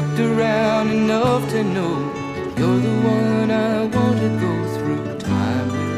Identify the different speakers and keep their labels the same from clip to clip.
Speaker 1: Looked around enough to know you're the one I want to go through time with.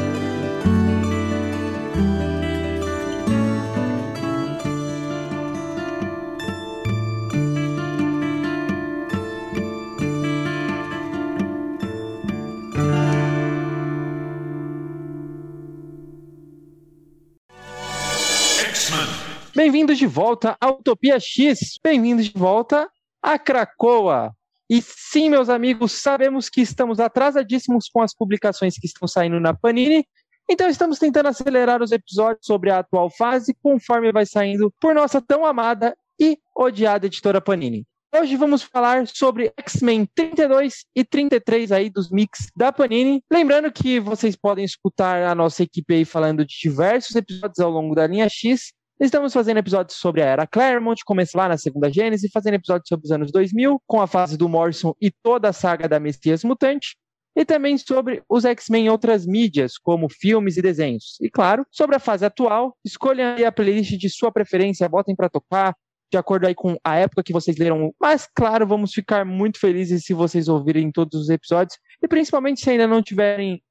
Speaker 2: X-Men.
Speaker 3: Bem-vindos de volta à Utopia X. Bem-vindos de volta a Cracoa. E sim, meus amigos, sabemos que estamos atrasadíssimos com as publicações que estão saindo na Panini. Então estamos tentando acelerar os episódios sobre a atual fase, conforme vai saindo por nossa tão amada e odiada editora Panini. Hoje vamos falar sobre X-Men 32 e 33 aí dos mix da Panini. Lembrando que vocês podem escutar a nossa equipe aí falando de diversos episódios ao longo da linha X. Estamos fazendo episódios sobre a Era Claremont, começa lá na segunda Gênese, fazendo episódios sobre os anos 2000, com a fase do Morrison e toda a saga da Messias Mutante. E também sobre os X-Men em outras mídias, como filmes e desenhos. E claro, sobre a fase atual, escolham aí a playlist de sua preferência, botem para tocar, de acordo aí com a época que vocês leram. Mas, claro, vamos ficar muito felizes se vocês ouvirem todos os episódios. E principalmente se ainda não tiverem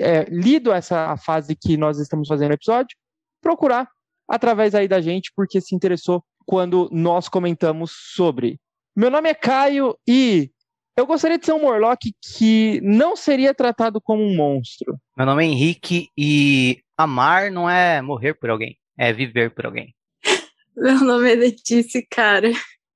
Speaker 3: é, lido essa fase que nós estamos fazendo o episódio, procurar através aí da gente, porque se interessou quando nós comentamos sobre. Meu nome é Caio e eu gostaria de ser um Morlock que não seria tratado como um monstro.
Speaker 4: Meu nome é Henrique e amar não é morrer por alguém, é viver por alguém.
Speaker 5: Meu nome é Letícia, cara.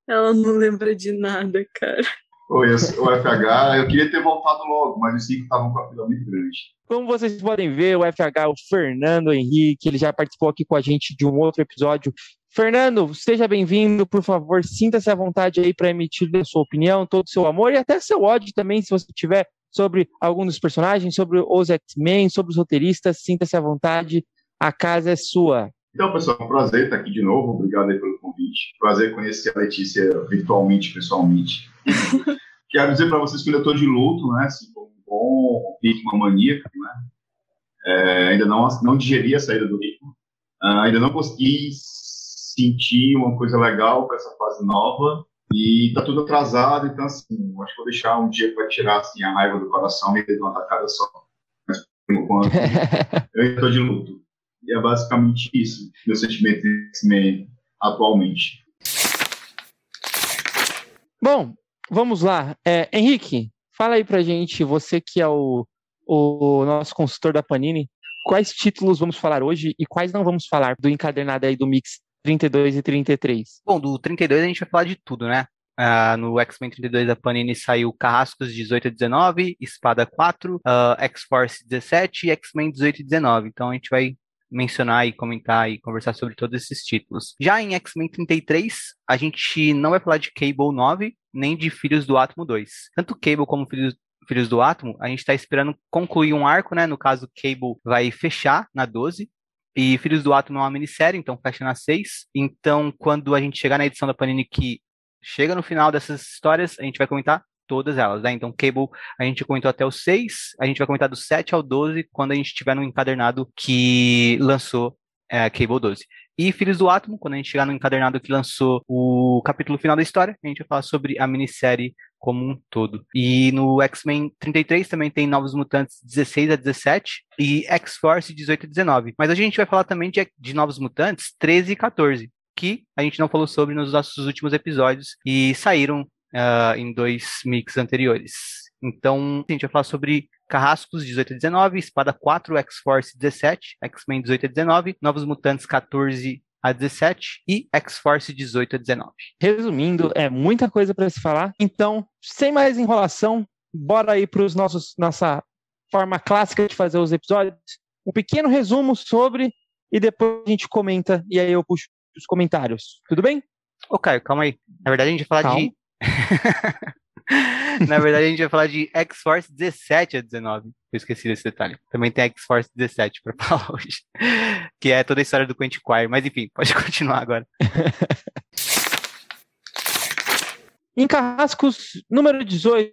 Speaker 5: Ela não lembra de nada, cara.
Speaker 6: O FH. Eu queria ter voltado logo, mas os cinco estavam com a fila muito grande.
Speaker 3: Como vocês podem ver, o FH, o Fernando Henrique, ele já participou aqui com a gente de um outro episódio. Fernando, seja bem-vindo, por favor, sinta-se à vontade aí para emitir a sua opinião, todo o seu amor e até seu ódio também, se você tiver sobre algum dos personagens, sobre os X-Men, sobre os roteiristas, sinta-se à vontade, a casa é sua.
Speaker 6: Então, pessoal, é um prazer estar aqui de novo. Obrigado aí pelo convite. Prazer conhecer a Letícia virtualmente, pessoalmente. Quero dizer para vocês que eu estou de luto, né? Assim, um bom ritmo maníaco, né? É, ainda não, não digeri a saída do ritmo. Uh, ainda não consegui sentir uma coisa legal com essa fase nova. E tá tudo atrasado, então assim, acho que vou deixar um dia para tirar assim, a raiva do coração e de uma tacada só. Mas por enquanto, eu ainda estou de luto. E é basicamente isso, meu sentimento X-Men atualmente.
Speaker 3: Bom, vamos lá. É, Henrique, fala aí pra gente, você que é o, o nosso consultor da Panini, quais títulos vamos falar hoje e quais não vamos falar do encadernado aí do Mix 32 e 33?
Speaker 4: Bom, do 32 a gente vai falar de tudo, né? Uh, no X-Men 32 da Panini saiu Carrascos 18 a 19, Espada 4, uh, X-Force 17 e X-Men 18 e 19. Então a gente vai mencionar e comentar e conversar sobre todos esses títulos. Já em X-Men 33, a gente não vai falar de Cable 9, nem de Filhos do Átomo 2. Tanto Cable como Filhos, Filhos do Átomo, a gente está esperando concluir um arco, né? No caso, Cable vai fechar na 12. E Filhos do Átomo é uma minissérie, então fecha na 6. Então, quando a gente chegar na edição da Panini que chega no final dessas histórias, a gente vai comentar todas elas, né? Então, Cable, a gente comentou até o 6, a gente vai comentar do 7 ao 12, quando a gente tiver no encadernado que lançou é, Cable 12. E Filhos do Átomo, quando a gente chegar no encadernado que lançou o capítulo final da história, a gente vai falar sobre a minissérie como um todo. E no X-Men 33 também tem Novos Mutantes 16 a 17 e X-Force 18 a 19. Mas a gente vai falar também de, de Novos Mutantes 13 e 14, que a gente não falou sobre nos nossos últimos episódios e saíram uh, em dois mix anteriores. Então, a gente vai falar sobre Carrascos 18 a 19, Espada 4, X-Force 17, X-Men 18 a 19, Novos Mutantes 14 a 17 e X-Force 18 a 19.
Speaker 3: Resumindo, é muita coisa para se falar. Então, sem mais enrolação, bora aí para os nossos nossa forma clássica de fazer os episódios. Um pequeno resumo sobre e depois a gente comenta e aí eu puxo os comentários. Tudo bem?
Speaker 4: Ô, Caio, calma aí. Na verdade, a gente vai falar
Speaker 3: Calma.
Speaker 4: de. Na verdade, a gente vai falar de X-Force 17 a 19. Eu esqueci desse detalhe. Também tem X-Force 17 pra falar hoje. Que é toda a história do Quentin Quire. Mas enfim, pode continuar agora.
Speaker 3: Em Carrascos, número 18,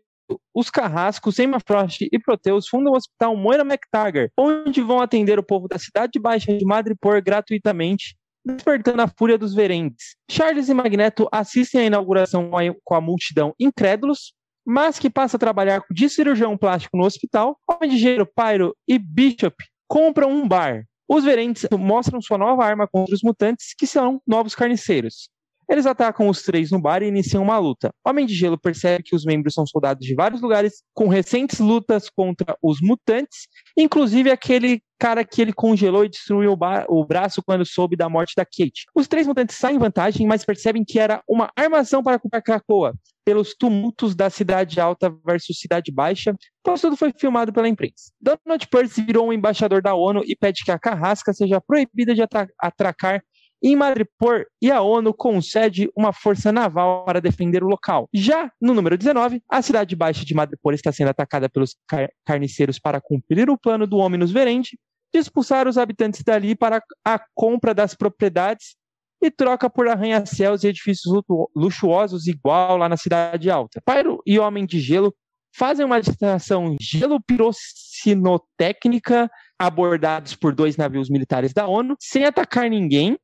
Speaker 3: os Carrascos, Emma Frost e Proteus fundam o Hospital Moira MacTaggart, onde vão atender o povo da Cidade Baixa de Madripoor gratuitamente, despertando a fúria dos Verendes. Charles e Magneto assistem à inauguração com a, multidão incrédulos, mas que passa a trabalhar de cirurgião plástico no hospital, onde Gero, Pyro e Bishop compram um bar. Os Verendes mostram sua nova arma contra os mutantes, que são novos carniceiros. Eles atacam os três no bar e iniciam uma luta. Homem de Gelo percebe que os membros são soldados de vários lugares, com recentes lutas contra os mutantes, inclusive aquele cara que ele congelou e destruiu o, ba- o braço quando soube da morte da Kate. Os três mutantes saem em vantagem, mas percebem que era uma armação para culpar Krakoa, pelos tumultos da Cidade Alta versus Cidade Baixa, pois tudo foi filmado pela imprensa. Donald Percy virou um embaixador da ONU e pede que a carrasca seja proibida de atra- atracar em Madripoor e a ONU concede uma força naval para defender o local. Já no número 19, a cidade baixa de Madripoor está sendo atacada pelos car- carniceiros para cumprir o plano do Hominus Verende, de expulsar os habitantes dali para a compra das propriedades e troca por arranha-céus e edifícios luxuosos igual lá na cidade alta. Pyro e Homem de Gelo fazem uma distração gelo pirocinotécnica abordados por dois navios militares da ONU, sem atacar ninguém,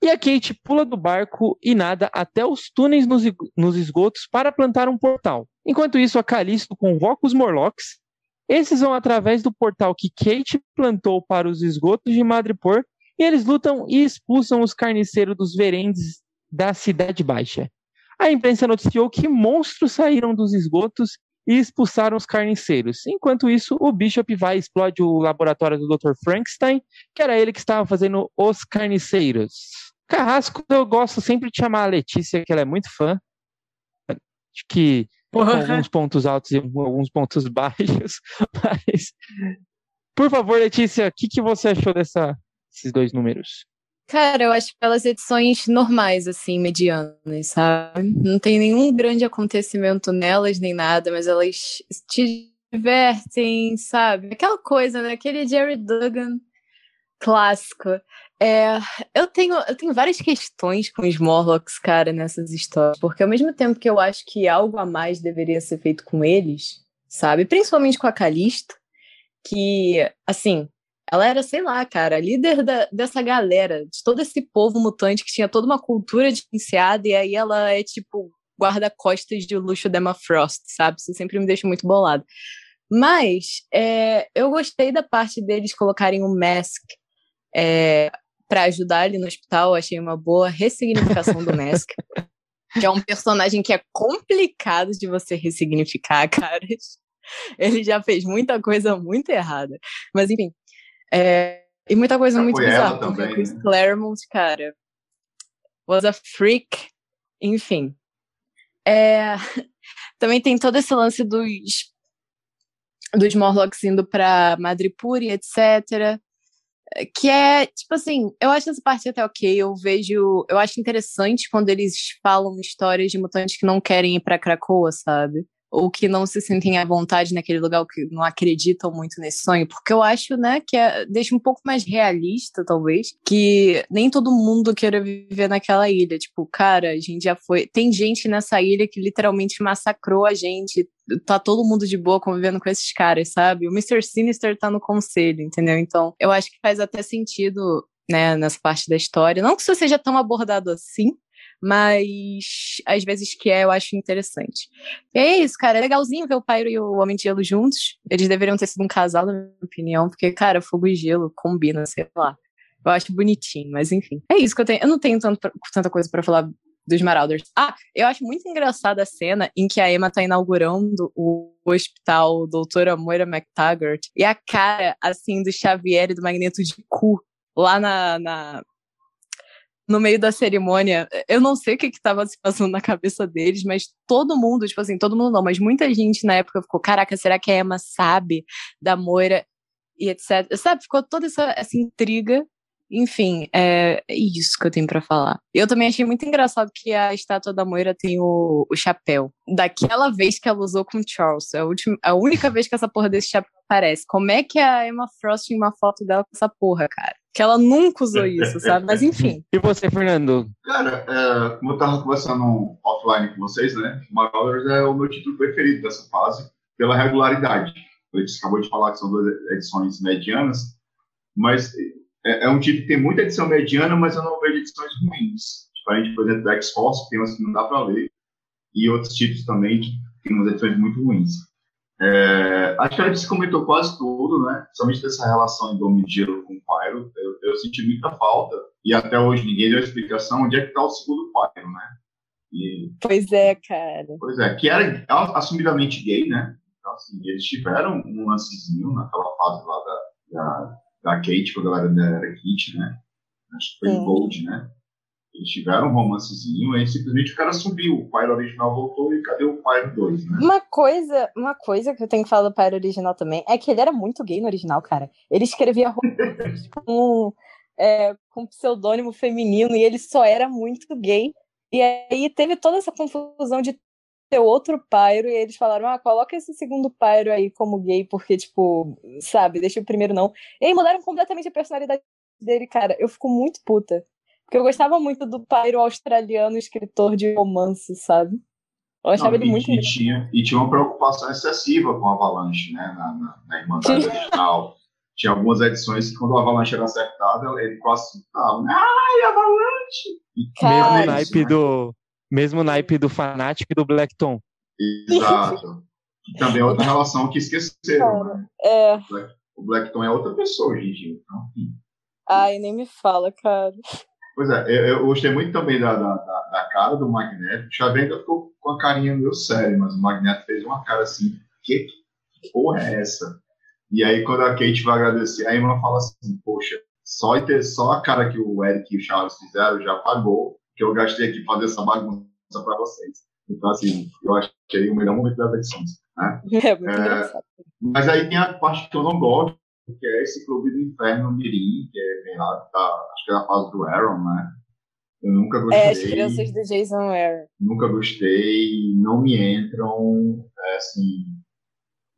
Speaker 3: e a Kate pula do barco e nada até os túneis nos, esgotos para plantar um portal. Enquanto isso, a Callisto convoca os Morlocks. Esses vão através do portal que Kate plantou para os esgotos de Madripoor e eles lutam e expulsam os carniceiros dos verendes da Cidade Baixa. A imprensa noticiou que monstros saíram dos esgotos e expulsaram os carniceiros. Enquanto isso, o Bishop vai e explode o laboratório do Dr. Frankenstein, que era ele que estava fazendo os carniceiros. Carrasco, eu gosto sempre de chamar a Letícia, que ela é muito fã. Acho que com alguns pontos altos e alguns pontos baixos. Mas, por favor, Letícia, o que, que você achou dessa, desses dois números?
Speaker 5: Cara, eu acho pelas edições normais, assim, medianas, sabe? Não tem nenhum grande acontecimento nelas, nem nada, mas elas te divertem, sabe? Aquela coisa, né? Aquele Jerry Duggan clássico. É, eu tenho, eu tenho várias questões com os Morlocks, cara, nessas histórias, porque ao mesmo tempo que eu acho que algo a mais deveria ser feito com eles, sabe? Principalmente com a Calista, que, assim, ela era, sei lá, cara, líder da, dessa galera, de todo esse povo mutante que tinha toda uma cultura diferenciada, e aí ela é tipo guarda-costas de luxo da Frost, sabe? Isso sempre me deixa muito bolado. Mas é, eu gostei da parte deles colocarem o Mask é, para ajudar ali no hospital. Achei uma boa ressignificação do Mask. Que é um personagem que é complicado de você ressignificar, cara. Ele já fez muita coisa muito errada. Mas, enfim. É, e muita coisa muito bizarra. Porque
Speaker 6: também,
Speaker 5: o Chris
Speaker 6: né?
Speaker 5: Claremont, cara, was a freak. Enfim. É, também tem todo esse lance dos dos Morlocks indo pra Madripoor e etc. Que é, tipo assim, eu acho essa parte até ok. Eu vejo. Eu acho interessante quando eles falam histórias de mutantes que não querem ir pra Krakoa, sabe? Ou que não se sentem à vontade naquele lugar, ou que não acreditam muito nesse sonho. Porque eu acho, né, que é, deixa um pouco mais realista, talvez, que nem todo mundo queira viver naquela ilha. Tipo, cara, a gente já foi. Tem gente nessa ilha que literalmente massacrou a gente. Tá todo mundo de boa convivendo com esses caras, sabe? O Mr. Sinister tá no conselho, entendeu? Então, eu acho que faz até sentido, né, nessa parte da história. Não que isso seja tão abordado assim, mas às vezes que é, eu acho interessante. E é isso, cara. É legalzinho ver o Pyro e o Homem de Gelo juntos. Eles deveriam ter sido um casal, na minha opinião, porque, cara, fogo e gelo combina, sei lá. Eu acho bonitinho, mas enfim. É isso que eu tenho. Eu não tenho tanto tanta coisa pra falar dos Marauders. Ah, eu acho muito engraçada a cena em que a Emma tá inaugurando o hospital Doutora Moira McTaggart e a cara, assim, do Xavier e do Magneto de cu lá na, na- no meio da cerimônia. Eu não sei o que que tava se passando na cabeça deles, mas todo mundo, tipo assim, todo mundo não, mas muita gente na época ficou, caraca, será que a Emma sabe da Moira e etc. Sabe, ficou toda essa, essa intriga Enfim, é isso que eu tenho pra falar. Eu também achei muito engraçado que a estátua da Moira tem o, o chapéu. Daquela vez que ela usou com o Charles. É a, última, a única vez que essa porra desse chapéu aparece. Como é que a Emma Frost tem uma foto dela com essa porra, cara? Que ela nunca usou isso, sabe? Mas enfim.
Speaker 3: E você, Fernando?
Speaker 6: Cara, é, como eu tava conversando offline com vocês, né? Marauders é o meu título preferido dessa fase, pela regularidade. A gente acabou de falar que são duas edições medianas, mas é, é um título que tem muita edição mediana, mas eu não vejo edições ruins. Diferente, por exemplo, do X-Force, tem umas que não dá para ler, e outros títulos também que tem umas edições muito ruins. É, acho que a gente comentou quase tudo, né? Somente dessa relação em Dome de Gelo com o Pyro. Eu, eu, senti muita falta. E até hoje ninguém deu explicação onde é que está o segundo Pyro, né?
Speaker 5: E, pois é, cara.
Speaker 6: Pois é, que era assumidamente gay, né? Então, assim, eles tiveram um lancezinho naquela fase lá da, da, da Kate, quando ela era Kate, né? Acho que foi Sim. Gold, né? Eles tiveram um romancezinho, aí simplesmente o cara subiu. O pai original voltou e cadê o pai 2, né?
Speaker 5: Uma coisa, uma coisa que eu tenho que falar do pai original também é que ele era muito gay no original, cara. Ele escrevia com, é, com pseudônimo feminino e ele só era muito gay. E aí teve toda essa confusão de ter outro Pyro e eles falaram: ah, coloca esse segundo Pyro aí como gay, porque, tipo, sabe, deixa o primeiro não. E aí mudaram completamente a personalidade dele, cara. Eu fico muito puta. Porque eu gostava muito do Pyro australiano, escritor de romance, sabe? Eu achava Não, ele
Speaker 6: e,
Speaker 5: muito
Speaker 6: e tinha, e tinha uma preocupação excessiva com a Avalanche, né? Na, na, na Irmandade original. Tinha algumas edições que quando a Avalanche era acertada, ele quase surtava. Né? Ai, Avalanche!
Speaker 3: Cara, mesmo naipe né? do mesmo naipe do Fanatic e do Blackton.
Speaker 6: Exato. Também é outra relação que esqueceram. Cara, né?
Speaker 5: É.
Speaker 6: O Blackton é outra pessoa hoje em dia. Então, enfim.
Speaker 5: Ai, nem me fala, cara.
Speaker 6: Pois é, eu, eu gostei muito também da, da, da, cara do Magneto. O Xavier ficou com a carinha meio séria, mas o Magneto fez uma cara assim, que, que porra é essa? E aí quando a Kate vai agradecer, a Emma fala assim, poxa, só, ter, só a cara que o Eric e o Charles fizeram já pagou que eu gastei aqui fazer essa bagunça para vocês. Então, assim, eu achei o melhor momento das edições. Né?
Speaker 5: É, muito é, engraçado.
Speaker 6: Mas aí tem a parte que eu não gosto, que é esse Clube do Inferno Mirim, que é, vem lá, tá, acho que é a fase do Aaron, né? Eu nunca gostei.
Speaker 5: É, as crianças do Jason Aaron.
Speaker 6: Nunca gostei, não me entram, é, assim...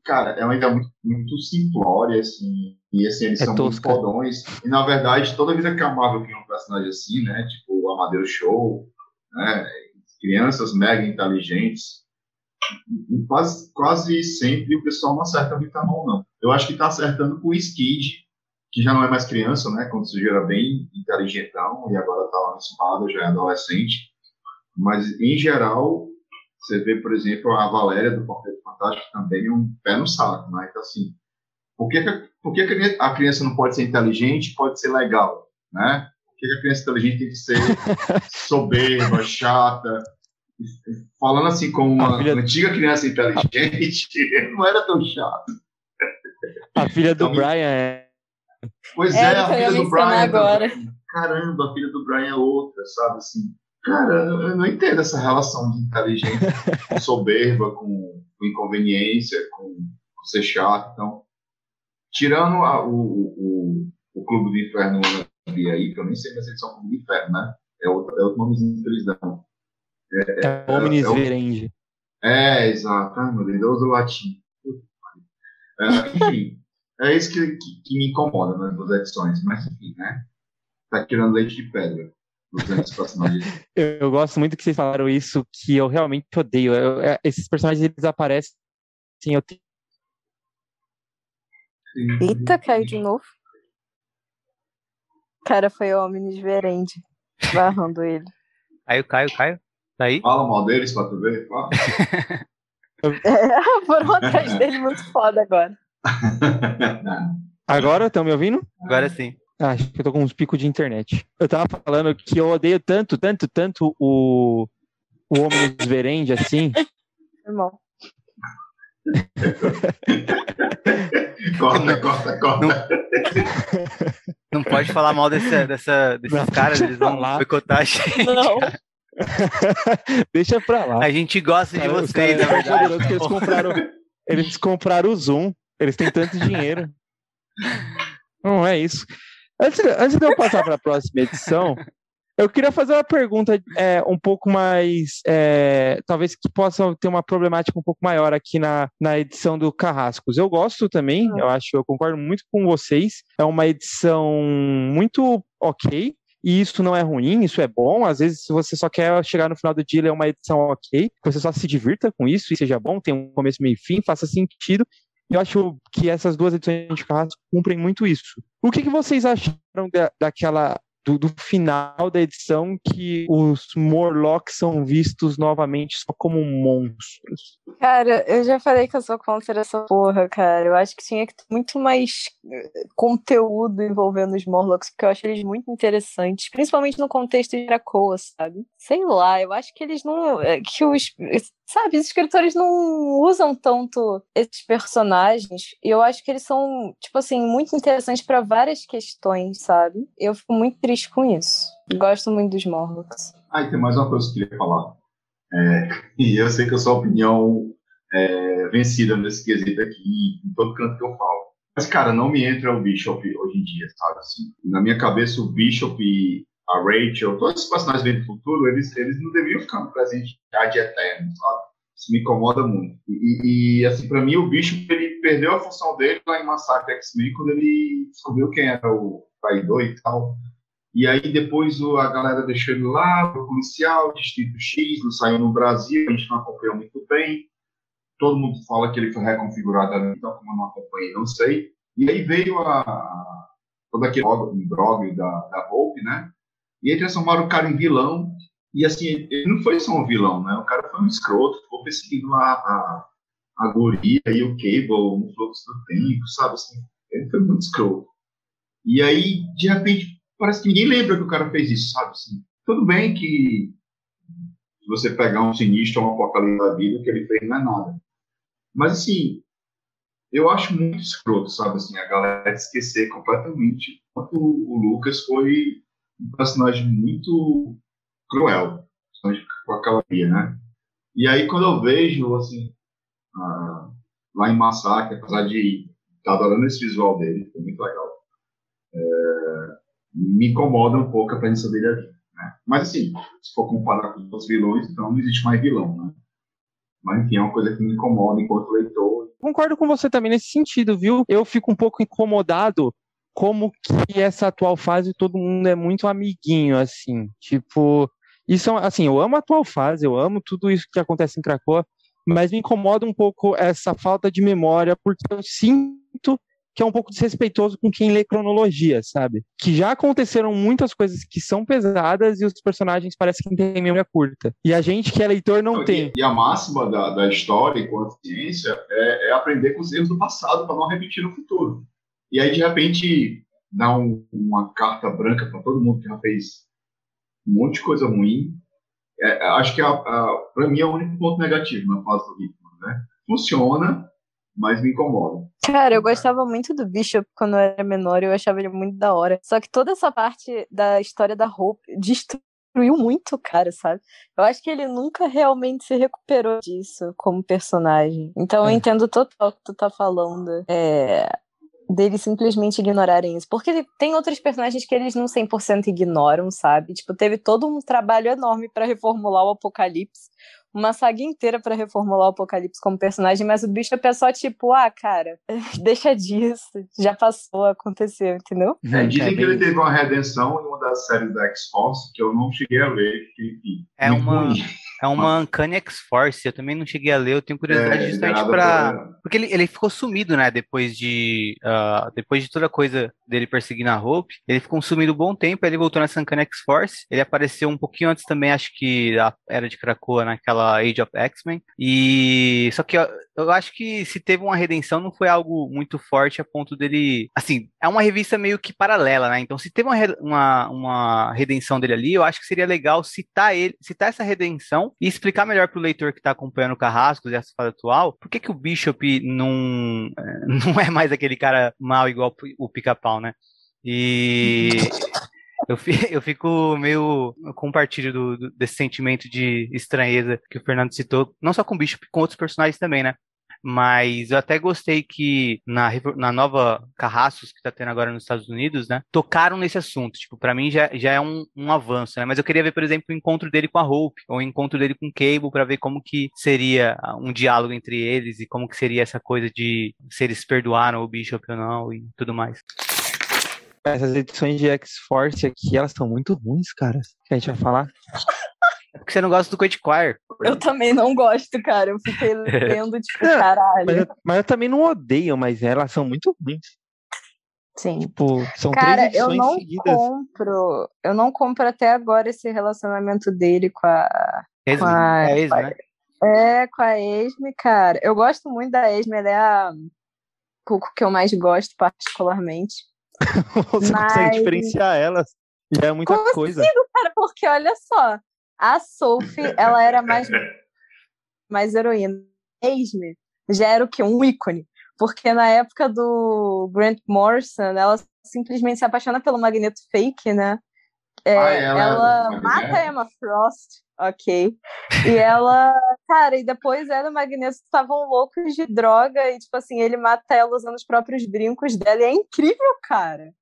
Speaker 6: Cara, é uma ideia muito, muito simplória, assim, e assim, eles é são tosca. muito fodões. E, na verdade, toda vida que a Marvel cria um personagem assim, né, tipo o Amadeus Show, né, crianças mega inteligentes, quase, quase sempre o pessoal não acerta muito a mão, não. Eu acho que está acertando com o Skid, que já não é mais criança, né? Quando se era bem inteligentão e agora está lá no espada, já é adolescente. Mas, em geral, você vê, por exemplo, a Valéria do Quarteto Fantástico também é um pé no saco, né? Então, assim, por que, por que a criança não pode ser inteligente pode ser legal, né? Por que a criança inteligente tem que ser soberba, chata? Falando assim como uma filha... antiga criança inteligente, não era tão chato.
Speaker 3: A filha do então, Brian é.
Speaker 6: Pois é, é a filha do Brian. Agora. Caramba, a filha do Brian é outra, sabe? Assim, cara, eu não entendo essa relação de inteligência com soberba, com, com inconveniência, com, com, ser chato. Então, tirando a, o, o, o Clube do Inferno aí, que eu nem sei mais se eles são do Inferno, né? É outro, é outro nomezinho que eles dão.
Speaker 3: É, é, é Omnis é, Verendi.
Speaker 6: É, exato. Ah, meu Deus, do latim. É, enfim, é isso que, que, que, me incomoda nas duas edições, mas enfim, né? Tá tirando leite de pedra.
Speaker 3: eu, eu gosto muito que vocês falaram isso, que eu realmente odeio. Eu, é, esses personagens eles aparecem. Sim, eu tenho.
Speaker 5: Eita, caiu de novo. Cara, foi o Omnis Verendi barrando ele.
Speaker 4: Caiu, caiu, caiu. Tá aí?
Speaker 6: Fala mal deles pra tu ver. Fala.
Speaker 5: é, foram atrás dele muito foda agora.
Speaker 3: Agora, estão me ouvindo?
Speaker 4: Agora sim.
Speaker 3: Ah, acho que eu tô com uns picos de internet. Eu tava falando que eu odeio tanto, tanto, tanto o, o Homem Verendi, assim.
Speaker 5: Irmão.
Speaker 6: corta, corta, corta.
Speaker 4: Não, não pode falar mal desse, dessa, desses não, caras, eles vão boicotar a gente.
Speaker 5: Não.
Speaker 3: Deixa pra lá.
Speaker 4: A gente gosta cara, de vocês, na verdade.
Speaker 3: Eles compraram, eles compraram o Zoom. Eles têm tanto dinheiro. Não é isso. Antes, antes de eu passar para a próxima edição, eu queria fazer uma pergunta é, um pouco mais. É, talvez que possa ter uma problemática um pouco maior aqui na, na edição do Carrascos. Eu gosto também, eu acho, eu concordo muito com vocês. É uma edição muito ok. E isso não é ruim, isso é bom. Às vezes, se você só quer chegar no final do dia, é uma edição ok, você só se divirta com isso e seja bom, tem um começo, meio e fim, faça sentido. Eu acho que essas duas edições de Carrasco cumprem muito isso. O que, que vocês acharam da, daquela do, do, final da edição que os Morlocks são vistos novamente só como monstros.
Speaker 5: Cara, eu já falei que eu sou contra essa porra, cara. Eu acho que tinha que ter muito mais eh, conteúdo envolvendo os Morlocks, porque eu acho eles muito interessantes, principalmente no contexto de Krakoa, sabe? Sei lá, eu acho que eles não. Eh, que os. Sabe, os escritores não usam tanto esses personagens. E eu acho que eles são, tipo assim, muito interessantes para várias questões, sabe? Eu fico muito triste com isso. Gosto muito dos Morlocks.
Speaker 6: Ah, e tem mais uma coisa que eu queria falar. É, e eu sei que a opinião é, vencida nesse quesito aqui, em todo canto que eu falo. Mas, cara, não me entra o Bishop hoje em dia, sabe? Assim, na minha cabeça, o Bishop a Rachel, todos esses personagens vêm do futuro, eles, eles não deveriam ficar no presente de eterno, sabe? Isso me incomoda muito. E, e assim, para mim, o Bishop, ele perdeu a função dele lá em Massacre X-Men, quando ele descobriu quem era o traidor e tal. E aí depois a galera deixou ele lá, o policial, Distrito X, não saiu no Brasil, a gente não acompanhou muito bem. Todo mundo fala que ele foi reconfigurado ali, então como eu não acompanhei, não sei. E aí veio a todo aquele imbróglio da, da Hope, né? E aí transformaram o cara em vilão. E assim, ele não foi só um vilão, né? O cara foi um escroto, ficou perseguindo lá a, a guria e o Cable no fluxo do tempo, sabe? Assim, ele foi muito escroto. E aí, de repente, parece que ninguém lembra que o cara fez isso, sabe? Assim, tudo bem que se você pegar um sinistro ou um apocalipse da vida, que ele fez não é nada. Mas, assim, eu acho muito escroto, sabe? Assim, a galera esquecer completamente quanto o Lucas foi um personagem muito cruel, com aquela via, né? E aí, quando eu vejo, assim, lá em Massacre, apesar de estar adorando esse visual dele, foi muito legal. É, me incomoda um pouco a presença dele ali. Né? Mas assim, se for comparar com os vilões, então não existe mais vilão, né? Mas enfim, é uma coisa que me incomoda enquanto leitor.
Speaker 3: Concordo com você também nesse sentido, viu? Eu fico um pouco incomodado como que essa atual fase todo mundo é muito amiguinho, assim. Tipo, isso, assim, eu amo a atual fase, eu amo tudo isso que acontece em Krakoa, mas me incomoda um pouco essa falta de memória, porque eu sinto que é um pouco desrespeitoso com quem lê cronologia, sabe? Que já aconteceram muitas coisas que são pesadas e os personagens parecem que têm memória curta. E a gente que é leitor não, tem.
Speaker 6: E a máxima da, da história enquanto ciência é, é aprender com os erros do passado para não repetir no futuro. E aí, de repente, dá um, uma carta branca para todo mundo que já fez um monte de coisa ruim. É, acho que, para mim, é o único ponto negativo na fase do ritmo. Né? Funciona, mas me incomoda.
Speaker 5: Cara, eu gostava muito do Bishop quando eu era menor, eu achava ele muito da hora. Só que toda essa parte da história da Hope destruiu muito o cara, sabe? Eu acho que ele nunca realmente se recuperou disso como personagem. Então eu é. entendo total o que tu tá falando. É, deles simplesmente ignorarem isso. Porque tem outros personagens que eles não 100% ignoram, sabe? Tipo, teve todo um trabalho enorme para reformular o Apocalipse uma saga inteira para reformular o Apocalipse como personagem, mas o bicho é só tipo, ah, cara, deixa disso, já passou, aconteceu, entendeu?
Speaker 6: É, dizem que ele teve uma redenção em uma das séries da X-Force, que eu não cheguei a ler, enfim,
Speaker 4: é uma... É uma Uncanny X-Force, eu também não cheguei a ler, eu tenho curiosidade é, justamente pra... pra... Porque ele, ele ficou sumido, né, depois de... Uh, depois de toda a coisa dele perseguindo a Hope, ele ficou sumido um bom tempo, aí ele voltou nessa Uncanny X-Force, ele apareceu um pouquinho antes também, acho que a Era de Krakoa, naquela Age of X-Men, e... Só que eu, eu acho que se teve uma redenção, não foi algo muito forte a ponto dele... Assim, é uma revista meio que paralela, né, então se teve uma, uma, uma redenção dele ali, eu acho que seria legal citar ele, citar essa redenção e explicar melhor para o leitor que está acompanhando o Carrascos e essa fase atual, por que, que o Bishop não, não é mais aquele cara mal igual o pica-pau, né? E eu fico meio compartilho do, do, desse sentimento de estranheza que o Fernando citou, não só com o Bishop, com outros personagens também, né? Mas eu até gostei que na, na nova Carrascos que tá tendo agora nos Estados Unidos, né? Tocaram nesse assunto. Tipo, pra mim já, já é um, um avanço, né? Mas eu queria ver, por exemplo, o encontro dele com a Hope, ou o encontro dele com o Cable, pra ver como que seria ah, um diálogo entre eles e como que seria essa coisa de se eles perdoaram o Bishop ou não e tudo mais.
Speaker 3: Essas edições de X-Force aqui, elas são muito ruins, cara. Que a gente vai falar.
Speaker 4: É porque você não gosta do Quake Choir.
Speaker 5: Eu também não gosto, cara. Eu fiquei lendo, tipo,
Speaker 3: Não,
Speaker 5: caralho.
Speaker 3: Mas eu, mas eu também não odeio, mas elas são muito ruins.
Speaker 5: Sim.
Speaker 3: Tipo, são
Speaker 5: Cara,
Speaker 3: três
Speaker 5: eu não
Speaker 3: seguidas.
Speaker 5: compro. Eu não compro até agora esse relacionamento dele com a.
Speaker 4: Esme,
Speaker 5: Com a-
Speaker 4: é Esme, né?
Speaker 5: É, com a Esme, cara. Eu gosto muito da Esme, ela é a Cuco que eu mais gosto, particularmente.
Speaker 3: Você
Speaker 5: Mas-
Speaker 3: consegue diferenciar elas. Já é muita
Speaker 5: Consigo,
Speaker 3: coisa.
Speaker 5: Cara, porque olha só, a Sophie, ela era mais, mais heroína. A Esme já era o quê? Um ícone. Porque na época do Grant Morrison, ela simplesmente se apaixona pelo Magneto fake, né? É,
Speaker 6: Ah, ela-
Speaker 5: ela
Speaker 6: Magneto.
Speaker 5: mata a Emma Frost, ok. E ela, cara, e depois ela e o Magneto estavam loucos de droga e, tipo assim, ele mata ela usando os próprios brincos dela. E é incrível, cara.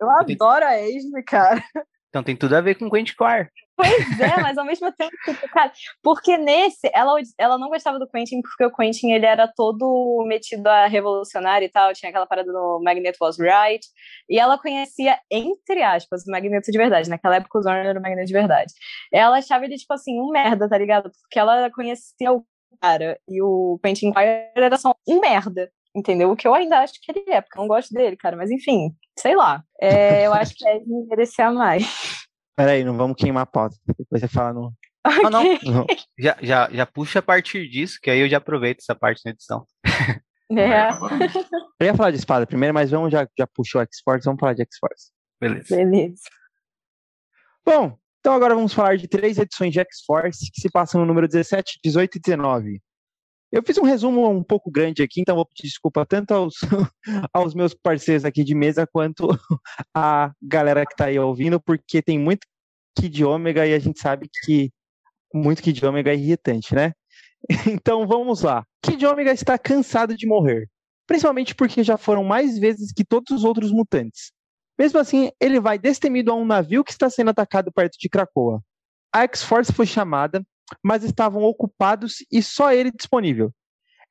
Speaker 5: Eu adoro a Esme, cara.
Speaker 4: Então tem tudo a ver com Quake Choir.
Speaker 5: Pois é, mas ao mesmo tempo, tipo, cara, porque nesse, ela, ela não gostava do Quentin porque o Quentin, ele era todo metido a revolucionário e tal, tinha aquela parada do Magneto was right, e ela conhecia, entre aspas, o Magneto de verdade, naquela época o Zorn era o Magneto de verdade. Ela achava ele, tipo assim, um merda, tá ligado? Porque ela conhecia o cara, e o Quentin Quire era só um merda. Entendeu? O que eu ainda acho que ele é, porque eu não gosto dele, cara. Mas enfim, sei lá. É, eu acho que a Esme merecia mais.
Speaker 3: Peraí, não vamos queimar a pauta. Depois você fala no.
Speaker 4: Não, não.
Speaker 3: no-
Speaker 4: Já, já, já puxa a partir disso, que aí eu já aproveito essa parte na edição.
Speaker 5: É,
Speaker 3: Eu ia falar de espada primeiro, mas vamos já, já puxou X-Force, vamos falar de X-Force.
Speaker 4: Beleza.
Speaker 5: beleza.
Speaker 3: Bom, então agora vamos falar de três edições de X-Force que se passam no número 17, 18 e 19. Eu fiz um resumo um pouco grande aqui, então vou pedir desculpa tanto aos, aos meus parceiros aqui de mesa quanto a galera que está aí ouvindo, porque tem muito Kid Ômega e a gente sabe que muito Kid Ômega é irritante, né? Então vamos lá. Kid Ômega está cansado de morrer, principalmente porque já foram mais vezes que todos os outros mutantes. Mesmo assim, ele vai destemido a um navio que está sendo atacado perto de Krakoa. A X-Force foi chamada, mas estavam ocupados e só ele disponível.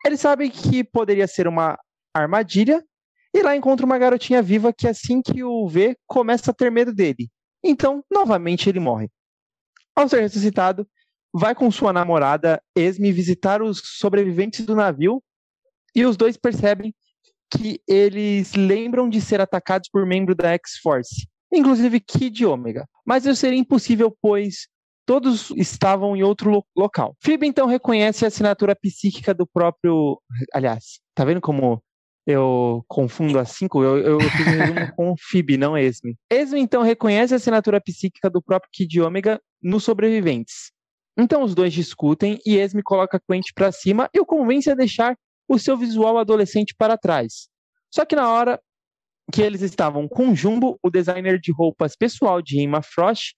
Speaker 3: Ele sabe que poderia ser uma armadilha e lá encontra uma garotinha viva que assim que o vê começa a ter medo dele. Então, novamente ele morre. Ao ser ressuscitado, vai com sua namorada Esme visitar os sobreviventes do navio e os dois percebem que eles lembram de ser atacados por membro da X-Force, inclusive Kid Omega. Mas isso seria impossível, pois todos estavam em outro lo local. Phoebe então reconhece a assinatura psíquica do próprio. Aliás, tá vendo como eu confundo as cinco? Eu, eu fiz um resumo com Phoebe, não Esme. Esme então reconhece a assinatura psíquica do próprio Kid Omega nos sobreviventes. Então os dois discutem e Esme coloca Quent para cima e o convence a deixar o seu visual adolescente para trás. Só que na hora que eles estavam com Jumbo, o designer de roupas pessoal de Emma Frost,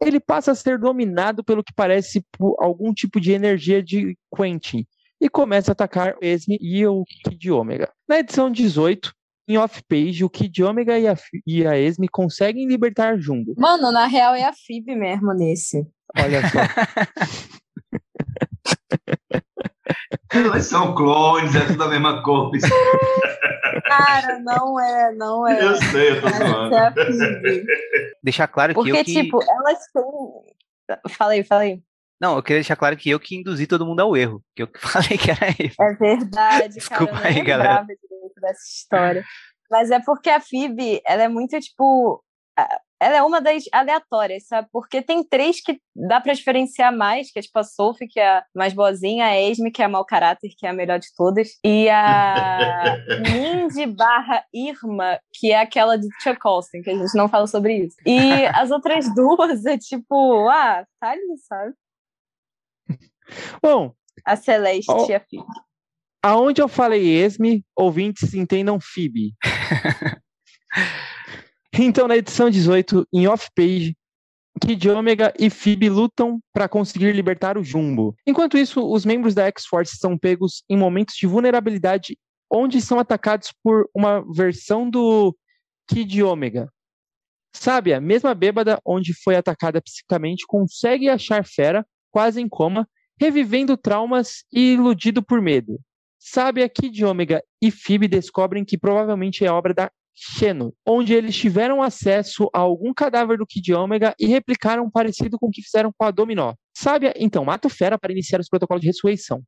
Speaker 3: ele passa a ser dominado pelo que parece por algum tipo de energia de Quentin e começa a atacar Esme e o Kid Omega. Na edição 18, em off-page, o Kid Omega e a, e a Esme conseguem libertar Jumbo.
Speaker 5: Mano, na real é a Phoebe mesmo nesse.
Speaker 3: Olha só.
Speaker 6: Elas são clones, é tudo a mesma coisa.
Speaker 5: Cara, não é, não é.
Speaker 6: Eu sei, eu tô
Speaker 5: Essa
Speaker 6: zoando.
Speaker 5: é.
Speaker 4: Deixar claro que
Speaker 5: Porque,
Speaker 4: eu que.
Speaker 5: tipo, elas têm. Fala aí, fala aí.
Speaker 4: Não, eu queria deixar claro que eu que induzi todo mundo ao erro. Que eu que falei que era ele.
Speaker 5: É verdade,
Speaker 4: Desculpa
Speaker 5: cara. Eu
Speaker 4: aí, galera.
Speaker 5: dessa história. Mas é porque a Phoebe, ela é muito, tipo... Ela é uma das aleatórias, sabe? Porque tem três que dá pra diferenciar mais, que é tipo a Sophie, que é a mais boazinha, a Esme, que é a mau caráter, que é a melhor de todas, e a Mindy barra Irma, que é aquela de Chuck Olsen, que a gente não fala sobre isso. E as outras duas é tipo, ah, tá ali, sabe?
Speaker 3: Bom,
Speaker 5: A Celeste e a Phoebe.
Speaker 3: aonde eu falei Esme, ouvintes entendam Phoebe. Então, na edição 18, em off-page, Kid Omega e Phoebe lutam para conseguir libertar o Jumbo. Enquanto isso, os membros da X-Force são pegos em momentos de vulnerabilidade onde são atacados por uma versão do Kid Omega. Sabe, a mesma bêbada onde foi atacada psicamente consegue achar Fera, quase em coma, revivendo traumas e iludido por medo. Sabe, a Kid Omega e Phoebe descobrem que provavelmente é obra da Xeno, onde eles tiveram acesso a algum cadáver do Kid Omega e replicaram parecido com o que fizeram com a Dominó. Sabe, então, mata o Fera para iniciar os protocolos de ressurreição.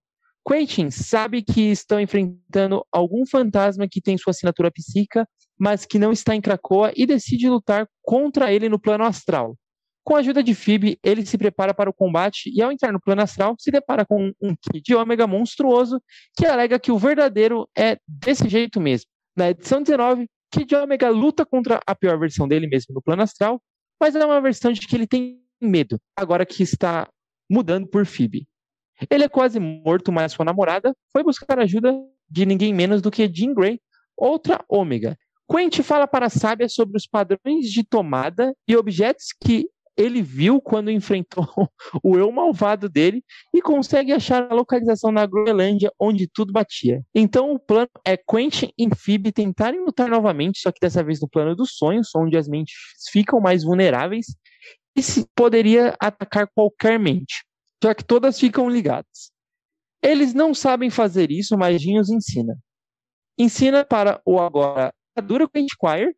Speaker 3: Quentin sabe que estão enfrentando algum fantasma que tem sua assinatura psíquica, mas que não está em Krakoa e decide lutar contra ele no plano astral. Com a ajuda de Phoebe, ele se prepara para o combate e, ao entrar no plano astral, se depara com um Kid Ômega monstruoso que alega que o verdadeiro é desse jeito mesmo. Na edição 19, Kid Ômega luta contra a pior versão dele mesmo no plano astral, mas é uma versão de que ele tem medo, agora que está mudando por Phoebe. Ele é quase morto, mas sua namorada foi buscar ajuda de ninguém menos do que Jean Grey, outra ômega. Quentin fala para a sábia sobre os padrões de tomada e objetos que ele viu quando enfrentou o eu malvado dele e consegue achar a localização na Groenlândia onde tudo batia. Então o plano é Quentin e Phoebe tentarem lutar novamente, só que dessa vez no plano dos sonhos, onde as mentes ficam mais vulneráveis e se poderia atacar qualquer mente já que todas ficam ligadas. Eles não sabem fazer isso, mas Jin os ensina. Ensina para o agora Adura Quintquire,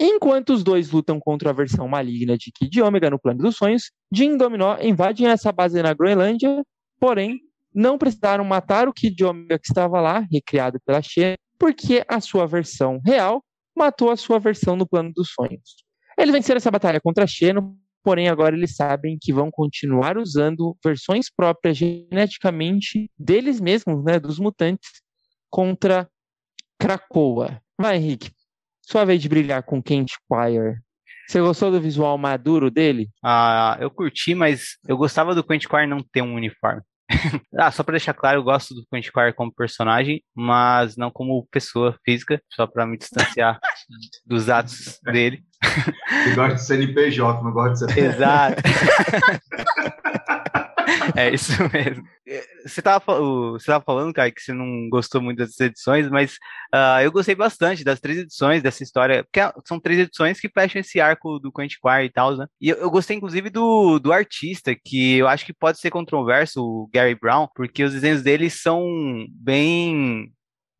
Speaker 3: enquanto os dois lutam contra a versão maligna de Kid Omega no plano dos sonhos, Jin e Dominó invadem essa base na Groenlândia, porém não precisaram matar o Kid Omega que estava lá, recriado pela Xena, porque a sua versão real matou a sua versão no plano dos sonhos. Eles venceram essa batalha contra Xeno, porém agora eles sabem que vão continuar usando versões próprias geneticamente deles mesmos, né, dos mutantes, contra Krakoa. Vai, Henrique. Sua vez de brilhar com Kent Quire. Você gostou do visual maduro dele?
Speaker 4: Ah, eu curti, mas eu gostava do Quentin Quire não ter um uniforme. ah, só para deixar claro, eu gosto do Quentin Quire como personagem, mas não como pessoa física, só para me distanciar dos atos dele.
Speaker 6: Eu gosto de CNPJ, não gosto de CNPJ.
Speaker 4: Exato. É isso mesmo. Você estava você tava falando, cara, que você não gostou muito das edições, mas uh, eu gostei bastante das três edições dessa história, porque são três edições que fecham esse arco do Quentin Quire e tal, né? E eu, eu, gostei, inclusive, do, do artista, que eu acho que pode ser controverso, o Gary Brown, porque os desenhos dele são bem.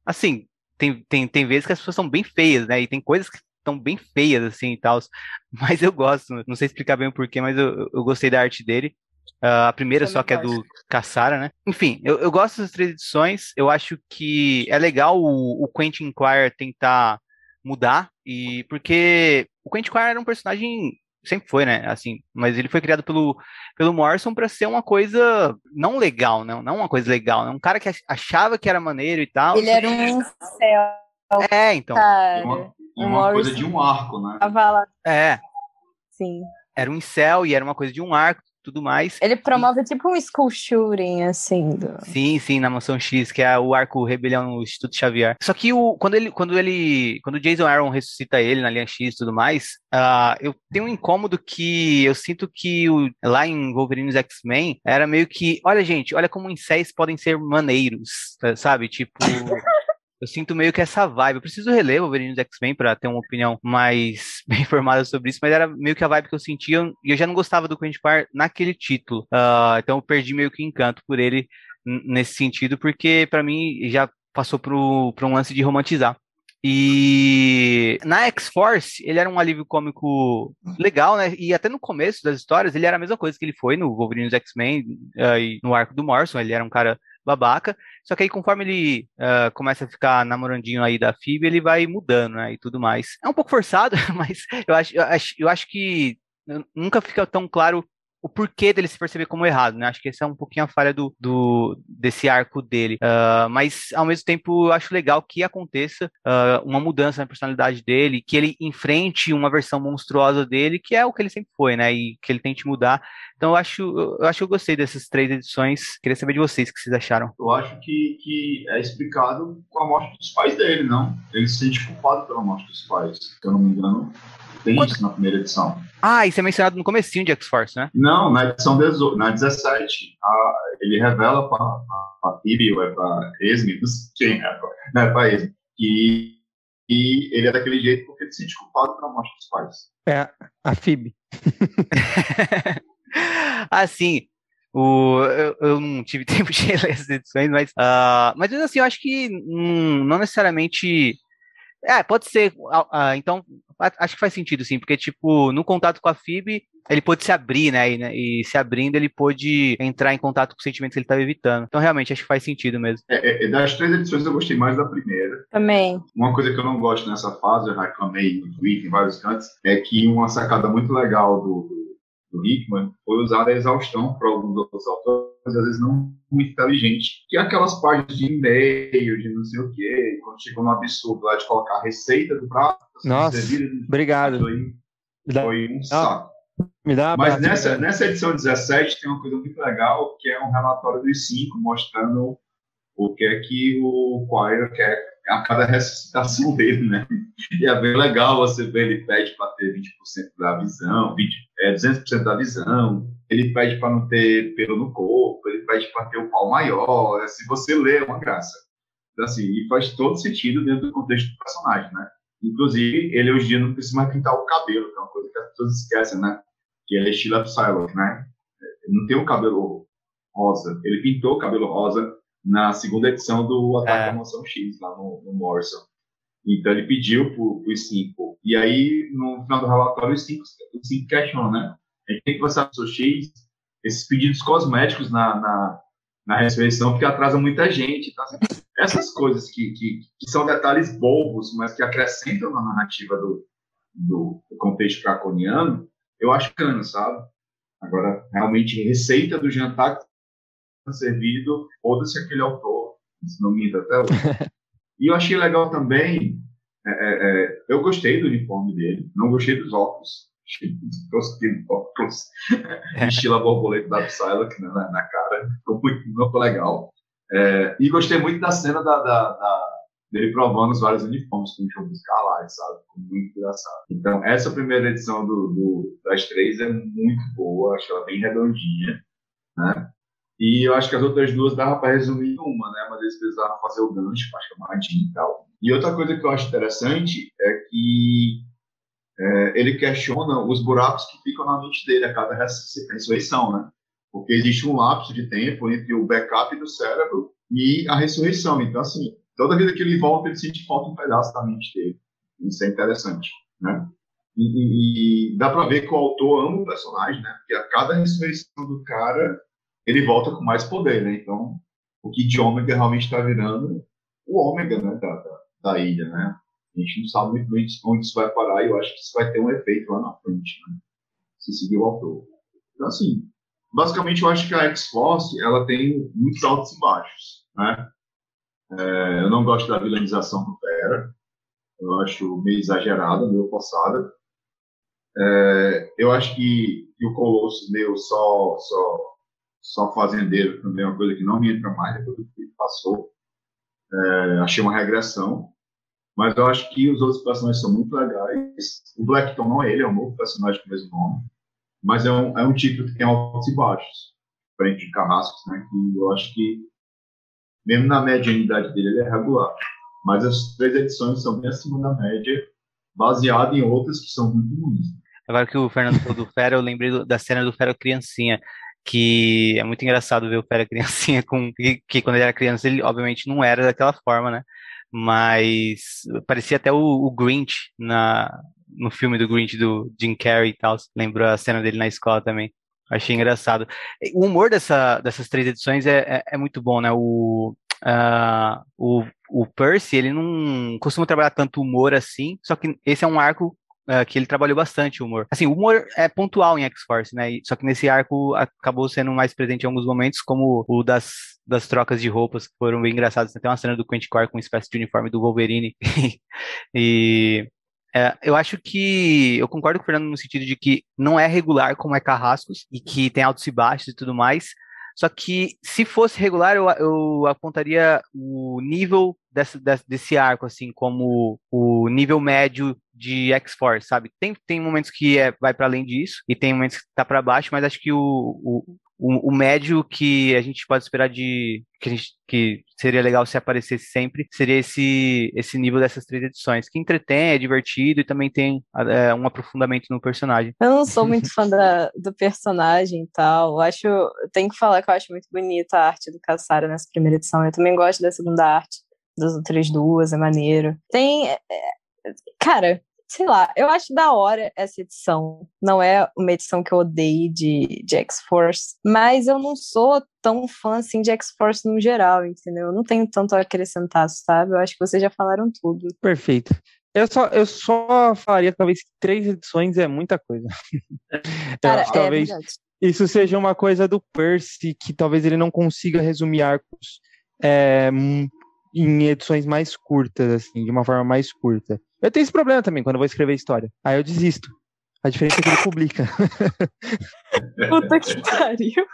Speaker 4: Assim, tem, tem, tem vezes que as pessoas são bem feias, né? E tem coisas que estão bem feias, assim, e tal. Mas eu gosto, não sei explicar bem o porquê, mas eu, eu gostei da arte dele. Uh, a primeira só que é do Caçara, né? Enfim, eu, eu gosto das três edições. Eu acho que é legal o, o Quentin Quire tentar mudar, e porque o Quentin Quire era um personagem sempre foi, né? Assim, mas ele foi criado pelo, pelo Morrison para ser uma coisa não legal, não, não uma coisa legal, né? Um cara que achava que era maneiro e tal.
Speaker 5: Ele era um céu.
Speaker 4: É, então.
Speaker 6: Cara, uma, uma coisa de um arco, né?
Speaker 4: É.
Speaker 5: Sim.
Speaker 4: Era um incel e era uma coisa de um arco tudo mais.
Speaker 5: Ele promove e... tipo um school shooting, assim. Do...
Speaker 4: Sim, sim, na Mansão X, que é o arco Rebelião no Instituto Xavier. Só que o, quando ele, quando ele, quando o Jason Aaron ressuscita ele na linha X e tudo mais, uh, eu tenho um incômodo que eu sinto que o, lá em Wolverine X-Men era meio que, olha gente, olha como incéis podem ser maneiros, sabe? Tipo... Eu sinto meio que essa vibe. Eu preciso reler Wolverine dos X-Men para ter uma opinião mais bem informada sobre isso, mas era meio que a vibe que eu sentia e eu já não gostava do Quentin Parr naquele título. Uh, então eu perdi meio que encanto por ele nesse sentido, porque para mim já passou para um lance de romantizar. E na X-Force, ele era um alívio cômico legal, né? E até no começo das histórias, ele era a mesma coisa que ele foi no Wolverine dos X-Men uh, e no arco do Morrison. Ele era um cara babaca. Só que aí, conforme ele uh, começa a ficar namorandinho aí da Phoebe, ele vai mudando, né? E tudo mais. É um pouco forçado, mas eu acho, eu acho, eu acho que nunca fica tão claro o porquê dele se perceber como errado, né? Acho que essa é um pouquinho a falha do, do desse arco dele. Uh, mas, ao mesmo tempo, eu acho legal que aconteça uh, uma mudança na personalidade dele, que ele enfrente uma versão monstruosa dele, que é o que ele sempre foi, né? E que ele tente mudar. Então, eu acho, eu acho que eu gostei dessas três edições. Queria saber de vocês o que vocês acharam.
Speaker 6: Eu acho que, que é explicado com a morte dos pais dele, não? Ele se sente culpado pela morte dos pais, se eu não me engano Tem
Speaker 4: Quando-
Speaker 6: isso na primeira edição.
Speaker 4: Ah, isso é mencionado no comecinho de X-Force, né?
Speaker 6: Não, na edição 18, na 17, a- ele revela para a Phoebe, ou é para Esme, não sei quem é, pra- não é para Esme, que, que ele é daquele jeito porque ele se sente culpado pela morte dos pais.
Speaker 3: É, a Phoebe.
Speaker 4: assim, o, eu, eu não tive tempo de ler as edições, mas, ah, mas assim, eu acho que hum, não necessariamente. É, pode ser. ah, ah, então, acho que faz sentido, sim, porque, tipo, no contato com a FIB, ele pôde se abrir, né? E, né, e se abrindo, ele pôde entrar em contato com os sentimentos que ele estava evitando. Então, realmente, acho que faz sentido mesmo.
Speaker 6: É, é, das três edições eu gostei mais da primeira.
Speaker 5: Também.
Speaker 6: Uma coisa que eu não gosto nessa fase, eu reclamei no Twitter, em vários cantos, é que uma sacada muito legal do, do, do Hickman foi usar a exaustão para alguns outros autores, às vezes não muito inteligente. Que é aquelas páginas de e-mail, de não sei o quê, quando chegou no absurdo lá de colocar a receita do prato,
Speaker 3: Nossa,
Speaker 6: servida,
Speaker 3: Obrigado.
Speaker 6: foi, foi um saco.
Speaker 3: Me dá
Speaker 6: Mas nessa, nessa edição 17 tem uma coisa muito legal, que é um relatório dos cinco, mostrando o que é que o Quire quer a cada ressuscitação dele, né? E é bem legal você ver, ele pede para ter 20% da visão, 20, é, 200% da visão, ele pede para não ter pelo no corpo, ele pede para ter o pau maior, se você lê, é uma graça. Então, assim, e faz todo sentido dentro do contexto do personagem, né? Inclusive, ele hoje em dia não precisa mais pintar o cabelo, que é uma coisa que as pessoas esquecem, né? Que é estilo Psylocke, né? Não tem o cabelo rosa. Ele pintou o cabelo rosa na segunda edição do Ataque
Speaker 4: É.
Speaker 6: à Mansão X, lá no, no Morrison. Então ele pediu para os cinco. E aí, no final do relatório, os cinco, os cinco questionam, né? A gente tem que passar para o X esses pedidos cosméticos na, na, na ressurreição, porque atrasa muita gente. Assim, essas coisas que, que, que são detalhes bobos, mas que acrescentam na narrativa do, do, do contexto draconiano, eu acho cano, sabe? Agora, realmente, receita do jantar que está servido, foda-se aquele autor, se não me até hoje. e eu achei legal também, é, é, é, eu gostei do uniforme dele, não gostei dos óculos. Muito tosquinho óculos, estilo a borboleta da Psylocke né, na, na cara, ficou muito, muito legal. É, e gostei muito da cena da, da, da- dele provando os vários uniformes que a gente foi buscar lá, sabe? Muito engraçado. Então, essa primeira edição do, do- das três é muito boa, acho ela bem redondinha, né? E eu acho que as outras duas dava para resumir em uma, né? Mas eles precisavam fazer o gancho para chamar a Jean e tal. E outra coisa que eu acho interessante é que é, ele questiona os buracos que ficam na mente dele a cada res- ressurreição, né? Porque existe um lapso de tempo entre o backup do cérebro e a ressurreição. Então, assim, toda vida que ele volta, ele sente falta um pedaço da mente dele. Isso é interessante, né? E, e- e dá pra ver que o autor ama o personagem, né? Porque a cada ressurreição do cara, ele volta com mais poder, né? Então, o Kid Omega realmente está virando o Ômega, né? Da, da, da ilha, né? A gente não sabe muito bem onde isso vai parar e eu acho que isso vai ter um efeito lá na frente, né? Se seguir o autor. Então, assim, basicamente eu acho que a X-Force, ela tem muitos altos e baixos, né? É, eu não gosto da vilanização do Vera. Eu acho meio exagerada, meio forçada. É, eu acho que, que o Colosso meio só, só, só fazendeiro também é uma coisa que não me entra mais depois do que passou. É, achei uma regressão. Mas eu acho que os outros personagens são muito legais. O Blackton não é ele, é um novo personagem com o mesmo nome. Mas é um, é um título que tem altos e baixos. Frente de Carrascos, né? Que eu acho que, mesmo na medianidade dele, ele é regular. Mas as três edições são bem acima da média, baseado em outras que são muito ruins.
Speaker 4: Agora que o Fernando falou do Fera, eu lembrei do- da cena do Fera criancinha, que é muito engraçado ver o Fera criancinha com que, que quando ele era criança ele obviamente não era daquela forma, né? Mas parecia até o, o Grinch na no filme do Grinch do Jim Carrey e tal. Lembrou a cena dele na escola também. Achei engraçado. O humor dessa, dessas três edições é, é, é muito bom, né? O, ah, o, o Percy, ele não costuma trabalhar tanto humor assim, só que esse é um arco ah, que ele trabalhou bastante o humor. Assim, o humor é pontual em X-Force, né? Só que nesse arco acabou sendo mais presente em alguns momentos, como o das, das trocas de roupas, que foram bem engraçadas. Tem uma cena do Quentin Core com uma espécie de uniforme do Wolverine. e é, eu acho que eu concordo com o Fernando no sentido de que não é regular como é Carrascos e que tem altos e baixos e tudo mais. Só que se fosse regular, eu, eu apontaria o nível desse, desse arco, assim, como o nível médio de X-Force, sabe? Tem, tem momentos que é, vai para além disso e tem momentos que tá para baixo, mas acho que o, o, o, o, médio que a gente pode esperar de que, gente, que seria legal se aparecesse sempre seria esse esse nível dessas três edições que entretém, é divertido e também tem é, um aprofundamento no personagem.
Speaker 5: Eu não sou muito fã da, do personagem e tal. Eu acho, tenho que falar que eu acho muito bonita a arte do Caçara nessa primeira edição. Eu também gosto da segunda arte das outras duas, é maneiro. Tem, é, cara, sei lá, eu acho da hora essa edição. Não é uma edição que eu odeio de, de X-Force, mas eu não sou tão fã assim de X-Force no geral, entendeu? Eu não tenho tanto a acrescentar, sabe? Eu acho que vocês já falaram tudo.
Speaker 3: Perfeito. Eu só, eu só falaria, talvez, que três edições é muita coisa.
Speaker 5: Cara, é
Speaker 3: talvez
Speaker 5: verdade.
Speaker 3: isso seja uma coisa do Percy, que talvez ele não consiga resumir arcos é, em edições mais curtas, assim, de uma forma mais curta. Eu tenho esse problema também quando eu vou escrever história. Aí eu desisto. A diferença é que ele publica.
Speaker 5: Puta que pariu.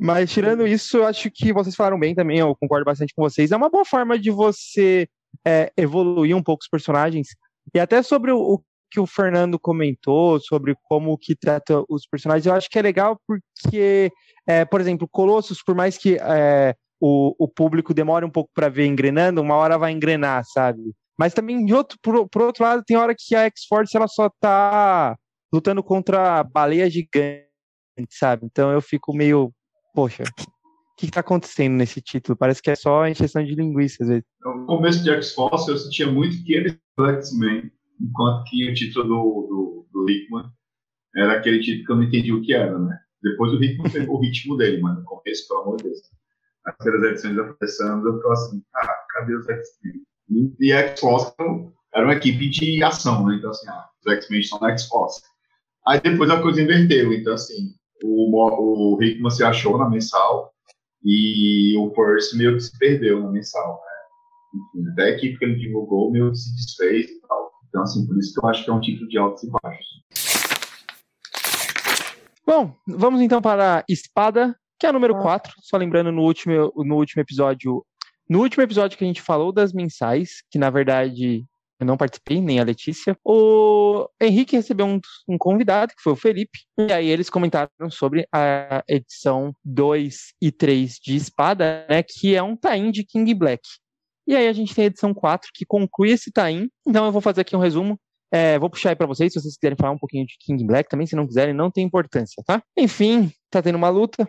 Speaker 3: Mas tirando isso, eu acho que vocês falaram bem também, eu concordo bastante com vocês. É uma boa forma de você é, evoluir um pouco os personagens. E até sobre o, o, que o Fernando comentou, sobre como que trata os personagens, eu acho que é legal porque, é, por exemplo, Colossus, por mais que é, o, o público demore um pouco para ver engrenando, uma hora vai engrenar, sabe? Mas também, outro, por, por outro lado, tem hora que a X-Force ela só tá lutando contra baleia gigante, sabe? Então eu fico meio, poxa, o que, está acontecendo nesse título? Parece que é só encheção de linguiça, às vezes.
Speaker 6: No começo de X-Force, eu sentia muito que ele era X-Men, enquanto que o título do, do, do Hickman era aquele título que eu não entendi o que era, né? Depois o Hickman pegou o ritmo dele, mas no começo, pelo amor de Deus. As primeiras edições acontecendo, eu ficava assim, ah, cadê os X-Men? E a X-Force era uma equipe de ação, né? Então, assim, ah, os X-Men estão na X-Force. Aí depois a coisa inverteu. Então, assim, o, o Hickman se achou na mensal e o Percy meio que se perdeu na mensal, né? Enfim, até a equipe que ele divulgou meio que se desfez e tal. Então, assim, por isso que eu acho que é um título de altos e baixos.
Speaker 3: Bom, vamos então para Espada, que é a número 4. Só lembrando, no último, no último episódio no último episódio que a gente falou das mensais, que na verdade eu não participei, nem a Letícia, o Henrique recebeu um, um, convidado, que foi o Felipe, e aí eles comentaram sobre a edição 2 e 3 de Espada, né, que é um tain de King Black. E aí a gente tem a edição 4, que conclui esse tain, então eu vou fazer aqui um resumo. É, vou puxar aí pra vocês, se vocês quiserem falar um pouquinho de King Black também, se não quiserem, não tem importância, tá? Enfim, tá tendo uma luta,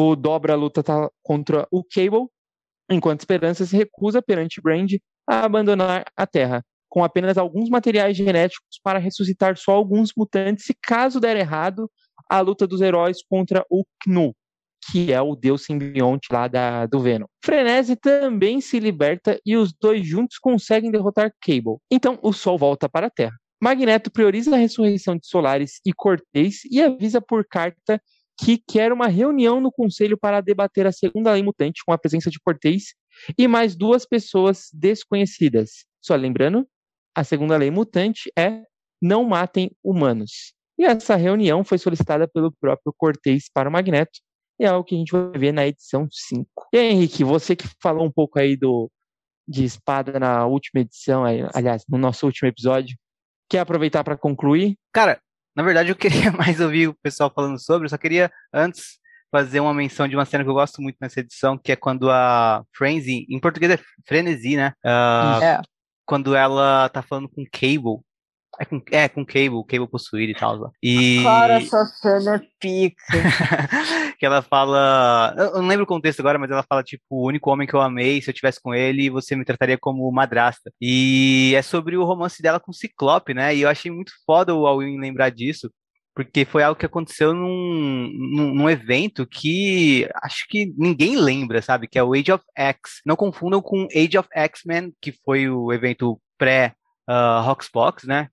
Speaker 3: o Dobra luta tá contra o Cable, enquanto Esperança se recusa perante Brand a abandonar a Terra, com apenas alguns materiais genéticos para ressuscitar só alguns mutantes e, caso der errado, a luta dos heróis contra o Knu, que é o deus simbionte lá da, do Venom. Frenese também se liberta e os dois juntos conseguem derrotar Cable. Então o Sol volta para a Terra. Magneto prioriza a ressurreição de Solaris e Cortez e avisa por carta que quer uma reunião no conselho para debater a segunda lei mutante com a presença de Cortez e mais duas pessoas desconhecidas. Só lembrando, a segunda lei mutante é não matem humanos. E essa reunião foi solicitada pelo próprio Cortez para o Magneto, e é algo que a gente vai ver na edição 5. E aí, Henrique, você que falou um pouco aí do de espada na última edição, aliás, no nosso último episódio, quer aproveitar para concluir?
Speaker 4: Cara, na verdade, eu queria mais ouvir o pessoal falando sobre, eu só queria antes fazer uma menção de uma cena que eu gosto muito nessa edição, que é quando a Frenzy, em português é frenesi, né? Uh, é. Quando ela tá falando com Cable, é com, é, com Cable, Cable possuído e tal. E...
Speaker 5: Cara, essa cena é pica.
Speaker 4: que ela fala. Eu não lembro o contexto agora, mas ela fala, tipo, o único homem que eu amei, se eu tivesse com ele, você me trataria como madrasta. E é sobre o romance dela com o Ciclope, né? E eu achei muito foda o Alwyn lembrar disso. Porque foi algo que aconteceu num, num, num, evento que acho que ninguém lembra, sabe? Que é o Age of X. Não confundam com Age of X-Men, que foi o evento pré uh, Roxbox, né?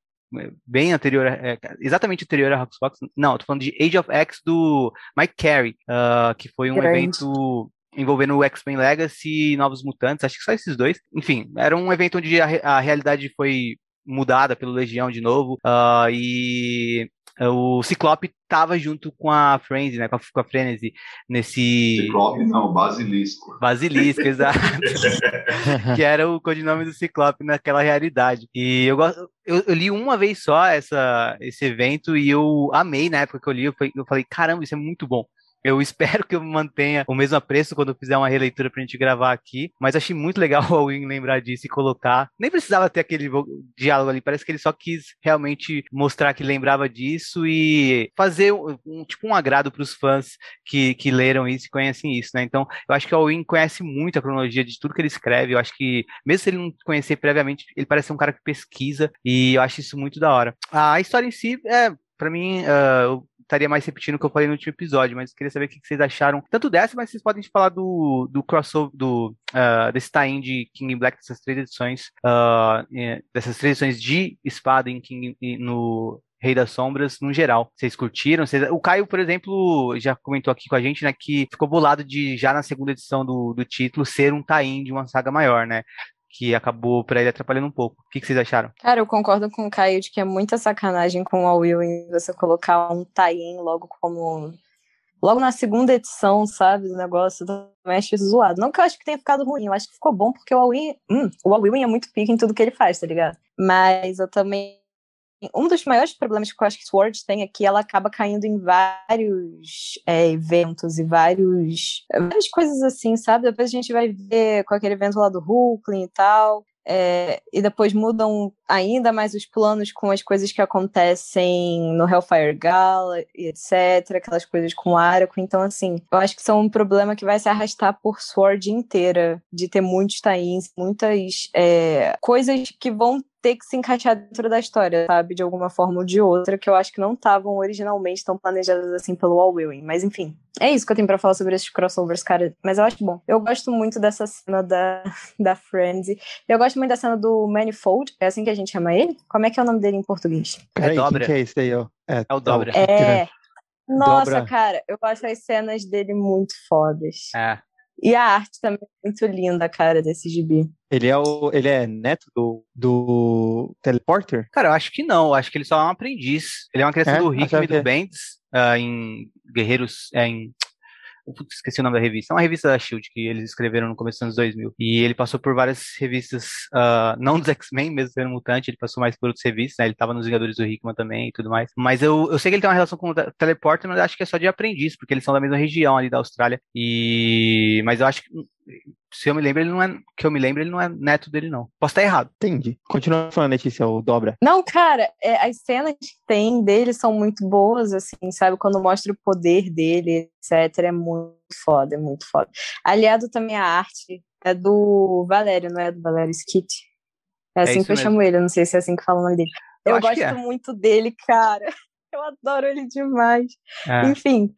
Speaker 4: Bem anterior, é, exatamente anterior a Roxbox. Não, tô falando de Age of X do Mike Carey, uh, que foi um Grande. evento envolvendo o X-Men Legacy e Novos Mutantes, acho que só esses dois. Enfim, era um evento onde a, a realidade foi mudada pelo Legião de novo, uh, e o Ciclope tava junto com a Frenzy, né? Com a, com a Frenzy nesse.
Speaker 6: Ciclope não, Basilisco.
Speaker 4: Basilisco, exato. que era o codinome do Ciclope naquela realidade. E eu gosto. Eu, eu, li uma vez só essa, esse evento e eu amei na época que eu li. Eu eu falei caramba, isso é muito bom. Eu espero que eu mantenha o mesmo apreço quando eu fizer uma releitura pra gente gravar aqui. Mas achei muito legal o Win lembrar disso e colocar. Nem precisava ter aquele diálogo ali. Parece que ele só quis realmente mostrar que lembrava disso e fazer um, um tipo um agrado para os fãs que, que leram isso e conhecem isso, né? Então, eu acho que o Win conhece muito a cronologia de tudo que ele escreve. Eu acho que, mesmo se ele não conhecer previamente, ele parece ser um cara que pesquisa e eu acho isso muito da hora. A história em si é para mim, uh, estaria mais repetindo o que eu falei no último episódio, mas queria saber o que vocês acharam, tanto dessa, mas vocês podem falar do, do crossover, do, uh, desse tie-in de King in Black, dessas três edições, uh, dessas três edições de espada em King, no Rei das Sombras no geral. Vocês curtiram? Vocês... O Caio, por exemplo, já comentou aqui com a gente, né, que ficou bolado de já na segunda edição do, do título ser um tie-in de uma saga maior, né? Que acabou para ele atrapalhando um pouco. O que, que, vocês acharam?
Speaker 5: Cara, eu concordo com o Caio de que é muita sacanagem com a Will em você colocar um tie-in logo como. Logo na segunda edição, sabe? O negócio do mestre zoado. Não que eu acho que tenha ficado ruim, eu acho que ficou bom porque o Alwyn, hum, o Alwyn é muito pique em tudo que ele faz, tá ligado? Mas eu também um dos maiores problemas que eu acho que Sword tem é que ela acaba caindo em vários é, eventos e vários várias coisas assim, sabe? Depois a gente vai ver com aquele evento lá do Hulkling e tal. É, e depois mudam ainda mais os planos com as coisas que acontecem no Hellfire Gala, etc., aquelas coisas com o Araco. Então, assim, eu acho que são um problema que vai se arrastar por Sword inteira, de ter muitos tains, muitas é, coisas que vão ter que se encaixar dentro da história, sabe? De alguma forma ou de outra, que eu acho que não estavam originalmente tão planejadas assim pelo All Willing. Mas enfim, é isso que eu tenho pra falar sobre esses crossovers, cara. Mas eu acho bom. Eu gosto muito dessa cena da, da Frenzy. Eu gosto muito da cena do Manifold. É assim que a gente chama ele? Como é que é o nome dele em português?
Speaker 3: É que, que é esse daí, ó?
Speaker 4: É, é o Dobra.
Speaker 5: É. Nossa, Dobra. cara, eu acho as cenas dele muito fodas.
Speaker 4: É.
Speaker 5: E a arte também é muito linda, cara, desse gibi.
Speaker 3: Ele é o. Ele é neto do, do Teleporter?
Speaker 4: Cara, eu acho que não. Eu acho que ele só é um aprendiz. Ele é uma criança é? do Rick e do Bendis uh, em Guerreiros. É, em esqueci o nome da revista, é uma revista da Shield que eles escreveram no começo dos anos 2000. E ele passou por várias revistas, uh, não dos X-Men, mesmo sendo mutante, ele passou mais por outras revistas, né? Ele tava nos Vingadores do Hickman também e tudo mais. Mas eu, eu sei que ele tem uma relação com o Teleporter, mas acho que é só de aprendiz, porque eles são da mesma região ali da Austrália. E mas eu acho que se eu me lembro, ele não é. Que eu me lembro, ele não é neto dele, não. Posso estar errado.
Speaker 3: Entendi. Continua falando, Letícia, o dobra.
Speaker 5: Não, cara, é, as cenas que tem dele são muito boas, assim, sabe? Quando mostra o poder dele, etc. É muito foda, é muito foda. Aliado também a arte é do Valério, não é do Valério Skit? É, é assim que eu mesmo. chamo ele, eu não sei se é assim que fala o nome dele. Eu, eu gosto é. muito dele, cara. Eu adoro ele demais. É. Enfim,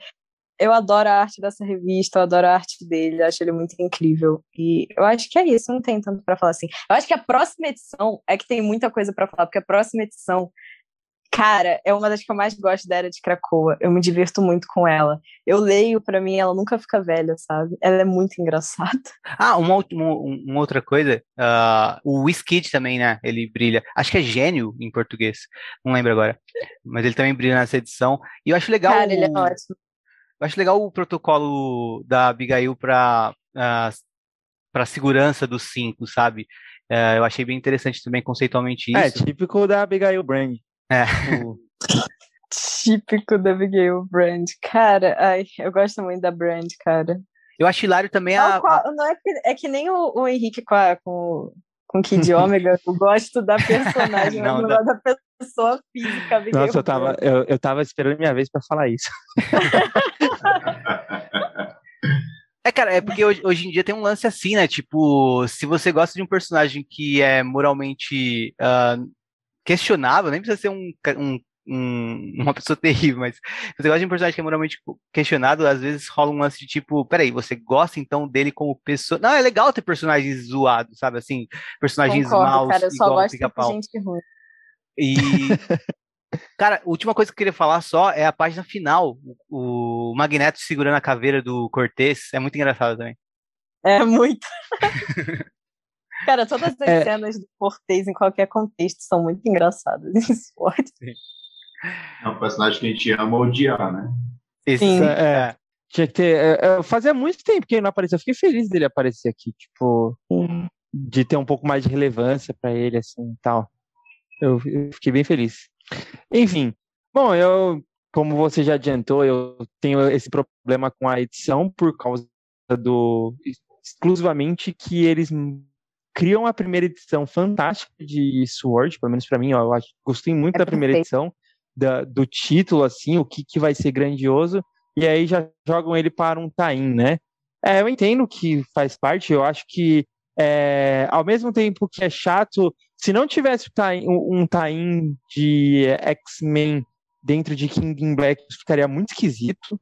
Speaker 5: eu adoro a arte dessa revista, eu adoro a arte dele, acho ele muito incrível. E eu acho que é isso, não tem tanto para falar assim. Eu acho que a próxima edição é que tem muita coisa para falar, porque a próxima edição, cara, é uma das que eu mais gosto da Era de Cracoa. Eu me divirto muito com ela. Eu leio, para mim, ela nunca fica velha, sabe? Ela é muito engraçada.
Speaker 4: Ah, uma, uma, uma outra coisa, uh, o Whiskid também, né? Ele brilha. Acho que é gênio em português, não lembro agora. Mas ele também brilha nessa edição. E eu acho legal.
Speaker 5: Cara, ele é ótimo
Speaker 4: eu acho legal o protocolo da Abigail para uh, para segurança dos cinco, sabe? Uh, eu achei bem interessante também conceitualmente
Speaker 3: é,
Speaker 4: isso.
Speaker 3: É, típico da Abigail Brand.
Speaker 4: É.
Speaker 5: O... típico da Abigail Brand. Cara, ai, eu gosto muito da Brand, cara.
Speaker 4: Eu acho hilário também a.
Speaker 5: Não, não é, que, é que nem o, o Henrique com, a, com, com Kid Ômega, eu gosto da personagem, não, mas não gosto da pessoa física. Abigail
Speaker 3: Nossa, eu tava, eu, eu tava esperando minha vez para falar isso.
Speaker 4: É, cara, é porque hoje, hoje, em dia tem um lance assim, né? Tipo, se você gosta de um personagem que é moralmente uh, questionável, nem precisa ser um, um, um, uma pessoa terrível, mas se você gosta de um personagem que é moralmente questionado, às vezes rola um lance de tipo, peraí, você gosta então dele como pessoa. Não, é legal ter personagens zoados, sabe? Assim, personagens
Speaker 5: Concordo,
Speaker 4: maus.
Speaker 5: Cara, eu só gosto de gente ruim.
Speaker 4: E Cara, a última coisa que eu queria falar só é a página final. O, Magneto segurando a caveira do Cortez. É muito engraçado também.
Speaker 5: É muito. Cara, todas as é... cenas do Cortez em qualquer contexto são muito engraçadas.
Speaker 6: É um personagem que a gente ama odiar, né?
Speaker 4: Esse,
Speaker 5: Sim.
Speaker 3: É, tinha que ter. é, é, fazia muito tempo que ele não apareceu. Eu fiquei feliz dele aparecer aqui, tipo, de ter um pouco mais de relevância pra ele, assim e tal. Eu, eu fiquei bem feliz. Enfim, bom, eu, como você já adiantou, eu tenho esse problema com a edição por causa do. exclusivamente que eles criam a primeira edição fantástica de Sword, pelo menos pra mim, ó, eu acho, gostei muito
Speaker 5: É
Speaker 3: da primeira
Speaker 5: perfeito.
Speaker 3: edição, da- do título, assim, o que, que vai ser grandioso, e aí já jogam ele para um tain, né? É, eu entendo que faz parte, eu acho que é, ao mesmo tempo que é chato, se não tivesse um, tain de X-Men dentro de King in Black, ficaria muito esquisito,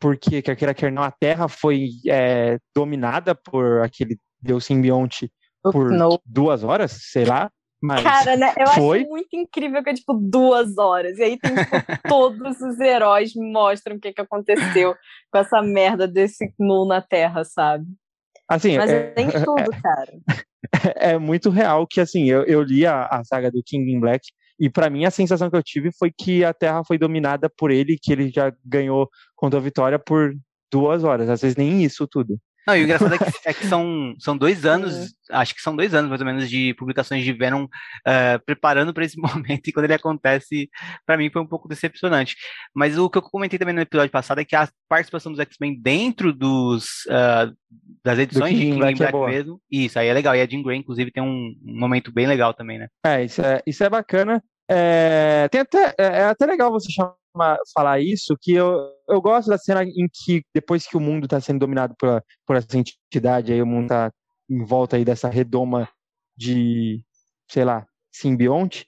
Speaker 3: porque, quer queira, quer não, a Terra foi é, dominada por aquele deus simbionte por
Speaker 5: Não.
Speaker 3: duas horas, sei lá, mas
Speaker 5: Cara, né? Eu
Speaker 3: foi.
Speaker 5: acho muito incrível que é tipo duas horas. E aí tem tipo, todos os heróis mostram o que, que aconteceu com essa merda desse nu na Terra, sabe?
Speaker 3: Assim,
Speaker 5: Mas
Speaker 3: é,
Speaker 5: tem tudo, cara.
Speaker 3: é muito real que assim, eu, eu li a, a saga do King in Black e pra mim a sensação que eu tive foi que a Terra foi dominada por ele, que ele já ganhou contra a vitória por duas horas, às vezes nem isso tudo.
Speaker 4: Não, e o engraçado é que, é que são, são dois anos,
Speaker 5: Sim.
Speaker 4: acho que são dois anos mais ou menos de publicações de Venom eh, preparando para esse momento e quando ele acontece, para mim foi um pouco decepcionante. Mas o que eu comentei também no episódio passado é que a participação dos X-Men dentro dos, ah, das edições de
Speaker 3: King Black é
Speaker 4: Black
Speaker 3: boa.
Speaker 4: mesmo, isso aí é legal. E a Jean Grey, inclusive, tem um, um momento bem legal também, né?
Speaker 3: É, isso é, isso é bacana. É, tem até, é, é até legal você chamar, falar isso, que eu, eu gosto da cena em que, depois que o mundo está sendo dominado por, por essa entidade, aí o mundo está em volta aí dessa redoma de, sei lá, simbionte,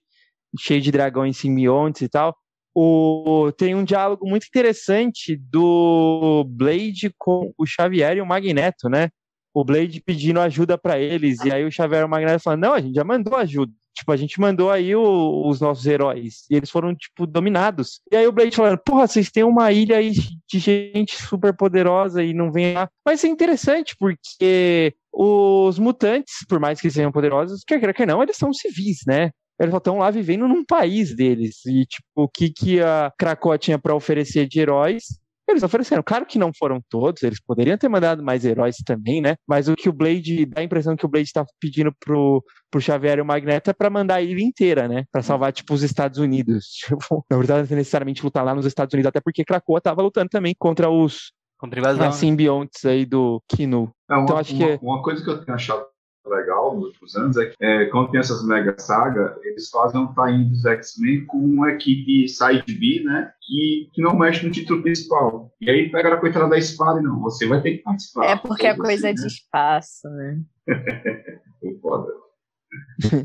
Speaker 3: cheio de dragões simbiontes e tal. O, tem um diálogo muito interessante do Blade com o Xavier e o Magneto, né? O Blade pedindo ajuda pra eles, e aí o Xavier e o Magneto falando, não, a gente já mandou ajuda. Tipo, a gente mandou aí o- os nossos heróis, e eles foram, tipo, dominados. E aí o Blade falando, porra, vocês têm uma ilha aí de gente super poderosa e não vem lá. Mas é interessante, porque os mutantes, por mais que sejam poderosos, quer queira, quer não, eles são civis, né? Eles estão lá vivendo num país deles. E, tipo, o que, que a Krakoa tinha pra oferecer de heróis, eles ofereceram. Claro que não foram todos, eles poderiam ter mandado mais heróis também, né? Mas o que o Blade, dá a impressão que o Blade tá pedindo pro, pro Xavier e o Magneto é pra mandar a ilha inteira, né? Pra salvar, tipo, os Estados Unidos. Tipo, não precisa necessariamente lutar lá nos Estados Unidos, até porque Krakoa tava lutando também contra os
Speaker 4: Contra invasão.
Speaker 3: as simbiontes aí do Kinu.
Speaker 6: É, uma,
Speaker 3: Então, acho
Speaker 6: uma-
Speaker 3: que-
Speaker 6: uma coisa que eu tenho achado legal nos últimos anos é que é, quando tem essas mega saga, eles fazem um tie dos X-Men com uma equipe side B, né? Que, que não mexe no título principal. E aí pega a coitada da espada e não, você vai ter que participar.
Speaker 5: É porque a coisa é
Speaker 6: né?
Speaker 5: de espaço, né?
Speaker 6: Foi foda.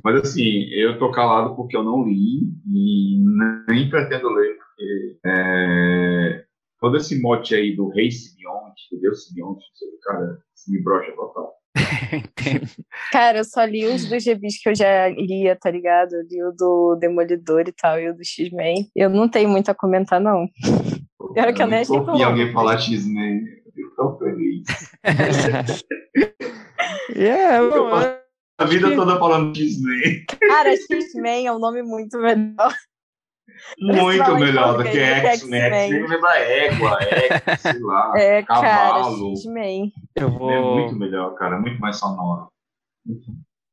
Speaker 6: Mas assim, eu tô calado porque eu não li e nem pretendo ler, porque é, todo esse mote aí do rei simbionte, do deus sei, cara, se me brocha total.
Speaker 4: Entendo.
Speaker 5: Cara, eu só li os dos reviews que eu já lia, tá ligado? Eu li o do Demolidor e tal, e o do X-Men. Eu não tenho muito a comentar, não. Pior que eu nem achei tão
Speaker 6: alguém falar X-Men, eu tão feliz.
Speaker 3: É,
Speaker 6: Eu
Speaker 3: bom,
Speaker 6: passo A vida toda falando X-Men.
Speaker 5: Cara, X-Men é um nome muito melhor.
Speaker 6: Muito melhor do que
Speaker 5: que
Speaker 6: X-Men.
Speaker 5: X-Men.
Speaker 6: X-Men lembra égua, égua, sei lá.
Speaker 5: É, cara,
Speaker 6: Cavalo.
Speaker 5: X-Men.
Speaker 3: eu
Speaker 6: É
Speaker 3: vou.
Speaker 6: muito melhor, cara, muito mais sonoro.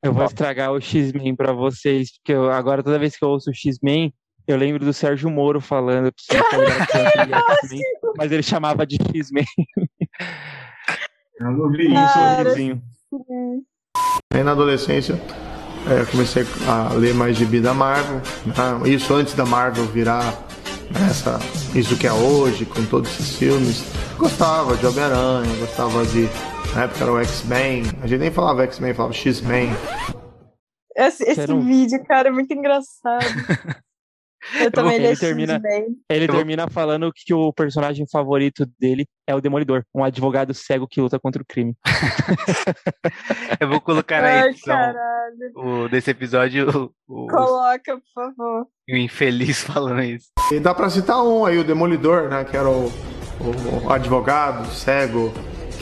Speaker 3: Eu vou estragar o X-Men pra vocês, porque eu- agora toda vez que eu ouço o X-Men, eu lembro do Sérgio Moro falando que X-Men, mas ele chamava de X-Men
Speaker 6: Eu não vi isso.
Speaker 5: Cara.
Speaker 3: sorrisinho.
Speaker 7: Aí na adolescência é, comecei a ler mais gibi da Marvel. né? Isso antes da Marvel virar né, essa, isso que é hoje, com todos esses filmes. Gostava de Homem-Aranha, gostava de. Na época era o X-Men. A gente nem falava X-Men, falava X-Men.
Speaker 5: Esse, esse
Speaker 3: Quero-
Speaker 5: vídeo, cara, é muito engraçado. Eu também
Speaker 3: ele termina-. Ele termina falando que o personagem favorito dele é o Demolidor, um advogado cego que luta contra o crime.
Speaker 4: Eu vou colocar na
Speaker 5: Ai,
Speaker 4: edição o, desse episódio o, o,
Speaker 5: Coloca, por favor.
Speaker 4: o infeliz falando isso.
Speaker 7: E dá pra citar um aí, o Demolidor, né? Que era o, o advogado cego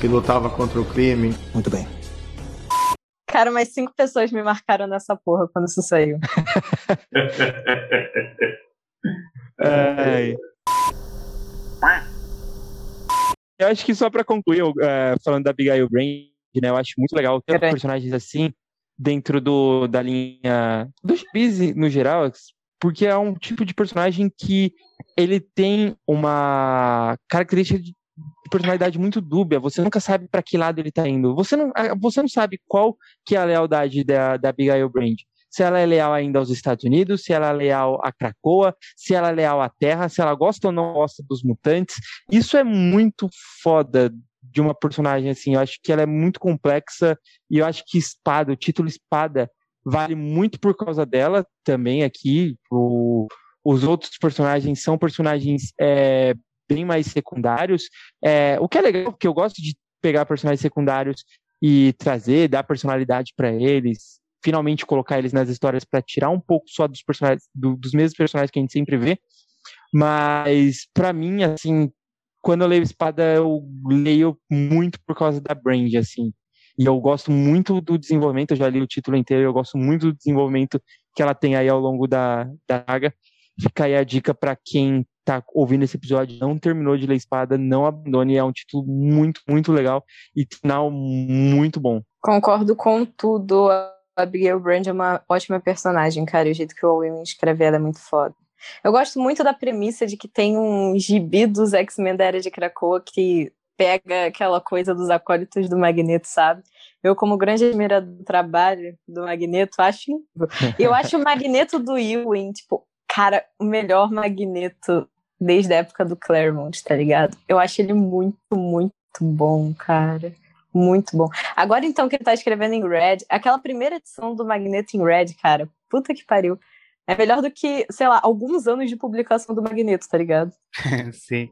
Speaker 7: que lutava contra o crime.
Speaker 8: Muito bem.
Speaker 5: Cara, mais cinco pessoas me marcaram nessa porra quando isso saiu.
Speaker 3: Ai. Eu acho que só pra concluir, é, falando da Abigail Brand, né, eu acho muito legal ter personagens assim dentro do, da linha dos bis no geral, porque é um tipo de personagem que ele tem uma característica de personalidade muito dúbia. Você nunca sabe para que lado ele tá indo. Você não, você não sabe qual que é a lealdade da, da Abigail Brand. Se ela é leal ainda aos Estados Unidos, se ela é leal a Krakoa, se ela é leal à Terra, se ela gosta ou não gosta dos mutantes. Isso é muito foda de uma personagem assim. Eu acho que ela é muito complexa e eu acho que Espada, o título Espada, vale muito por causa dela também aqui. O, os outros personagens são personagens é, bem mais secundários. É, o que é legal, porque eu gosto de pegar personagens secundários e trazer, dar personalidade para eles, finalmente colocar eles nas histórias para tirar um pouco só dos personagens, do- dos mesmos personagens que a gente sempre vê. Mas para mim, assim, quando eu leio Espada, eu leio muito por causa da Brand, assim. E eu gosto muito do desenvolvimento, eu já li o título inteiro, eu gosto muito do desenvolvimento que ela tem aí ao longo da, da saga. Fica aí a dica para quem tá ouvindo esse episódio, não terminou de ler Espada, não abandone, é um título muito, muito legal e final muito bom.
Speaker 5: Concordo com tudo. A Abigail Brand é uma ótima personagem, cara. E o jeito que o Owen escreve ela é muito foda. Eu gosto muito da premissa de que tem um gibi dos X-Men da Era de Krakoa que pega aquela coisa dos acólitos do Magneto, sabe? Eu, como grande admirador do trabalho do Magneto, acho incrível. Eu acho o Magneto do Ewing, tipo, cara, o melhor Magneto desde a época do Claremont, tá ligado? Eu acho ele muito, muito bom, cara. Muito bom. Agora, então, que ele tá escrevendo em Red, aquela primeira edição do Magneto em Red, cara, puta que pariu. É melhor do que, sei lá, alguns anos de publicação do Magneto, tá ligado?
Speaker 4: Sim.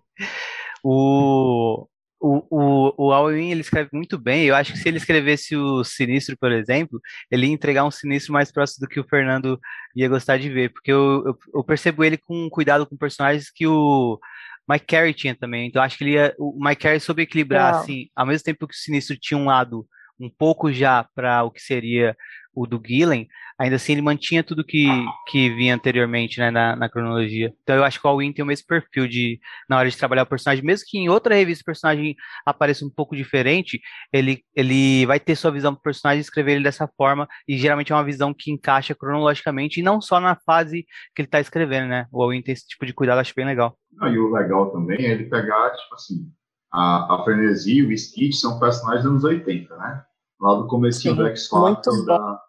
Speaker 4: O, o, o, o Alwyn, ele escreve muito bem. Eu acho que se ele escrevesse o Sinistro, por exemplo, ele ia entregar um Sinistro mais próximo do que o Fernando ia gostar de ver. Porque eu, eu, eu percebo ele com cuidado com personagens que o Mike Carey tinha também. Então acho que ele ia, o Mike Carey soube equilibrar, assim, ao mesmo tempo que o Sinistro tinha um lado um pouco já para o que seria o do Gillen, ainda assim ele mantinha tudo que, que vinha anteriormente né, na, na cronologia. Então eu acho que o Alwyn tem o mesmo perfil de na hora de trabalhar o personagem, mesmo que em outra revista o personagem apareça um pouco diferente, ele, ele vai ter sua visão do personagem e escrever ele dessa forma, e geralmente é uma visão que encaixa cronologicamente, e não só na fase que ele está escrevendo, né? O Alwyn tem esse tipo de cuidado, acho bem legal.
Speaker 6: Não, e o legal também é ele pegar, tipo assim, a, a Frenesi e o Skid são personagens dos anos 80, né? Lá do comecinho
Speaker 5: Sim,
Speaker 6: do X-Factor,
Speaker 5: muito
Speaker 6: da,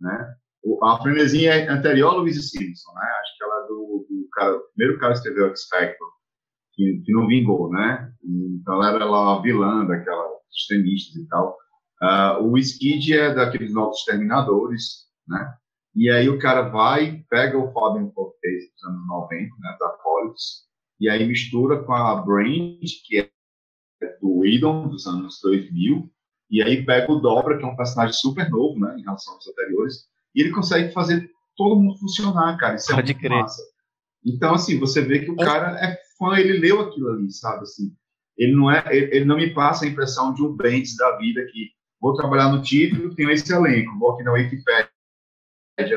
Speaker 6: né? A Frenesi é anterior a Louise Simpson, né? Acho que ela é do, do cara, o primeiro cara que escreveu X-Factor, que, que não vingou, né? Então ela era lá uma vilã daquela extremistas e tal. Ah, o Skid é daqueles novos exterminadores, né? E aí o cara vai, pega o Fabian Cortez dos anos 90, né, da Politis, e aí mistura com a Brand, que é do Whedon, dos anos 2000, e aí pega o Dobra, que é um personagem super novo, né, em relação aos anteriores, e ele consegue fazer todo mundo funcionar, cara, isso é
Speaker 4: Pode
Speaker 6: muito
Speaker 4: crer.
Speaker 6: massa. Então, assim, você vê que o cara é fã, ele leu aquilo ali, sabe, assim, ele não é, ele, ele não me passa a impressão de um Bendis da vida que vou trabalhar no título, tenho esse elenco, vou aqui na Wikipedia,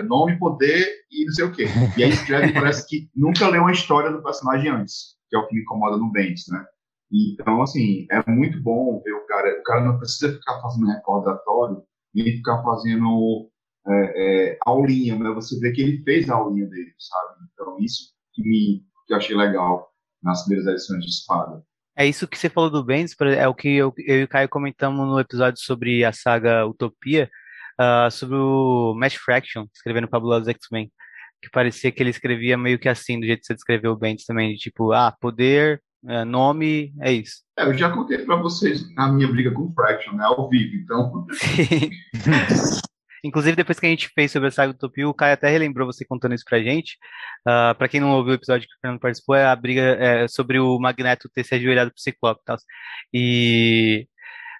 Speaker 6: nome, poder e não sei o quê. E aí escreve parece que nunca leu uma história do personagem antes, que é o que me incomoda no Bendis, né? Então, assim, é muito bom ver o cara. O cara não precisa ficar fazendo recordatório e ficar fazendo é, é, aulinha, mas você vê que ele fez a aulinha dele, sabe? Então, isso que, me, que eu achei legal nas primeiras edições de Espada.
Speaker 4: É isso que você falou do Bendis, é o que eu, eu e o Caio comentamos no episódio sobre a saga Utopia, ah, sobre o Matt Fraction, escrevendo Fabulosos X-Men, que parecia que ele escrevia meio que assim, do jeito que você descreveu o Bendis também, de tipo, ah, poder, eh, nome, é isso.
Speaker 6: É, eu já contei pra vocês a minha briga com o Fraction, né? Ao vivo, então.
Speaker 4: Inclusive, depois que a gente fez sobre a saga Utopia, o Caio até relembrou você contando isso pra gente. Ah, pra quem não ouviu o episódio que o Fernando participou, é a briga é, sobre o Magneto ter se ajoelhado pro Ciclope e tal. E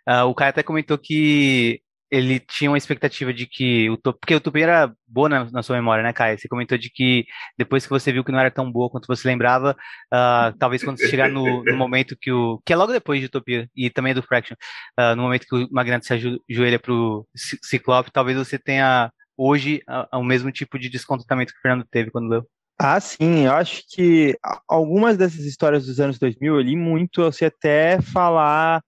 Speaker 4: ah, o Caio até comentou que ele tinha uma expectativa de que o Utopia, porque a Utopia era boa na, na sua memória, né, Caio? Você comentou de que depois que você viu que não era tão boa quanto você lembrava, ah, talvez quando você chegar no, no momento que o. que é logo depois de Utopia, e também é do Fraction, ah, no momento que o Magneto se ajo- ajoelha pro Ci- Ciclope, talvez você tenha hoje ah, o mesmo tipo de descontentamento que o Fernando teve quando leu.
Speaker 3: Ah, sim, eu acho que algumas dessas histórias dos anos 2000 eu li muito, eu sei até falar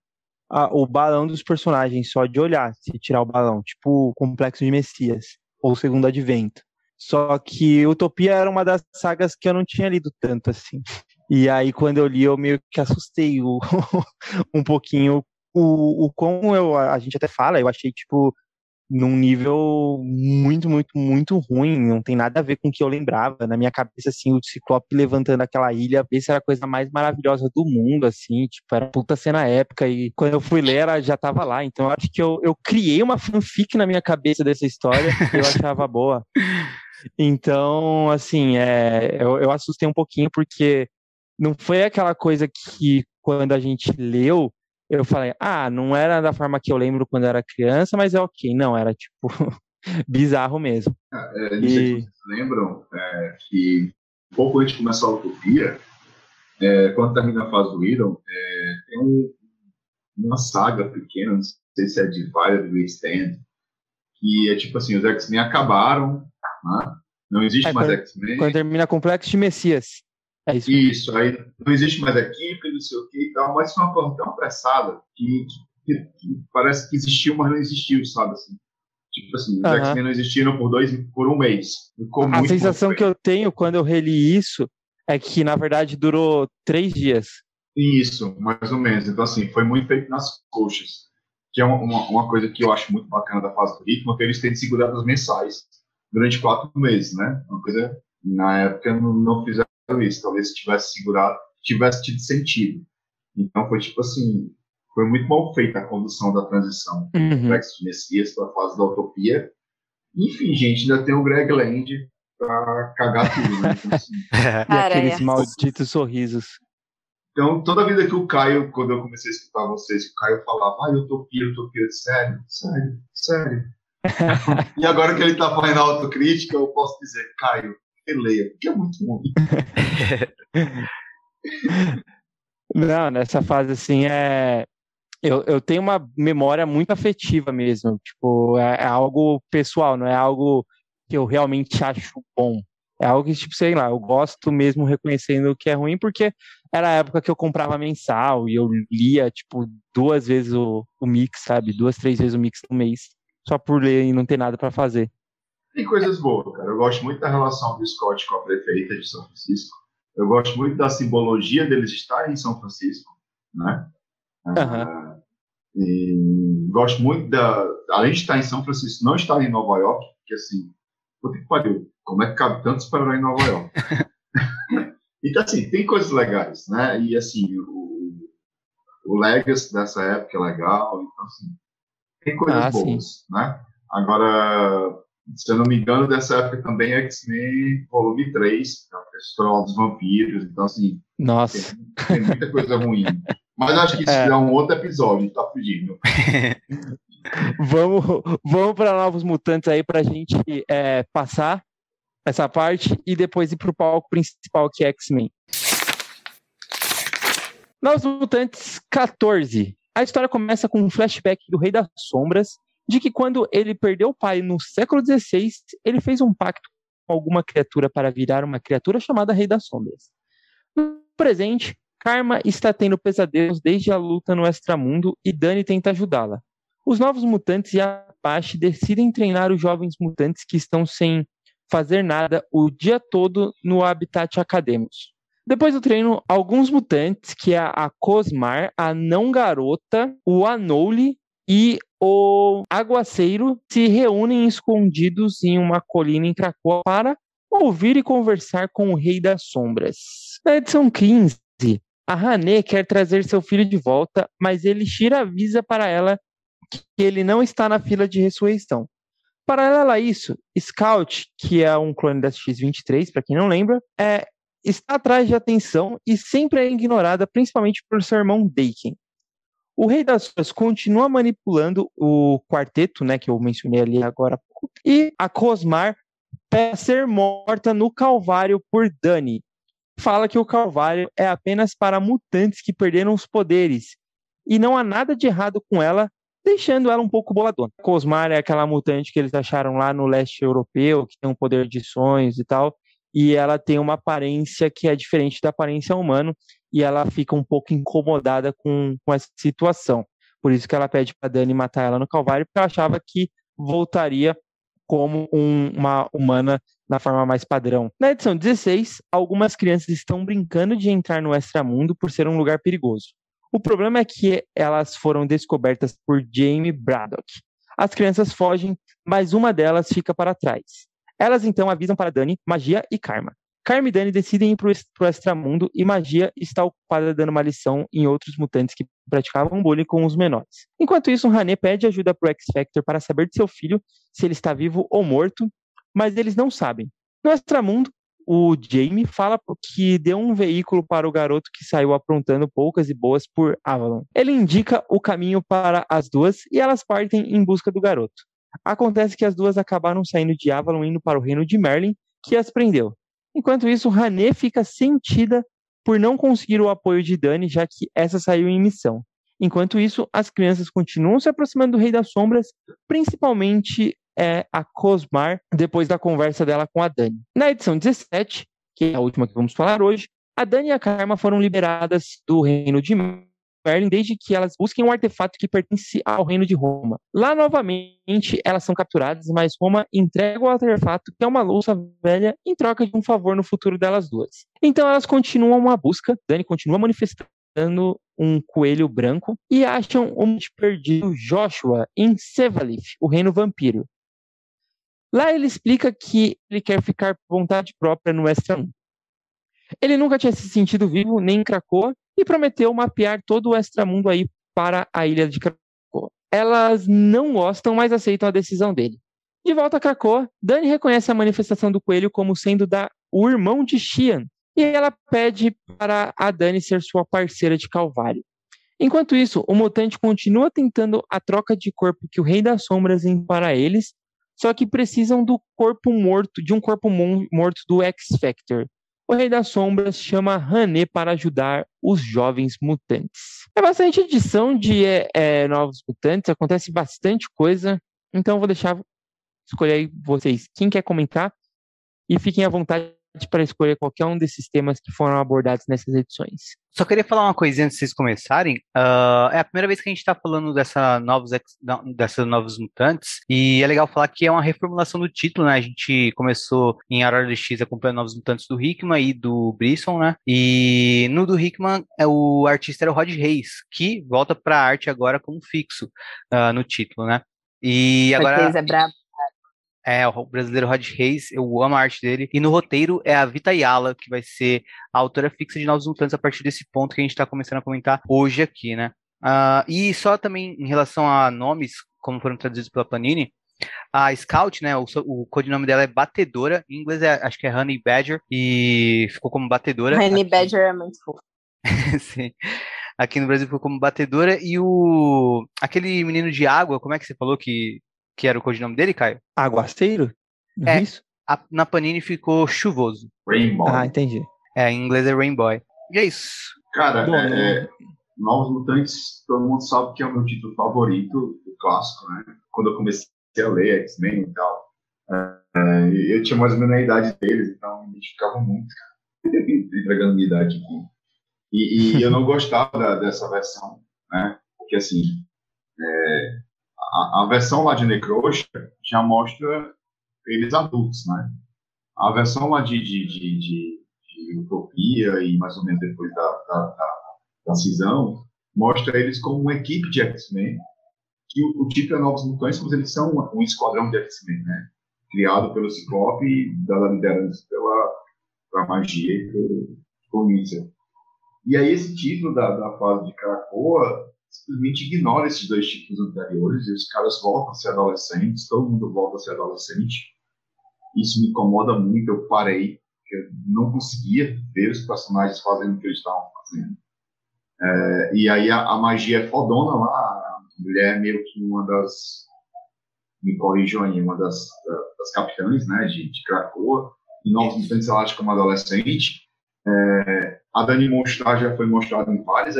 Speaker 3: a, o balão dos personagens só de olhar, se tirar o balão, tipo o Complexo de Messias ou Segundo Advento. Só que Utopia era uma das sagas que eu não tinha lido tanto assim. E aí quando eu li eu meio que assustei o, um pouquinho o, o como eu, a gente até fala, eu achei tipo num nível muito, muito, muito ruim, não tem nada a ver com o que eu lembrava. Na minha cabeça, assim, o Ciclope levantando aquela ilha, se era a coisa mais maravilhosa do mundo, assim, tipo, era puta cena épica, e quando eu fui ler, ela já tava lá, então eu acho que eu, eu criei uma fanfic na minha cabeça dessa história, que eu achava boa. Então, assim, é, eu, eu assustei um pouquinho, porque não foi aquela coisa que, quando a gente leu, eu falei, ah, não era da forma que eu lembro quando era criança, mas é ok. Não, era tipo bizarro mesmo.
Speaker 6: É, não sei e... se vocês lembram é, que um pouco antes de começar a Utopia, é, quando termina a fase do Idon, é, tem um, uma saga pequena, não sei se é de Violet do Stand, que é tipo assim, os X-Men acabaram, né? não existe é, mais X-Men.
Speaker 3: Quando termina Complexo de Messias.
Speaker 6: É isso. Isso, aí não existe mais equipe, não sei o que e tal, mas foi uma coisa tão apressada que, que, que, parece que existiu, mas não existiu, sabe assim. Tipo assim, os X-Men não existiram por dois, por um mês.
Speaker 3: Ficou a sensação que eu tenho quando eu reli isso é que, na verdade, durou três dias.
Speaker 6: Isso, mais ou menos. Então, assim, foi muito feito nas coxas. Que é uma, uma coisa que eu acho muito bacana da fase do ritmo, que eles têm segurado as mensais durante quatro meses, né? Uma coisa, na época, não, não fizeram isso. Talvez se tivesse segurado, tivesse tido sentido. Então foi tipo assim, foi muito mal feita a condução da transição do
Speaker 3: uhum.
Speaker 6: Complexo de Messias para a fase da utopia. Enfim, gente, ainda tem o Greg Land para cagar tudo, né? Então, assim,
Speaker 3: e aqueles malditos sorrisos.
Speaker 6: Então, toda vida que o Caio, quando eu comecei a escutar vocês, o Caio falava, ah, utopia, utopia, sério, sério, sério. e agora que ele está fazendo autocrítica, eu posso dizer, Caio, releia, porque é muito ruim.
Speaker 3: Não, nessa fase assim é. Eu, eu tenho uma memória muito afetiva mesmo. Tipo, é, é, algo pessoal, não é algo que eu realmente acho bom. É algo que, tipo, sei lá, eu gosto mesmo reconhecendo que é ruim, porque era a época que eu comprava mensal e eu lia, tipo, duas vezes o, o mix, sabe? Duas, três vezes o mix no mês, só por ler e não ter nada para fazer.
Speaker 6: Tem coisas boas, cara. Eu gosto muito da relação do Scott com a prefeita de São Francisco. Eu gosto muito da simbologia deles estarem em São Francisco, né?
Speaker 3: Uhum.
Speaker 6: e gosto muito da, além de estar em São Francisco, não estar em Nova York, porque assim, puta que pariu, como é que cabe tantos super em Nova York? então assim, tem coisas legais, né? E assim, o, o Legacy dessa época é legal, então assim, tem coisas ah, boas, sim. né? Agora, se eu não me engano, dessa época também é X-Men volume 3, a Festival dos Vampiros, então assim.
Speaker 3: Nossa.
Speaker 6: Tem, tem muita coisa ruim. Mas acho que isso é, é um outro episódio, tá fugindo.
Speaker 3: vamos vamos para Novos Mutantes aí para a gente é, passar essa parte e depois ir para o palco principal que é X-Men. Novos Mutantes 14. A história começa com um flashback do Rei das Sombras, de que quando ele perdeu o pai no século XVI, ele fez um pacto com alguma criatura para virar uma criatura chamada Rei das Sombras. No presente, Karma está tendo pesadelos desde a luta no extramundo e Dani tenta ajudá-la. Os novos mutantes e a Apache decidem treinar os jovens mutantes que estão sem fazer nada o dia todo no Habitat Academos. Depois do treino, alguns mutantes, que é a Cosmar, a Não Garota, o Anouli e o Aguaceiro se reúnem escondidos em uma colina em Krakoa para ouvir e conversar com o Rei das Sombras. Na edição 15, a Hané quer trazer seu filho de volta, mas Elixir avisa para ela que ele não está na fila de ressurreição. Paralelo a isso, Scout, que é um clone da X-23, para quem não lembra, é, está atrás de atenção e sempre é ignorada, principalmente por seu irmão Daken. O Rei das Sombras continua manipulando o quarteto, né, que eu mencionei ali agora e a Cosmar para ser morta no Calvário por Dani. Fala que o Calvário é apenas para mutantes que perderam os poderes e não há nada de errado com ela, deixando ela um pouco boladona. Cosmar é aquela mutante que eles acharam lá no leste europeu, que tem um poder de sonhos e tal, e ela tem uma aparência que é diferente da aparência humana e ela fica um pouco incomodada com, com essa situação. Por isso que ela pede para Dani matar ela no Calvário, porque ela achava que voltaria como um, uma humana na forma mais padrão. Na edição 16, algumas crianças estão brincando de entrar no extramundo por ser um lugar perigoso. O problema é que elas foram descobertas por Jamie Braddock. As crianças fogem, mas uma delas fica para trás. Elas então avisam para Dani, Magia e Karma. Karma e Dani decidem ir para o extramundo e Magia está ocupada dando uma lição em outros mutantes que praticavam bullying com os menores. Enquanto isso, Hané pede ajuda para o X-Factor para saber de seu filho se ele está vivo ou morto, mas eles não sabem. No extramundo, o Jamie fala que deu um veículo para o garoto que saiu aprontando poucas e boas por Avalon. Ele indica o caminho para as duas e elas partem em busca do garoto. Acontece que as duas acabaram saindo de Avalon indo para o reino de Merlin, que as prendeu. Enquanto isso, Hané fica sentida por não conseguir o apoio de Dani, já que essa saiu em missão. Enquanto isso, as crianças continuam se aproximando do Rei das Sombras, principalmente é, a Cosmar, depois da conversa dela com a Dani. Na edição 17, que é a última que vamos falar hoje, a Dani e a Karma foram liberadas do reino de Desde que elas busquem um artefato que pertence ao reino de Roma. Lá, novamente, elas são capturadas, mas Roma entrega o artefato, que é uma louça velha, em troca de um favor no futuro delas duas. Então elas continuam a busca, Dani continua manifestando um coelho branco e acham o perdido Joshua em Sevalith, o reino vampiro. Lá ele explica que ele quer ficar por vontade própria no Western. Ele nunca tinha se sentido vivo nem em Krakoa e prometeu mapear todo o extramundo aí para a ilha de Krakoa. Elas não gostam, mas aceitam a decisão dele. De volta a Krakoa, Dani reconhece a manifestação do coelho como sendo da o irmão de Xian, e ela pede para a Dani ser sua parceira de Calvário. Enquanto isso, o mutante continua tentando a troca de corpo que o Rei das Sombras envia para eles, só que precisam do corpo morto, de um corpo morto do X-Factor. O Rei das Sombras chama Hané para ajudar os jovens mutantes. É bastante edição de é, é, Novos Mutantes, acontece bastante coisa, então vou deixar escolher vocês quem quer comentar e fiquem à vontade para escolher qualquer um desses temas que foram abordados nessas edições.
Speaker 4: Só queria falar uma coisinha antes de vocês começarem. Uh, é a primeira vez que a gente está falando dessa novos, dessas novos mutantes, e é legal falar que é uma reformulação do título, né? A gente começou em Aurora X acompanhando novos mutantes do Hickman e do Brisson, né? E no do Hickman, é, o artista era o Rod Reis, que volta para a arte agora como fixo uh, no título, né? E agora.
Speaker 5: Reis é brabo.
Speaker 4: É, o brasileiro Rod Reis, eu amo a arte dele. E no roteiro é a Vita Yala, que vai ser a autora fixa de Novos Mutantes a partir desse ponto que a gente está começando a comentar hoje aqui, né? Uh, e só também em relação a nomes, como foram traduzidos pela Panini, a Scout, né, o, o codinome dela é Batedora, em inglês é, acho que é Honey Badger, e ficou como Batedora.
Speaker 5: Honey aqui. Badger é muito fofo.
Speaker 4: Sim. Aqui no Brasil ficou como Batedora, e o... aquele menino de água, como é que você falou que que era o codinome dele, Caio?
Speaker 3: Aguaceiro?
Speaker 4: É, isso? A, na Panini ficou chuvoso.
Speaker 6: Rainbow.
Speaker 3: Ah, entendi.
Speaker 4: É, em inglês é Rainbow. E é isso.
Speaker 6: Cara, é, é, Novos Mutantes, todo mundo sabe que é o meu título favorito, o clássico, né? Quando eu comecei a ler X-Men e tal, é, eu tinha mais ou menos a idade deles, então me identificava muito, entregando minha idade aqui. E, e eu não gostava da, dessa versão, né? Porque assim, é, a, versão lá de Necrosha já mostra eles adultos, né? A versão lá de, de, de, de, de Utopia e mais ou menos depois da, da, da, da cisão, mostra eles como uma equipe de X-Men, que o, o tipo é Novos Mutantes, mas eles são um, um esquadrão de X-Men, né? Criado pelo Ciclope dada liderança pela, pela magia e pelo Comícia. E aí esse título da, da fase de Krakoa simplesmente ignora esses dois tipos anteriores e os caras voltam a ser adolescentes, todo mundo volta a ser adolescente. Isso me incomoda muito, eu parei, eu não conseguia ver os personagens fazendo o que eles estavam fazendo. É, e aí a, a, magia é fodona lá, a mulher é meio que uma das, me corrijam aí, uma das, das capitães, né, de, de Krakoa, e Novos Mutantes ela como adolescente. É, a Dani Mostrar já foi mostrada em várias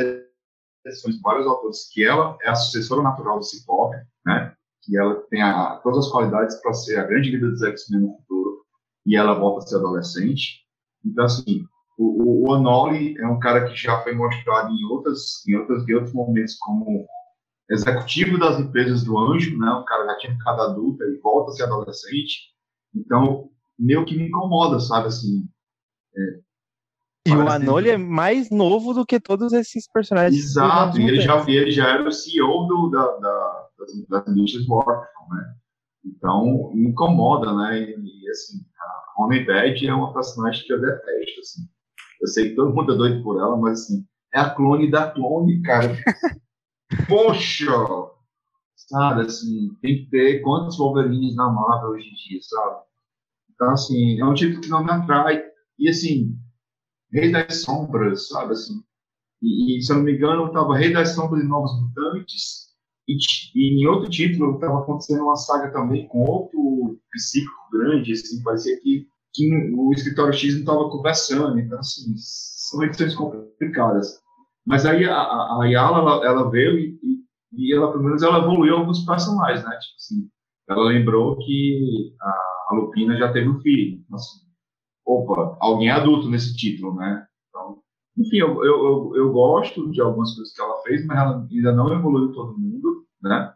Speaker 6: são de vários autores, que ela é a sucessora natural do Ciclope, né? Que ela tem a, todas as qualidades para ser a grande líder dos X-Men no futuro. e ela volta a ser adolescente. Então, assim, o, o, o Anoli é um cara que já foi mostrado em, outras, em, outras, em outros momentos como executivo das empresas do Anjo, né? O cara já tinha ficado adulto e volta a ser adolescente. Então, meio que me incomoda, sabe, assim. É,
Speaker 3: e o Anoli é mais novo do que todos esses personagens.
Speaker 6: Exato, e ele já, ele já era o CEO do, da, da, das, das indústrias Warcraft, né? Então, me incomoda, né? E, e assim, a é uma personagem que eu detesto, assim. Eu sei que todo mundo é doido por ela, mas assim, é a clone da clone, cara. Poxa! Sabe, assim, tem que ter quantos Wolverines na Marvel hoje em dia, sabe? Então, assim, é um tipo que não me atrai. E, assim, Rei das Sombras, sabe, assim. E, e se eu não me engano, eu tava Rei das Sombras e Novos Mutantes. E, e em outro título, estava acontecendo uma saga também com outro psíquico grande, assim, parecia que, que o escritório X não estava conversando. Então, assim, são edições complicadas. Mas aí a, a, Yala, ela, ela veio e, e, ela, pelo menos, ela evoluiu alguns personagens, né? Tipo assim, ela lembrou que a, a Lupina já teve um filho. Então, assim, opa, alguém é adulto nesse título, né? Então, enfim, eu, eu, eu, eu, gosto de algumas coisas que ela fez, mas ela ainda não evoluiu todo mundo, né?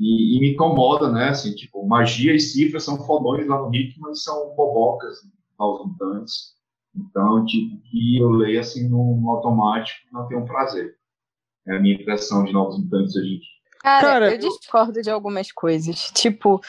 Speaker 6: E, e me incomoda, né? Assim, tipo, magia e cifras são fodões lá no Hickman e são bobocas aos mutantes. Então, tipo, que eu leio assim no, no automático não tenho prazer. É a minha impressão de Novos Mutantes hoje em dia.
Speaker 5: Cara, Cara, eu discordo de algumas coisas. Tipo,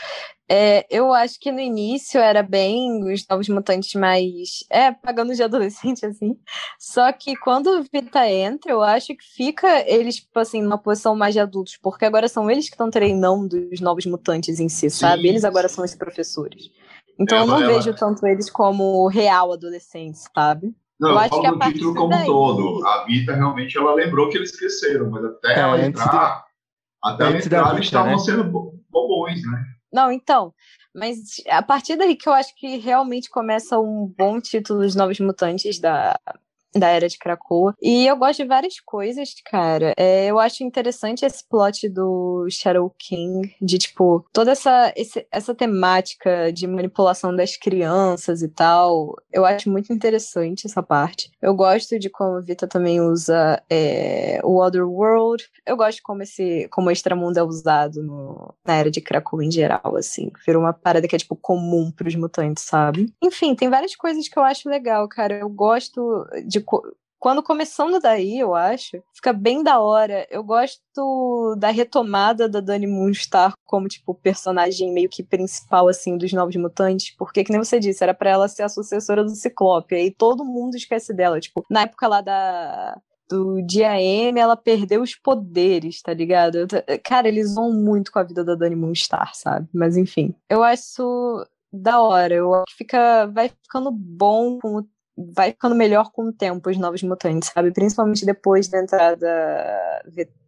Speaker 5: é, eu acho que no início era bem os Novos Mutantes mais. É, pagando de adolescente, assim. Só que quando o Vita entra, eu acho que fica eles, tipo assim, numa posição mais de adultos. Porque agora são eles que estão treinando os Novos Mutantes em si, sabe? Sim. Eles agora são os professores. Então é, eu não ela... vejo tanto eles como real adolescentes, sabe?
Speaker 6: Não, eu, eu acho que a título como daí... todo. A Vita realmente ela lembrou que eles cresceram, mas até é, ela entrar, de... até ela entrar, eles estavam né? sendo bobões, né?
Speaker 5: Não, então, mas a partir daí que eu acho que realmente começa um bom título dos Novos Mutantes da, da Era de Krakoa. E eu gosto de várias coisas, cara. É, eu acho interessante esse plot do Shadow King, de tipo, toda essa, esse, essa temática de manipulação das crianças e tal. Eu acho muito interessante essa parte. Eu gosto de como a Vita também usa é, o Otherworld. Eu gosto como esse como o extramundo é usado no, na Era de Krakoa em geral, assim. Virou uma parada que é, tipo, comum pros mutantes, sabe? Enfim, tem várias coisas que eu acho legal, cara. Eu gosto de quando começando daí, eu acho, fica bem da hora. Eu gosto da retomada da Dani Moonstar como, tipo, personagem meio que principal, assim, dos Novos Mutantes, porque, que nem você disse, era para ela ser a sucessora do Ciclope, aí todo mundo esquece dela. Tipo, na época lá da, do dia M, ela perdeu os poderes, tá ligado? Cara, eles vão muito com a vida da Dani Moonstar, sabe? Mas enfim, eu acho da hora. Eu acho que fica, vai ficando bom com o vai ficando melhor com o tempo os novos mutantes, sabe? Principalmente depois da entrada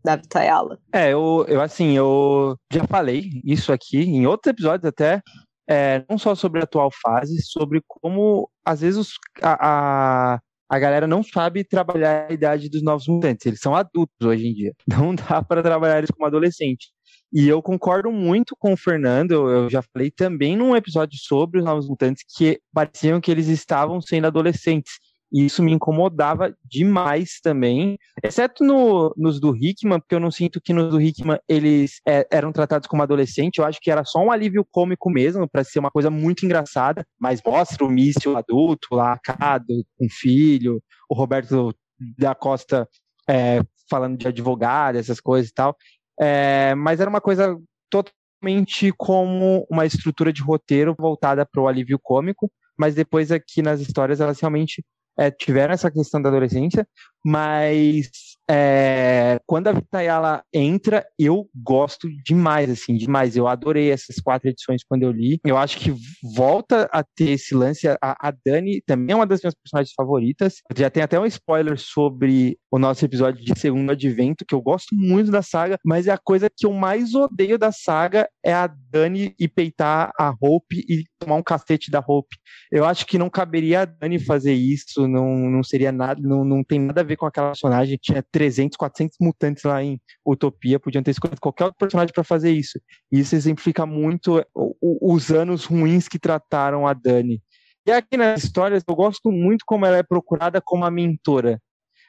Speaker 5: da Vitayala.
Speaker 3: É, eu, eu assim, eu já falei isso aqui em outros episódios até, é, não só sobre a atual fase, sobre como às vezes os, a, a, a galera não sabe trabalhar a idade dos novos mutantes. Eles são adultos hoje em dia. Não dá para trabalhar eles como adolescentes. E eu concordo muito com o Fernando, eu já falei também num episódio sobre os Novos Mutantes que pareciam que eles estavam sendo adolescentes. E isso me incomodava demais também, exceto no, nos do Hickman, porque eu não sinto que nos do Hickman eles é, eram tratados como adolescente. Eu acho que era só um alívio cômico mesmo, para ser uma coisa muito engraçada, mas mostra o míssil adulto lá, Cado, com filho, o Roberto da Costa é, falando de advogado, essas coisas e tal. É, mas era uma coisa totalmente como uma estrutura de roteiro voltada para o alívio cômico, mas depois aqui nas histórias elas realmente é, tiveram essa questão da adolescência, mas é, quando a Vitayala entra, eu gosto demais, assim, demais. Eu adorei essas quatro edições quando eu li. Eu acho que volta a ter esse lance. A, a Dani também é uma das minhas personagens favoritas. Já tem até um spoiler sobre o nosso episódio de Segundo Advento, que eu gosto muito da saga, mas é a coisa que eu mais odeio da saga é a Dani ir peitar a Hope e tomar um cacete da Hope. Eu acho que não caberia a Dani fazer isso, não, não seria nada, não, não tem nada a ver com aquela personagem. Tinha 300, 400 mutantes lá em Utopia, podiam ter escolhido qualquer outro personagem para fazer isso. E isso exemplifica muito os anos ruins que trataram a Dani. E aqui nas histórias eu gosto muito como ela é procurada como a mentora.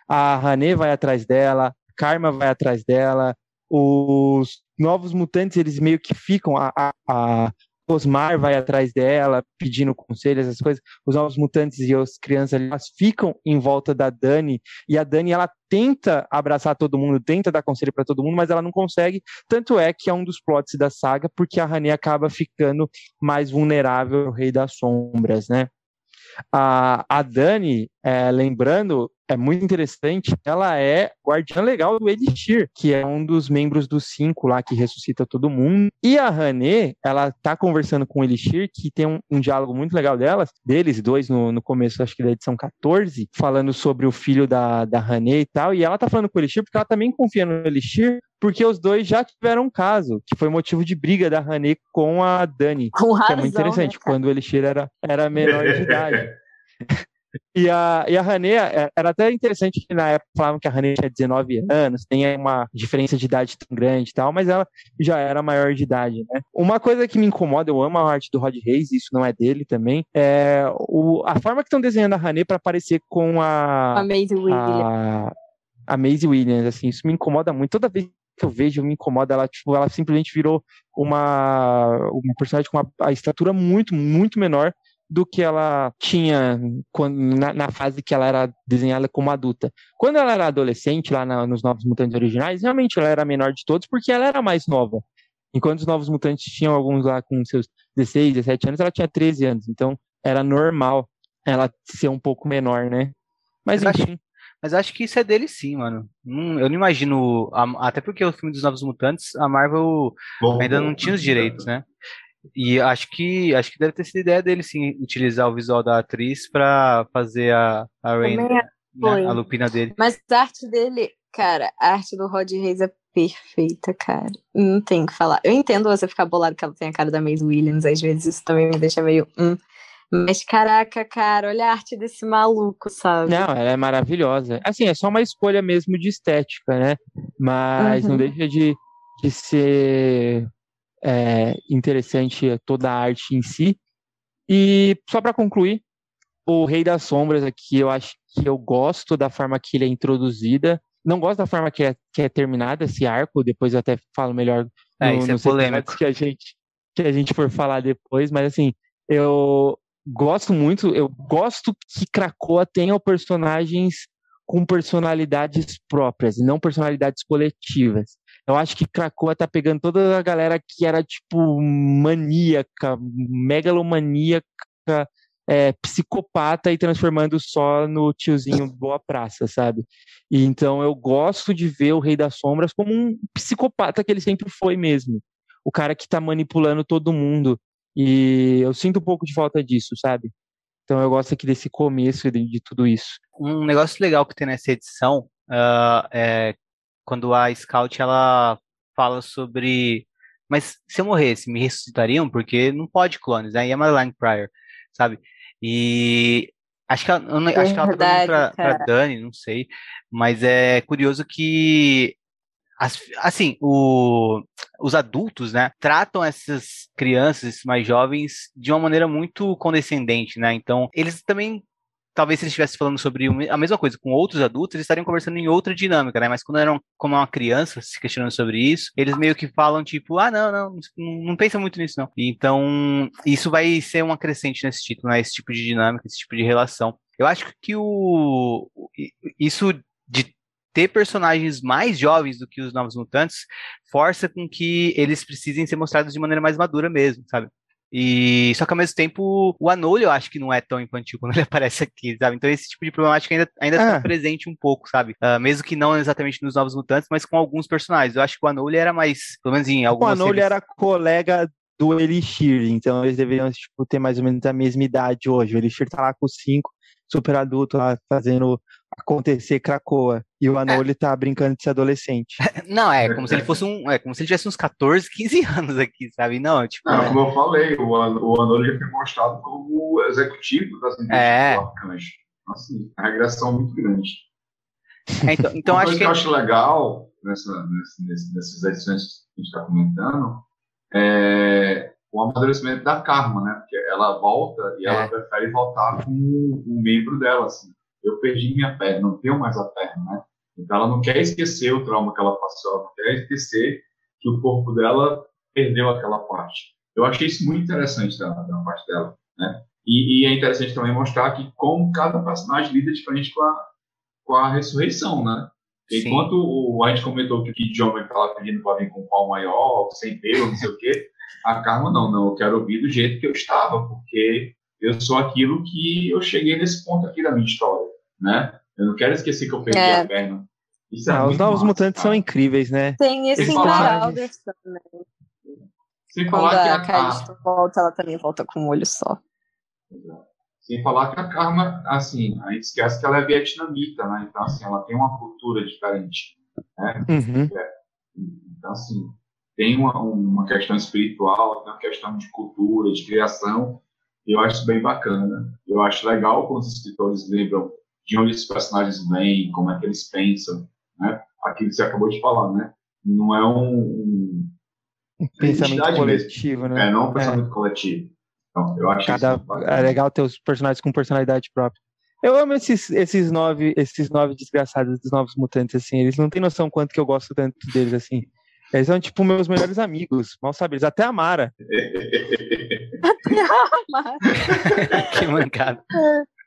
Speaker 3: A Hané vai atrás dela, Karma vai atrás dela, os novos mutantes eles meio que ficam a, a Osmar vai atrás dela, pedindo conselho, essas coisas. Os novos mutantes e as crianças elas ficam em volta da Dani, e a Dani, ela tenta abraçar todo mundo, tenta dar conselho para todo mundo, mas ela não consegue. Tanto é que é um dos plots da saga, porque a Rani acaba ficando mais vulnerável ao Rei das Sombras, né? A, a Dani, é, lembrando, é muito interessante, ela é guardiã legal do Elixir, que é um dos membros dos cinco lá que ressuscita todo mundo. E a Hané, ela tá conversando com o Elixir, que tem um, um diálogo muito legal delas, deles dois no, no começo, acho que da edição 14, falando sobre o filho da, da Hané e tal. E ela tá falando com o Elixir porque ela também confia no Elixir, porque os dois já tiveram um caso, que foi motivo de briga da Hané com a Dani.
Speaker 5: Com razão,
Speaker 3: que é muito interessante,
Speaker 5: né,
Speaker 3: quando o Elixir era, era menor de idade. E a, e a Hané, era até interessante que na época falavam que a Hané tinha 19 anos, tem uma diferença de idade tão grande e tal, mas ela já era maior de idade, né? Uma coisa que me incomoda, eu amo a arte do Rod Reis, isso não é dele também, é o, a forma que estão desenhando a Hané para parecer com a...
Speaker 5: A Maisie Williams.
Speaker 3: A, a Maisie Williams, assim, isso me incomoda muito. Toda vez que eu vejo, me incomoda. Ela, tipo, ela simplesmente virou uma, uma personagem com uma a estatura muito, muito menor do que ela tinha quando, na, na, fase que ela era desenhada como adulta. Quando ela era adolescente, lá na, nos Novos Mutantes originais, realmente ela era a menor de todos porque ela era mais nova. Enquanto os Novos Mutantes tinham alguns lá com seus 16, 17 anos, ela tinha 13 anos. Então era normal ela ser um pouco menor, né? Mas,
Speaker 4: Mas
Speaker 3: enfim.
Speaker 4: Acho, mas acho que isso é dele sim, mano. Hum, eu não imagino. Até porque o filme dos Novos Mutantes, a Marvel bom, ainda bom, não tinha os direitos, né? E acho que acho que deve ter sido ideia dele sim utilizar o visual da atriz para fazer a a Rain, né, a Lupina dele.
Speaker 5: Mas a arte dele, cara, a arte do Rod Reis é perfeita, cara. Não tem o que falar. Eu entendo você ficar bolado que ela tem a cara da Maisie Williams, às vezes isso também me deixa meio hum. Mas caraca, cara, olha a arte desse maluco, sabe?
Speaker 3: Não, ela é maravilhosa. Assim, é só uma escolha mesmo de estética, né? Mas uhum. não deixa de, de ser é, interessante toda a arte em si. E só para concluir, o Rei das Sombras aqui, eu acho que eu gosto da forma que ele é introduzida. Não gosto da forma que é, que é terminada esse arco, depois eu até falo melhor
Speaker 4: é, no, é, é
Speaker 3: que a gente que a gente for falar depois, mas assim, eu gosto muito, eu gosto que Krakoa tenha personagens com personalidades próprias e não personalidades coletivas. Eu acho que Krakoa tá pegando toda a galera que era, tipo, maníaca, megalomaníaca, é, psicopata e transformando só no tiozinho Boa Praça, sabe? E então eu gosto de ver o Rei das Sombras como um psicopata que ele sempre foi mesmo. O cara que tá manipulando todo mundo. E eu sinto um pouco de falta disso, sabe? Então eu gosto aqui desse começo de, de tudo isso.
Speaker 4: Um negócio legal que tem nessa edição uh, é quando a Scout ela fala sobre mas se eu morresse, me ressuscitariam? Porque não pode clones, né? E é Madeline Pryor, sabe? E acho que ela, é acho que ela tá pra, pra Dani, não sei. Mas é curioso que as, assim, o, os adultos, né, tratam essas crianças, esses mais jovens, de uma maneira muito condescendente, né? Então, eles também talvez se eles estivessem falando sobre a mesma coisa com outros adultos, eles estariam conversando em outra dinâmica, né? Mas quando eram como uma criança se questionando sobre isso, eles meio que falam tipo, ah, não, não, não, pensa muito nisso, não. Então, isso vai ser uma crescente nesse título, né? Esse tipo de dinâmica, esse tipo de relação. Eu acho que o isso de ter personagens mais jovens do que os Novos Mutantes força com que eles precisem ser mostrados de maneira mais madura mesmo, sabe? E só que ao mesmo tempo, o Anolho eu acho que não é tão infantil quando ele aparece aqui, sabe? Então esse tipo de problemática ainda, ainda está ah. presente um pouco, sabe? Uh, mesmo que não exatamente nos Novos Mutantes, mas com alguns personagens. Eu acho que o Anolho era mais, pelo menos em algumas...
Speaker 3: O Anolho era colega do Elixir, então eles deveriam tipo, ter mais ou menos a mesma idade hoje. O Elixir tá lá com cinco, super adulto lá fazendo acontecer Cracoa. E o Anoli é. tá brincando de ser adolescente.
Speaker 4: Não, é como se ele fosse um. É como se ele tivesse uns 14, 15 anos aqui, sabe? Não, tipo.
Speaker 6: Não, como eu falei, o, o Anoli já foi mostrado como executivo das empresas
Speaker 4: é.
Speaker 6: do Arcanjo. Assim, a regressão muito grande.
Speaker 4: É, então, então
Speaker 6: Uma
Speaker 4: acho
Speaker 6: coisa que... eu acho legal nessa, nessa, nessas edições que a gente está comentando é o amadurecimento da Karma, né? Porque ela volta e ela
Speaker 4: É.
Speaker 6: prefere voltar com um membro dela, assim. Eu perdi minha perna, não tenho mais a perna, né? Então ela não quer esquecer o trauma que ela passou, ela não quer esquecer que o corpo dela perdeu aquela parte. Eu achei isso muito interessante da, da parte dela, né? E, e é interessante também mostrar que como cada personagem lida diferente com a, com a ressurreição, né?
Speaker 4: Sim.
Speaker 6: Enquanto o, a gente comentou que o Kid John estava pedindo para vir com um pau maior, sem pelo, não sei o quê, a Karma não, não, eu quero vir do jeito que eu estava, porque eu sou aquilo que eu cheguei nesse ponto aqui da minha história, né? Eu não quero esquecer que eu perdi
Speaker 5: É.
Speaker 6: a perna. Isso é
Speaker 3: Ah, os novos
Speaker 6: massa,
Speaker 3: mutantes são
Speaker 6: cara.
Speaker 3: incríveis, né?
Speaker 5: Tem esse
Speaker 6: Eles
Speaker 5: em
Speaker 6: falaram
Speaker 5: Crowders também.
Speaker 6: Sem
Speaker 5: Quando
Speaker 6: falar que
Speaker 5: a
Speaker 6: a,
Speaker 5: volta, ela também volta com um olho só.
Speaker 6: sem falar que a Karma, assim, a gente esquece que ela é vietnamita, né? Então, assim, ela tem uma cultura diferente, né?
Speaker 3: Uhum.
Speaker 6: Então, assim, tem uma, uma questão espiritual, tem uma questão de cultura, de criação, e eu acho isso bem bacana. Eu acho legal quando os escritores lembram de onde esses personagens vêm, como é que eles pensam, né? Aquilo que você acabou de falar, né? Não é um, um
Speaker 3: Pensamento coletivo, né?
Speaker 6: é, não um pensamento coletivo. Então, eu acho
Speaker 3: Cada,
Speaker 6: isso
Speaker 3: é legal ter os personagens com personalidade própria. Eu amo esses, esses nove, esses nove desgraçados dos novos mutantes, assim. Eles não têm noção quanto que eu gosto tanto deles, assim. Eles são, tipo, meus melhores amigos. Mal sabe, eles até a Mara.
Speaker 4: que mancada.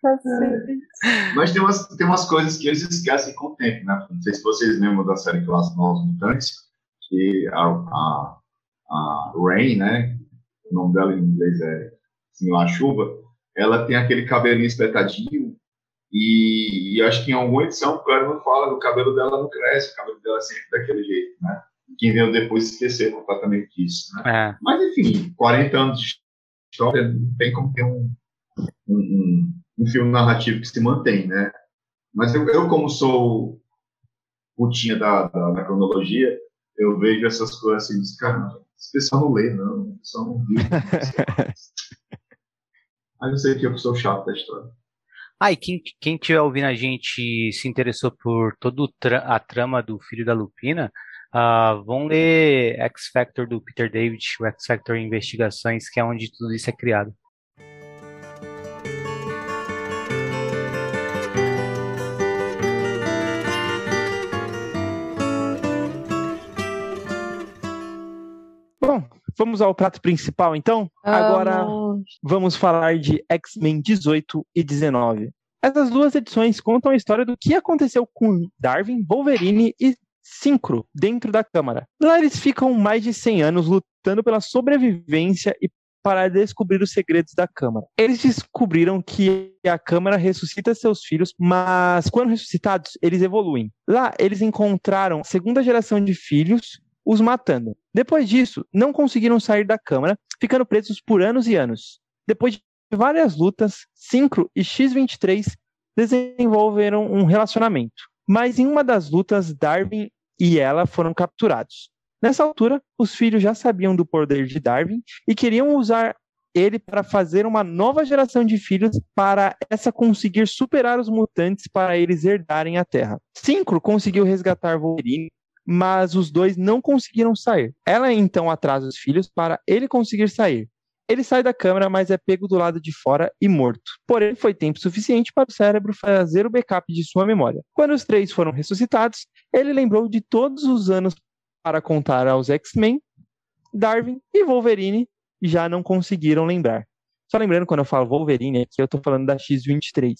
Speaker 6: Mas tem umas, tem umas coisas que eles esquecem com o tempo, né? Não sei se vocês lembram da série clássica Novos Mutantes, que a, a, a Rain, né? O nome dela em inglês é similar à chuva. Ela tem aquele cabelinho espetadinho e, e acho que em alguma edição o cara não fala que o cabelo dela não cresce, o cabelo dela é sempre daquele jeito, né? Quem veio depois esqueceu completamente disso, né?
Speaker 4: É.
Speaker 6: Mas, enfim, 40 anos de história, não tem como ter um, um, um, um filme narrativo que se mantém, né? Mas eu, eu como sou putinha da, da, da cronologia, eu vejo essas coisas assim, diz, cara, esse pessoal não lê, não, o pessoal não viu. Mas eu sei que eu sou chato da história.
Speaker 4: Ah, e quem, quem tiver ouvindo a gente se interessou por toda a trama do Filho da Lupina, ah, vão ler X Factor do Peter David, o X Factor Investigações, que é onde tudo isso é criado.
Speaker 3: Bom, vamos ao prato principal, então? Agora
Speaker 5: Amo.
Speaker 3: vamos falar de X-Men 18 e 19. Essas duas edições contam a história do que aconteceu com Darwin, Wolverine e Synchro dentro da Câmara. Lá eles ficam mais de 100 anos lutando pela sobrevivência e para descobrir os segredos da Câmara. Eles descobriram que a Câmara ressuscita seus filhos, mas quando ressuscitados, eles evoluem. Lá eles encontraram a segunda geração de filhos os matando. Depois disso, não conseguiram sair da Câmara, ficando presos por anos e anos. Depois de várias lutas, Synchro e X-23 desenvolveram um relacionamento. Mas em uma das lutas, Darwin e ela foram capturados. Nessa altura, os filhos já sabiam do poder de Darwin e queriam usar ele para fazer uma nova geração de filhos para essa conseguir superar os mutantes para eles herdarem a Terra. Synchro conseguiu resgatar Wolverine, mas os dois não conseguiram sair. Ela então atrasa os filhos para ele conseguir sair. Ele sai da câmara, mas é pego do lado de fora e morto. Porém, foi tempo suficiente para o cérebro fazer o backup de sua memória. Quando os três foram ressuscitados, ele lembrou de todos os anos para contar aos X-Men, Darwin e Wolverine já não conseguiram lembrar. Só lembrando, quando eu falo Wolverine, aqui eu tô falando da X-23,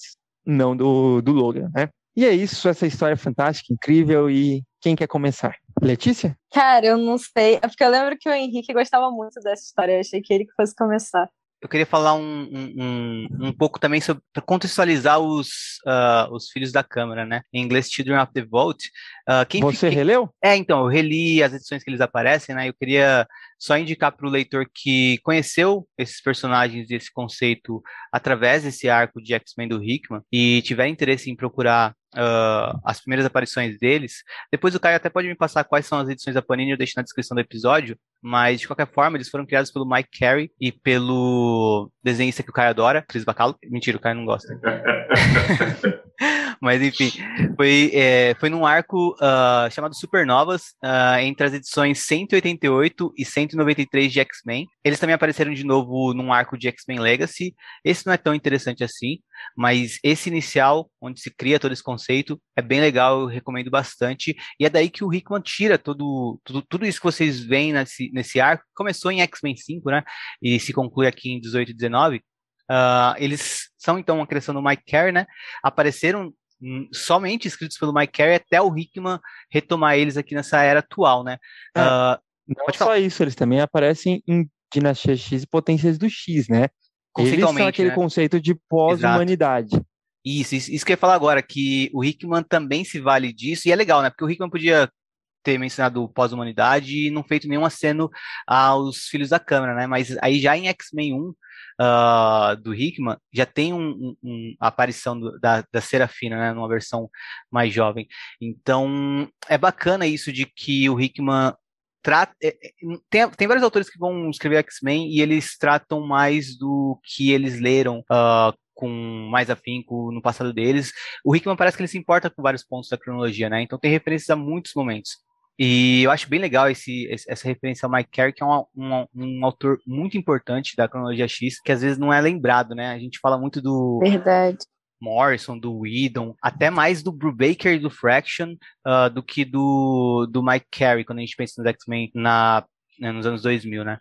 Speaker 3: não do, do Logan, né? E é isso, essa história é fantástica, incrível, e quem quer começar? Letícia?
Speaker 5: Cara, eu não sei. É porque eu lembro que o Henrique gostava muito dessa história. Eu achei que ele que fosse começar.
Speaker 4: Eu queria falar um, um, um, um pouco também sobre para contextualizar os, uh, os filhos da Câmara, né? Em inglês, Children of the Vault. Uh, quem
Speaker 3: Você
Speaker 4: fica-
Speaker 3: releu?
Speaker 4: É, então, eu reli as edições que eles aparecem, né? Eu queria só indicar para o leitor que conheceu esses personagens e esse conceito através desse arco de X-Men do Hickman e tiver interesse em procurar ah, as primeiras aparições deles. Depois o Caio até pode me passar quais são as edições da Panini, eu deixo na descrição do episódio, mas de qualquer forma, eles foram criados pelo Mike Carey e pelo desenhista que o Caio adora, Chris Bacalo. Mentira, o Caio não gosta. Mas enfim, foi, é, foi num arco uh, chamado Supernovas, uh, entre as edições 188 e 193 de X-Men. Eles também apareceram de novo num arco de X-Men Legacy. Esse não é tão interessante assim, mas esse inicial, onde se cria todo esse conceito, é bem legal, eu recomendo bastante. E é daí que o Hickman tira todo, tudo, tudo isso que vocês veem nesse, nesse arco. Começou em X-Men 5, né? E se conclui aqui em 18 e 19. Uh, eles são então uma criação do Mike Carey, né? Apareceram somente escritos pelo Mike Carey até o Hickman retomar eles aqui nessa era atual, né?
Speaker 3: É, uh, não só falar. isso, eles também aparecem em Dinastia X e Potências do X, né? Eles são aquele né? conceito de pós-humanidade.
Speaker 4: Isso, isso, isso que eu ia falar agora, que o Hickman também se vale disso, e é legal, né? Porque o Hickman podia ter mencionado pós-humanidade e não feito nenhum aceno aos Filhos da Câmara, né? Mas aí já em X-Men 1, uh, do Hickman, já tem um, um, um aparição do, da, da Serafina, né, numa versão mais jovem. Então, é bacana isso de que o Hickman trata. É, é, tem, tem vários autores que vão escrever X-Men e eles tratam mais do que eles leram uh, com mais afinco no passado deles. O Hickman parece que ele se importa com vários pontos da cronologia, né? Então tem referências a muitos momentos. E eu acho bem legal esse, essa referência ao Mike Carey, que é um, um, um, autor muito importante da cronologia X, que às vezes não é lembrado, né? A gente fala muito do.
Speaker 5: Verdade.
Speaker 4: Morrison, do Whedon, até mais do Brubaker e do Fraction uh, do que do, do Mike Carey, quando a gente pensa nos X-Men na, né, nos anos 2000, né?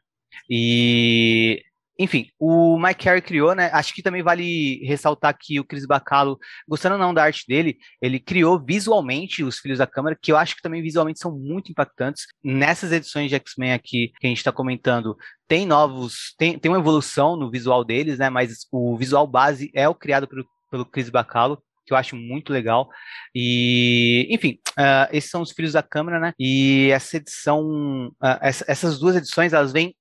Speaker 4: E enfim, o Mike Carey criou, né? Acho que também vale ressaltar que o Chris Bacalo, gostando ou não da arte dele, ele criou visualmente os Filhos da Câmara, que eu acho que também visualmente são muito impactantes. Nessas edições de X-Men aqui que a gente está comentando, tem novos, tem, tem uma evolução no visual deles, né? Mas o visual base é o criado pelo, pelo Chris Bacalo que eu acho muito legal. E, enfim, uh, esses são os Filhos da Câmara, né? E essa edição, uh, essa, essas duas edições, elas vêm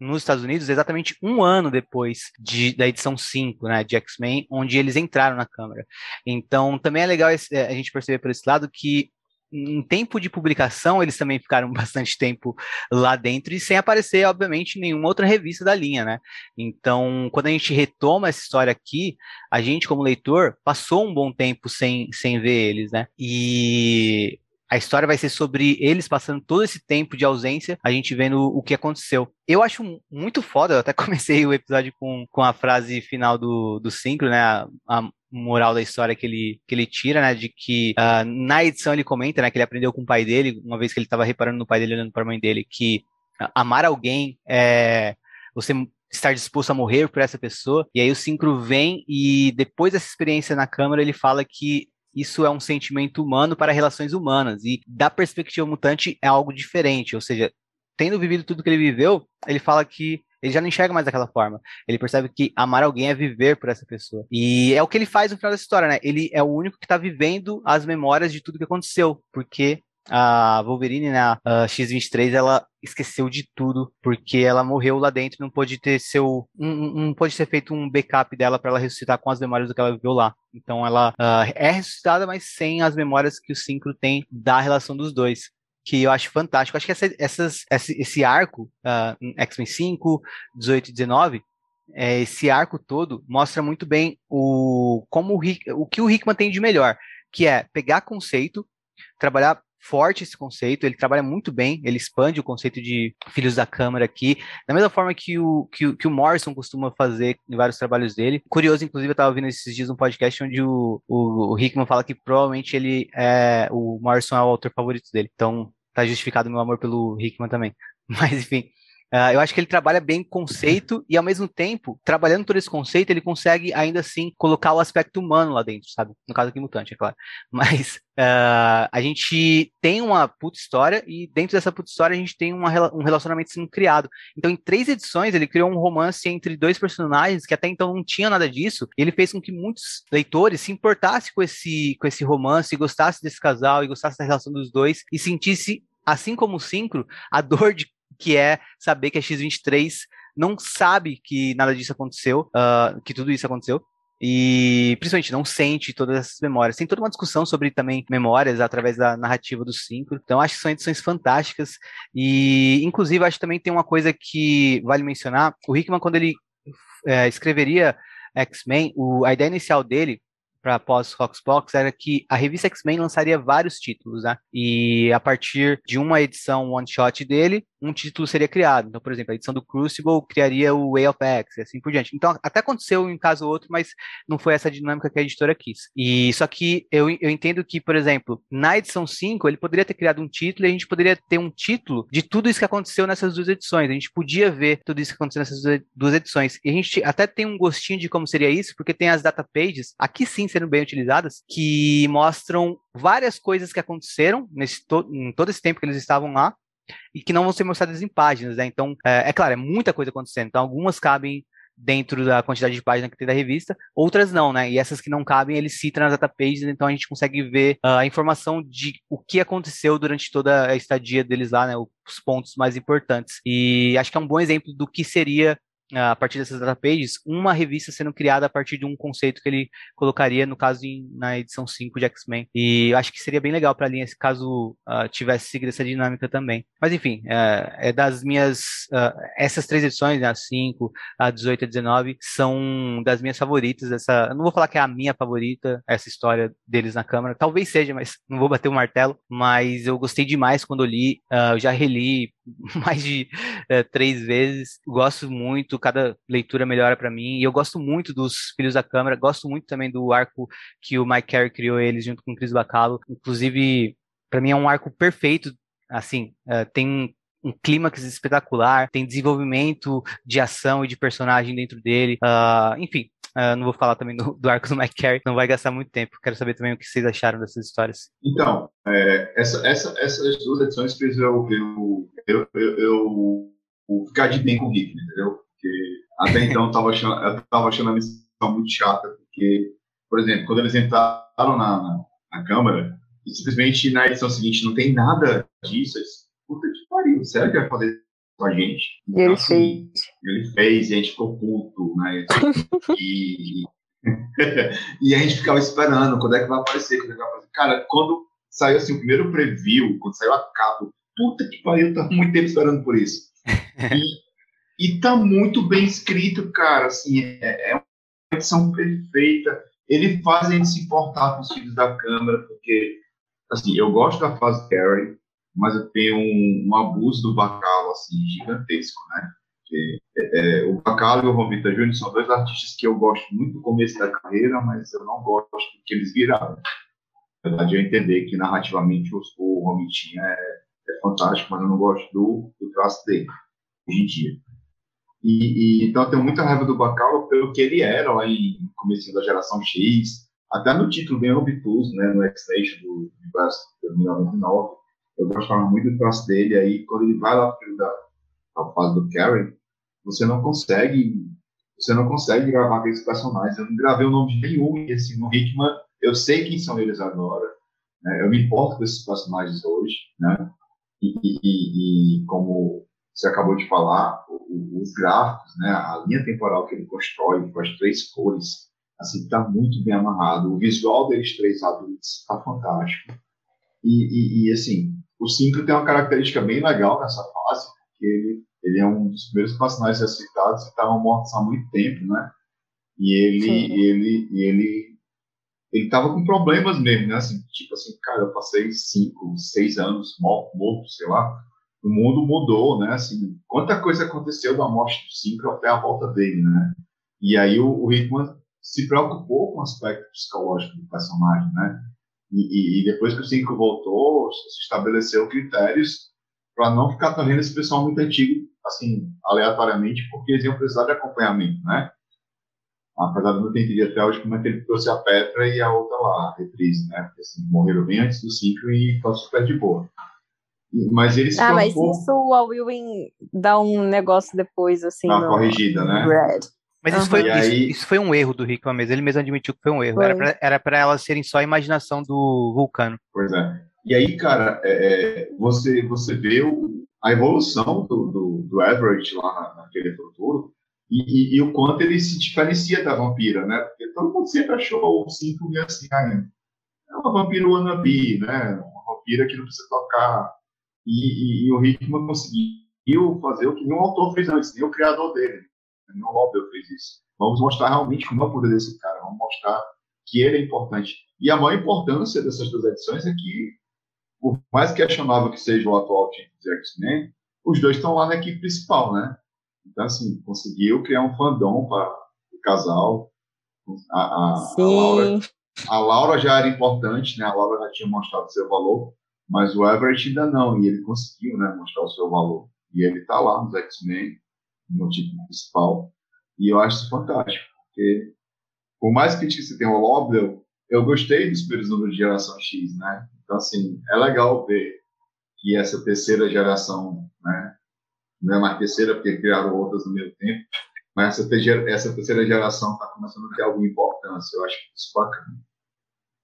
Speaker 4: nos Estados Unidos exatamente um ano depois de, da edição 5, né, de X-Men, onde eles entraram na Câmara. Então, também é legal esse, é, a gente perceber por esse lado que em tempo de publicação, eles também ficaram bastante tempo lá dentro e sem aparecer, obviamente, nenhuma outra revista da linha, né? Então, quando a gente retoma essa história aqui, a gente, como leitor, passou um bom tempo sem, sem ver eles, né? E a história vai ser sobre eles passando todo esse tempo de ausência, a gente vendo o que aconteceu. Eu acho muito foda, eu até comecei o episódio com, com a frase final do, do Synchro, né? A, a moral da história que ele, que ele tira, né? De que uh, na edição ele comenta, né? Que ele aprendeu com o pai dele, uma vez que ele estava reparando no pai dele, olhando para a mãe dele, que amar alguém é você estar disposto a morrer por essa pessoa. E aí o Synchro vem e depois dessa experiência na câmara ele fala que isso é um sentimento humano para relações humanas. E da perspectiva mutante é algo diferente. Ou seja, tendo vivido tudo que ele viveu, ele fala que ele já não enxerga mais daquela forma. Ele percebe que amar alguém é viver por essa pessoa. E é o que ele faz no final dessa história, né? Ele é o único que está vivendo as memórias de tudo que aconteceu, porque a Wolverine, né, a X-23, ela esqueceu de tudo, porque ela morreu lá dentro, não pôde ter seu, não, não pôde ser feito um backup dela para ela ressuscitar com as memórias do que ela viveu lá. Então ela uh, é ressuscitada, mas sem as memórias que o Synchro tem da relação dos dois que eu acho fantástico. Acho que essa, essas, esse, arco, uh, X-Men 5, 18 e 19, é, esse arco todo mostra muito bem o, como o, o que o Hickman tem de melhor, que é pegar conceito, trabalhar forte esse conceito, ele trabalha muito bem, ele expande o conceito de filhos da câmara aqui, da mesma forma que o, que, o, que o Morrison costuma fazer em vários trabalhos dele. Curioso, inclusive, eu estava ouvindo esses dias um podcast onde o, o, o Hickman fala que provavelmente ele é, o Morrison é o autor favorito dele, então tá justificado meu amor pelo Hickman também. Mas, enfim, Uh, eu acho que ele trabalha bem conceito e, ao mesmo tempo, trabalhando todo esse conceito, ele consegue ainda assim colocar o aspecto humano lá dentro, sabe? No caso aqui, mutante, é claro. Mas uh, a gente tem uma puta história e, dentro dessa puta história, a gente tem uma, um relacionamento sendo criado. Então, em três edições, ele criou um romance entre dois personagens que até então não tinha nada disso. E ele fez com que muitos leitores se importassem com esse, com esse romance, gostassem desse casal e gostassem da relação dos dois e sentisse assim como o Synchro, a dor de que é saber que a X23 não sabe que nada disso aconteceu, uh, que tudo isso aconteceu, e principalmente não sente todas essas memórias. Tem toda uma discussão sobre também memórias através da narrativa do Synchro. Então acho que são edições fantásticas e inclusive acho que também tem uma coisa que vale mencionar. O Hickman quando ele é, escreveria X-Men, a ideia inicial dele para pós Foxbox era que a revista X-Men lançaria vários títulos, né? E a partir de uma edição one shot dele, um título seria criado. Então, por exemplo, a edição do Crucible criaria o Way of X e assim por diante. Então, até aconteceu em um caso ou outro, mas não foi essa dinâmica que a editora quis. E só que eu, eu entendo que, por exemplo, na edição 5, ele poderia ter criado um título e a gente poderia ter um título de tudo isso que aconteceu nessas duas edições. A gente podia ver tudo isso que aconteceu nessas duas edições. E a gente até tem um gostinho de como seria isso, porque tem as data pages, aqui sim sendo bem utilizadas, que mostram várias coisas que aconteceram nesse to em todo esse tempo que eles estavam lá, e que não vão ser mostradas em páginas, né? Então, é, é claro, é muita coisa acontecendo. Então, algumas cabem dentro da quantidade de páginas que tem da revista, outras não, né? E essas que não cabem, ele cita nas data pages, então a gente consegue ver uh, a informação de o que aconteceu durante toda a estadia deles lá, né? Os pontos mais importantes. E acho que é um bom exemplo do que seria a partir dessas data pages, uma revista sendo criada a partir de um conceito que ele colocaria, no caso, em, na edição 5 de X-Men. E acho que seria bem legal para a linha, se caso uh, tivesse seguido essa dinâmica também. Mas enfim, uh, é das minhas. Uh, essas três edições, né, a 5, a 18 e a 19, são das minhas favoritas. Essa, não vou falar que é a minha favorita, essa história deles na Câmara. Talvez seja, mas não vou bater o martelo. Mas eu gostei demais quando eu li. eu já reli mais de três vezes. Gosto muito cada leitura melhora para mim. E eu gosto muito dos Filhos da Câmara, gosto muito também do arco que o Mike Carey criou eles junto com o Chris Bacalo. Inclusive, para mim é um arco perfeito. Assim, uh, tem um clímax espetacular, tem desenvolvimento de ação e de personagem dentro dele. Uh, enfim, uh, não vou falar também do, do, arco do Mike Carey, não vai gastar muito tempo. Quero saber também o que vocês acharam dessas histórias.
Speaker 6: Então, é, essa, essa, essas duas edições eu, eu, eu, eu, eu ficar de bem com o Rick, entendeu? porque até então eu estava achando, eu tava achando a missão muito chata, porque, por exemplo, quando eles entraram na, na, na Câmara, e simplesmente na edição seguinte não tem nada disso, eles, puta que pariu, sério que vai fazer com a gente?
Speaker 5: Então, e ele assim, fez.
Speaker 6: Ele fez, e a gente ficou puto, né? e, e a gente ficava esperando quando é que vai aparecer, quando é que vai aparecer. Cara, quando saiu assim, o primeiro preview, quando saiu a capa, puta que pariu, eu tava muito tempo esperando por isso. E e tá muito bem escrito, cara. Assim, é, é uma edição perfeita. Ele faz a gente se importar com os filhos da câmera, porque, assim, eu gosto da fase Carrie, mas eu tenho um, um abuso do Bacalo, assim, gigantesco, né? É, é, o Bacalo e o Romita Júnior são dois artistas que eu gosto muito do começo da carreira, mas eu não gosto do que eles viraram. Na verdade, eu entender que narrativamente o, o Romitinha é, é fantástico, mas eu não gosto do, do traço dele, hoje em dia. E, e, então eu tenho muita raiva do Bacalo pelo que ele era lá em começo da geração X, até no título bem obtuso, né, no X-Nation do universo de 1999. Eu gostava muito do traço dele, aí quando ele vai lá para a fase do Karen, você não consegue você não consegue gravar aqueles personagens. Eu não gravei o nome de nenhum, e assim, no Hickman, eu sei quem são eles agora. Né? Eu me importo com esses personagens hoje, né? E, e, e como você acabou de falar, os gráficos, né, a linha temporal que ele constrói com as três cores, assim, está muito bem amarrado. O visual deles três adultos está fantástico. E, e, e, assim, o 5 tem uma característica bem legal nessa fase, porque ele, ele é um dos primeiros personagens ressuscitados que estavam mortos há muito tempo, né? E ele, ele, ele, ele estava com problemas mesmo, né? Assim, tipo assim, cara, eu passei cinco, seis anos morto, morto sei lá, o mundo mudou, né? Assim, quanta coisa aconteceu da morte do Synchro até a volta dele, né? E aí o, o Hickman se preocupou com o aspecto psicológico do personagem, né? E, e, depois que o Synchro voltou, se estabeleceu critérios para não ficar trazendo esse pessoal muito antigo, assim, aleatoriamente, porque eles iam precisar de acompanhamento, né? Apesar de não ter entendido até hoje como é que ele trouxe a Petra e a outra lá, a reprise, né? Porque, assim, morreram bem antes do Synchro e tá super de boa. Mas ele se
Speaker 5: Ah, mas isso o Ewing dá um negócio depois, assim.
Speaker 6: Uma corrigida, né?
Speaker 5: Red.
Speaker 4: Mas isso, foi, isso, isso, foi um erro do Hickman mesmo. Ele mesmo admitiu que foi um erro. Foi. Era para elas serem só a imaginação do Vulcano.
Speaker 6: Pois é. E aí, cara, é, é, você, você vê o, a evolução do, do, do Everett lá naquele futuro e, e, e, o quanto ele se diferencia da vampira, né? Porque todo mundo sempre achou o Cinco assim, ah, é uma vampira wannabe, né? Uma vampira que não precisa tocar e, e, e o Hickman conseguiu fazer o que nenhum autor fez antes, nem o criador dele. Nenhum autor fez isso. Vamos mostrar realmente como é o poder desse cara. Vamos mostrar que ele é importante. E a maior importância dessas duas edições é que, por mais questionável que seja o atual time dos X-Men, os dois estão lá na equipe principal, né? Então, assim, conseguiu criar um fandom para o casal. A, a, a, Laura, a Laura já era importante, né? A Laura já tinha mostrado seu valor, mas o Everett ainda não, e ele conseguiu, né, mostrar o seu valor. E ele está lá nos X-Men, no time principal, e eu acho isso fantástico, porque por mais que você tenha o Lobel, eu gostei dos primeiros números de geração X, né? Então, assim, é legal ver que essa terceira geração, né? Não é mais terceira, porque criaram outras no meio tempo, mas essa, essa terceira geração está começando a ter alguma importância. Eu acho isso bacana.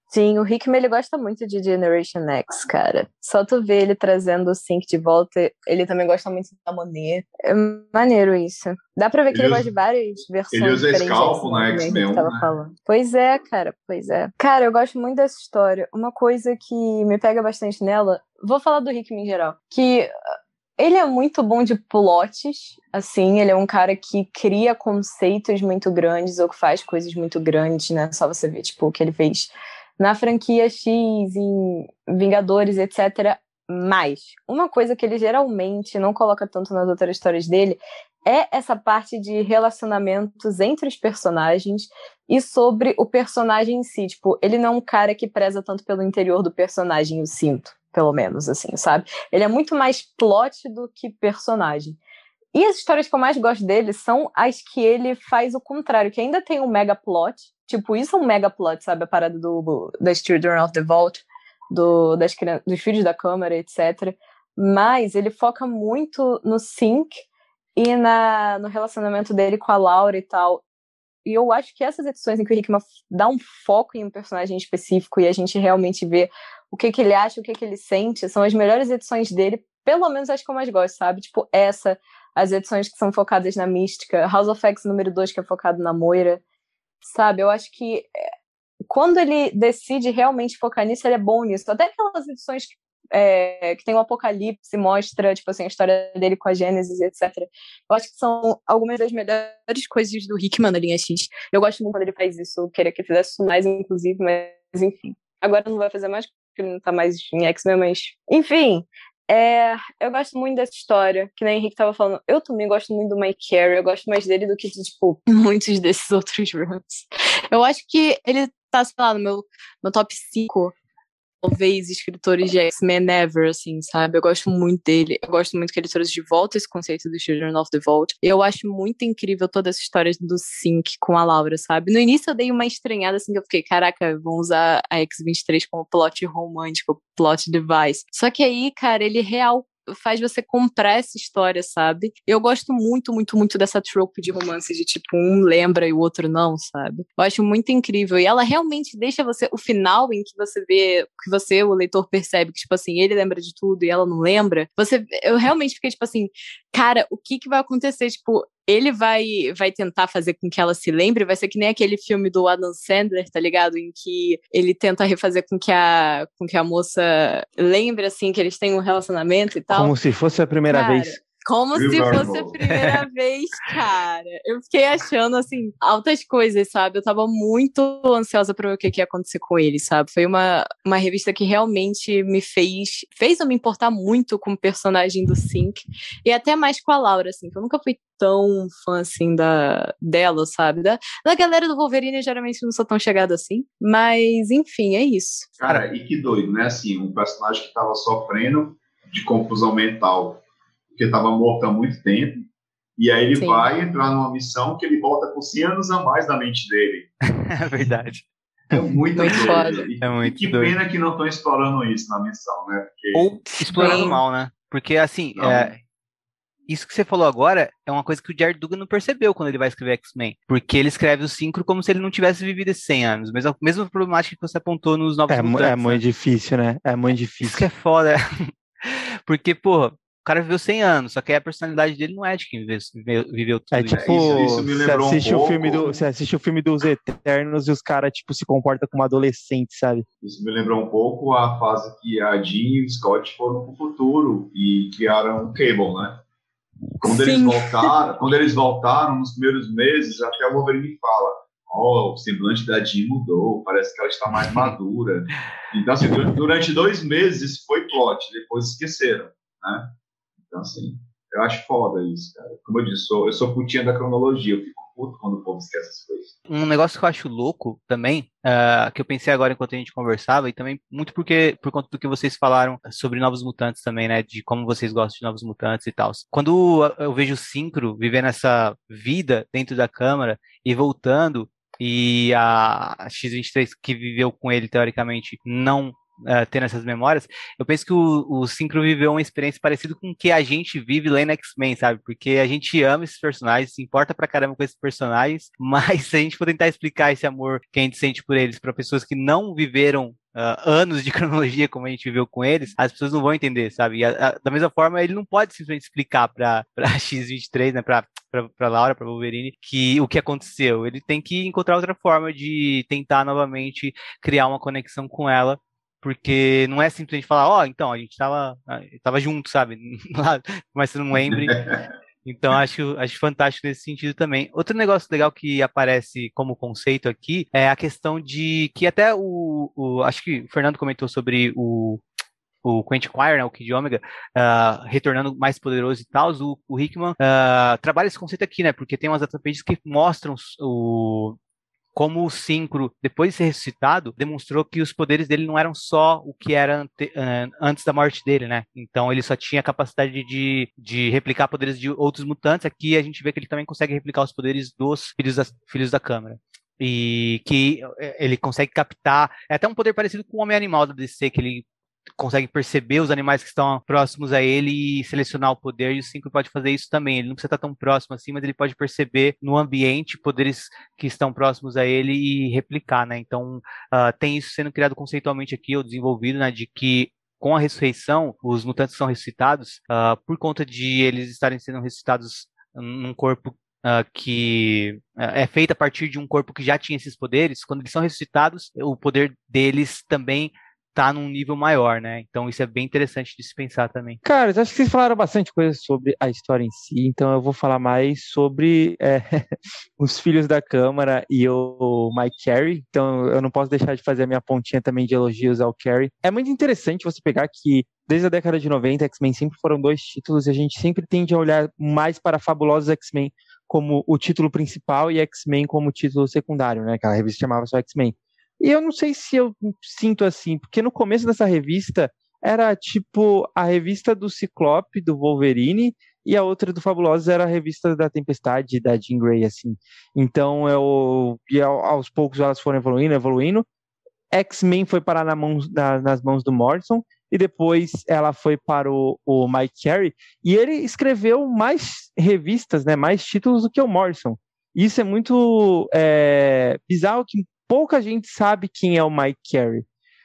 Speaker 5: Sim, o Hickman ele gosta muito de Generation X, cara. Só tu vê ele trazendo o Sync de volta. Ele também gosta muito da Monet. É maneiro isso. Dá pra ver que ele, ele gosta de várias versões.
Speaker 6: Ele usa Scalpo na X-Men. Né?
Speaker 5: Pois é, cara, pois é. Cara, eu gosto muito dessa história. Uma coisa que me pega bastante nela, vou falar do Hickman em geral, que uh, ele é muito bom de plots, assim, ele é um cara que cria conceitos muito grandes ou que faz coisas muito grandes, né? Só você ver, tipo, o que ele fez na franquia X, em Vingadores, etc. Mas uma coisa que ele geralmente não coloca tanto nas outras histórias dele é essa parte de relacionamentos entre os personagens e sobre o personagem em si. Tipo, ele não é um cara que preza tanto pelo interior do personagem, eu sinto, pelo menos, assim, sabe? Ele é muito mais plot do que personagem. E as histórias que eu mais gosto dele são as que ele faz o contrário, que ainda tem um mega plot. Tipo, isso é um mega plot, sabe? A parada do, das Children of the Vault, do, das, dos filhos da Câmara, etc. Mas ele foca muito no sync e na, no relacionamento dele com a Laura e tal. E eu acho que essas edições em que o Hickman dá um foco em um personagem específico e a gente realmente vê o que, que ele acha, o que, que ele sente, são as melhores edições dele, pelo menos as que eu mais gosto, sabe? Tipo, essa, as edições que são focadas na mística, House of X número 2, que é focado na Moira, sabe? Eu acho que é, quando ele decide realmente focar nisso, ele é bom nisso. Até aquelas edições que, é, que tem o Apocalipse, mostra, tipo assim, a história dele com a Gênesis, etc. Eu acho que são algumas das melhores coisas do Hickman na linha X. Eu gosto muito quando ele faz isso, eu queria que ele fizesse mais, inclusive, mas enfim. Agora não vai fazer mais, porque ele não tá mais em X-Men, mas... Enfim, é, eu gosto muito dessa história, que nem o Henrique tava falando. Eu também gosto muito do Mike Carey, eu gosto mais dele do que de, tipo, muitos desses outros runs. Eu acho que ele tá, sei lá, no meu, meu top 5 talvez escritores de X-Men ever, assim, sabe? Eu gosto muito dele. Eu gosto muito que ele trouxe de volta esse conceito do Children of the Vault. Eu acho muito incrível toda essa história do Sync com a Laura, sabe? No início eu dei uma estranhada, assim, que eu fiquei, caraca, vão usar a X-23 como plot romântico, plot device. Só que aí, cara, ele real faz você comprar essa história, sabe? Eu gosto muito, muito, muito dessa trope de romance de tipo, um lembra e o outro não, sabe? Eu acho muito incrível. E ela realmente deixa você, o final em que você vê, que você, o leitor, percebe que, tipo assim, ele lembra de tudo e ela não lembra. Você, eu realmente fiquei, tipo assim, cara, o que que vai acontecer? Tipo, ele vai vai tentar fazer com que ela se lembre, vai ser que nem aquele filme do Adam Sandler, tá ligado? Em que ele tenta refazer com que a com que a moça lembre assim que eles têm um relacionamento e tal.
Speaker 3: Como se fosse a primeira Cara, vez.
Speaker 5: Como se fosse a primeira vez, cara. Eu fiquei achando, assim, altas coisas, sabe? Eu tava muito ansiosa pra ver o que, que ia acontecer com ele, sabe? Foi uma, uma revista que realmente me fez. fez eu me importar muito com o personagem do Sync. E até mais com a Laura, assim, que eu nunca fui tão fã, assim, da, dela, sabe? Da, da galera do Wolverine, geralmente não sou tão chegada assim. Mas, enfim, é isso.
Speaker 6: Cara, e que doido, né? Assim, um personagem que tava sofrendo de confusão mental porque estava morto há muito tempo. E aí ele Sim. vai entrar numa missão que ele volta com 100 anos a mais na mente dele.
Speaker 4: É verdade.
Speaker 6: É muito, muito
Speaker 4: foda. E, é muito
Speaker 6: que doido. pena que não estão explorando isso na missão, né?
Speaker 4: Porque... Ou explorando mal, né? Porque, assim, é, isso que você falou agora é uma coisa que o Jared Dugan não percebeu quando ele vai escrever X-Men. Porque ele escreve o Synchro como se ele não tivesse vivido esses 100 anos. Mesma, mesma problemática que você apontou nos Novos
Speaker 3: É, é muito né? difícil, né? É muito difícil.
Speaker 4: Isso que é foda. porque, pô, o cara viveu 100 anos, só que a personalidade dele não é de quem viveu, viveu, tudo
Speaker 3: é, tipo, isso. Isso, você, assiste um o filme do, você assiste o filme dos Eternos e os caras, tipo, se comportam como adolescente, sabe?
Speaker 6: Isso me lembrou um pouco a fase que a Jean e o Scott foram pro futuro e criaram o Cable, né? Quando Sim. eles voltaram, quando eles voltaram nos primeiros meses, até o Wolverine fala, ó, o semblante da Jean mudou, parece que ela está mais madura. Então, assim, durante dois meses foi plot, depois esqueceram, né? Então, assim, eu acho foda isso, cara. Como eu disse, sou, eu sou putinha da cronologia, eu fico puto quando o povo esquece essas coisas.
Speaker 4: Um negócio que eu acho louco também, uh, que eu pensei agora enquanto a gente conversava, e também muito porque por conta do que vocês falaram sobre Novos Mutantes também, né? De como vocês gostam de Novos Mutantes e tal. Quando eu vejo o Syncro vivendo essa vida dentro da Câmara e voltando, e a X23 que viveu com ele, teoricamente, não uh, tendo essas memórias, eu penso que o, o Synchro viveu uma experiência parecida com o que a gente vive em X-Men, sabe? Porque a gente ama esses personagens, se importa pra caramba com esses personagens, mas se a gente for tentar explicar esse amor que a gente sente por eles para pessoas que não viveram Uh, anos de cronologia como a gente viveu com eles, as pessoas não vão entender, sabe? A, a, da mesma forma, ele não pode simplesmente explicar para X23, né, para para Laura, para Wolverine, que o que aconteceu. Ele tem que encontrar outra forma de tentar novamente criar uma conexão com ela porque não é simplesmente falar, ó, oh, então, a gente tava, tava junto, sabe? Mas você não lembre. Então, acho, acho fantástico nesse sentido também. Outro negócio legal que aparece como conceito aqui é a questão de que até o, o acho que o Fernando comentou sobre o, o Quentin Quire, né, o Kid Omega, uh, retornando mais poderoso e tal, o, o Hickman uh, trabalha esse conceito aqui, né, porque tem umas datapages que mostram o, como o Synchro, depois de ser ressuscitado, demonstrou que os poderes dele não eram só o que era ante, uh, antes da morte dele, né? Então ele só tinha a capacidade de, de replicar poderes de outros mutantes. Aqui a gente vê que ele também consegue replicar os poderes dos filhos da, filhos da Câmara e que eh, ele consegue captar, é até um poder parecido com o Homem-Animal da DC, que ele consegue perceber os animais que estão próximos a ele e selecionar o poder, e o Synchro pode fazer isso também. Ele não precisa estar tão próximo assim, mas ele pode perceber no ambiente poderes que estão próximos a ele e replicar, né? Então, uh, tem isso sendo criado conceitualmente aqui, ou desenvolvido, né, de que com a ressurreição, os mutantes são ressuscitados uh, por conta de eles estarem sendo ressuscitados num corpo Uh, que uh, é feito a partir de um corpo que já tinha esses poderes, quando eles são ressuscitados, o poder deles também tá num nível maior, né? Então isso é bem interessante de se pensar também.
Speaker 3: Cara, acho que vocês falaram bastante coisa sobre a história em si, então eu vou falar mais sobre é, os filhos da Câmara e o Mike Carey. Então eu não posso deixar de fazer a minha pontinha também de elogios ao Carey. É muito interessante você pegar que desde a década de 90, X-Men sempre foram dois títulos e a gente sempre tende a olhar mais para Fabulosos X-Men como o título principal e X-Men como título secundário, né? Aquela revista chamava só X-Men. E eu não sei se eu sinto assim, porque no começo dessa revista era tipo a revista do Ciclope, do Wolverine, e a outra do Fabulosos era a revista da Tempestade, da Jean Grey, assim. Então eu. E aos poucos elas foram evoluindo, evoluindo. X-Men foi parar na mão, na, nas mãos do Morrison, e depois ela foi para o, o Mike Carey, e ele escreveu mais revistas, né, mais títulos do que o Morrison. Isso é muito é, bizarro que pouca gente sabe quem é o Mike Carey.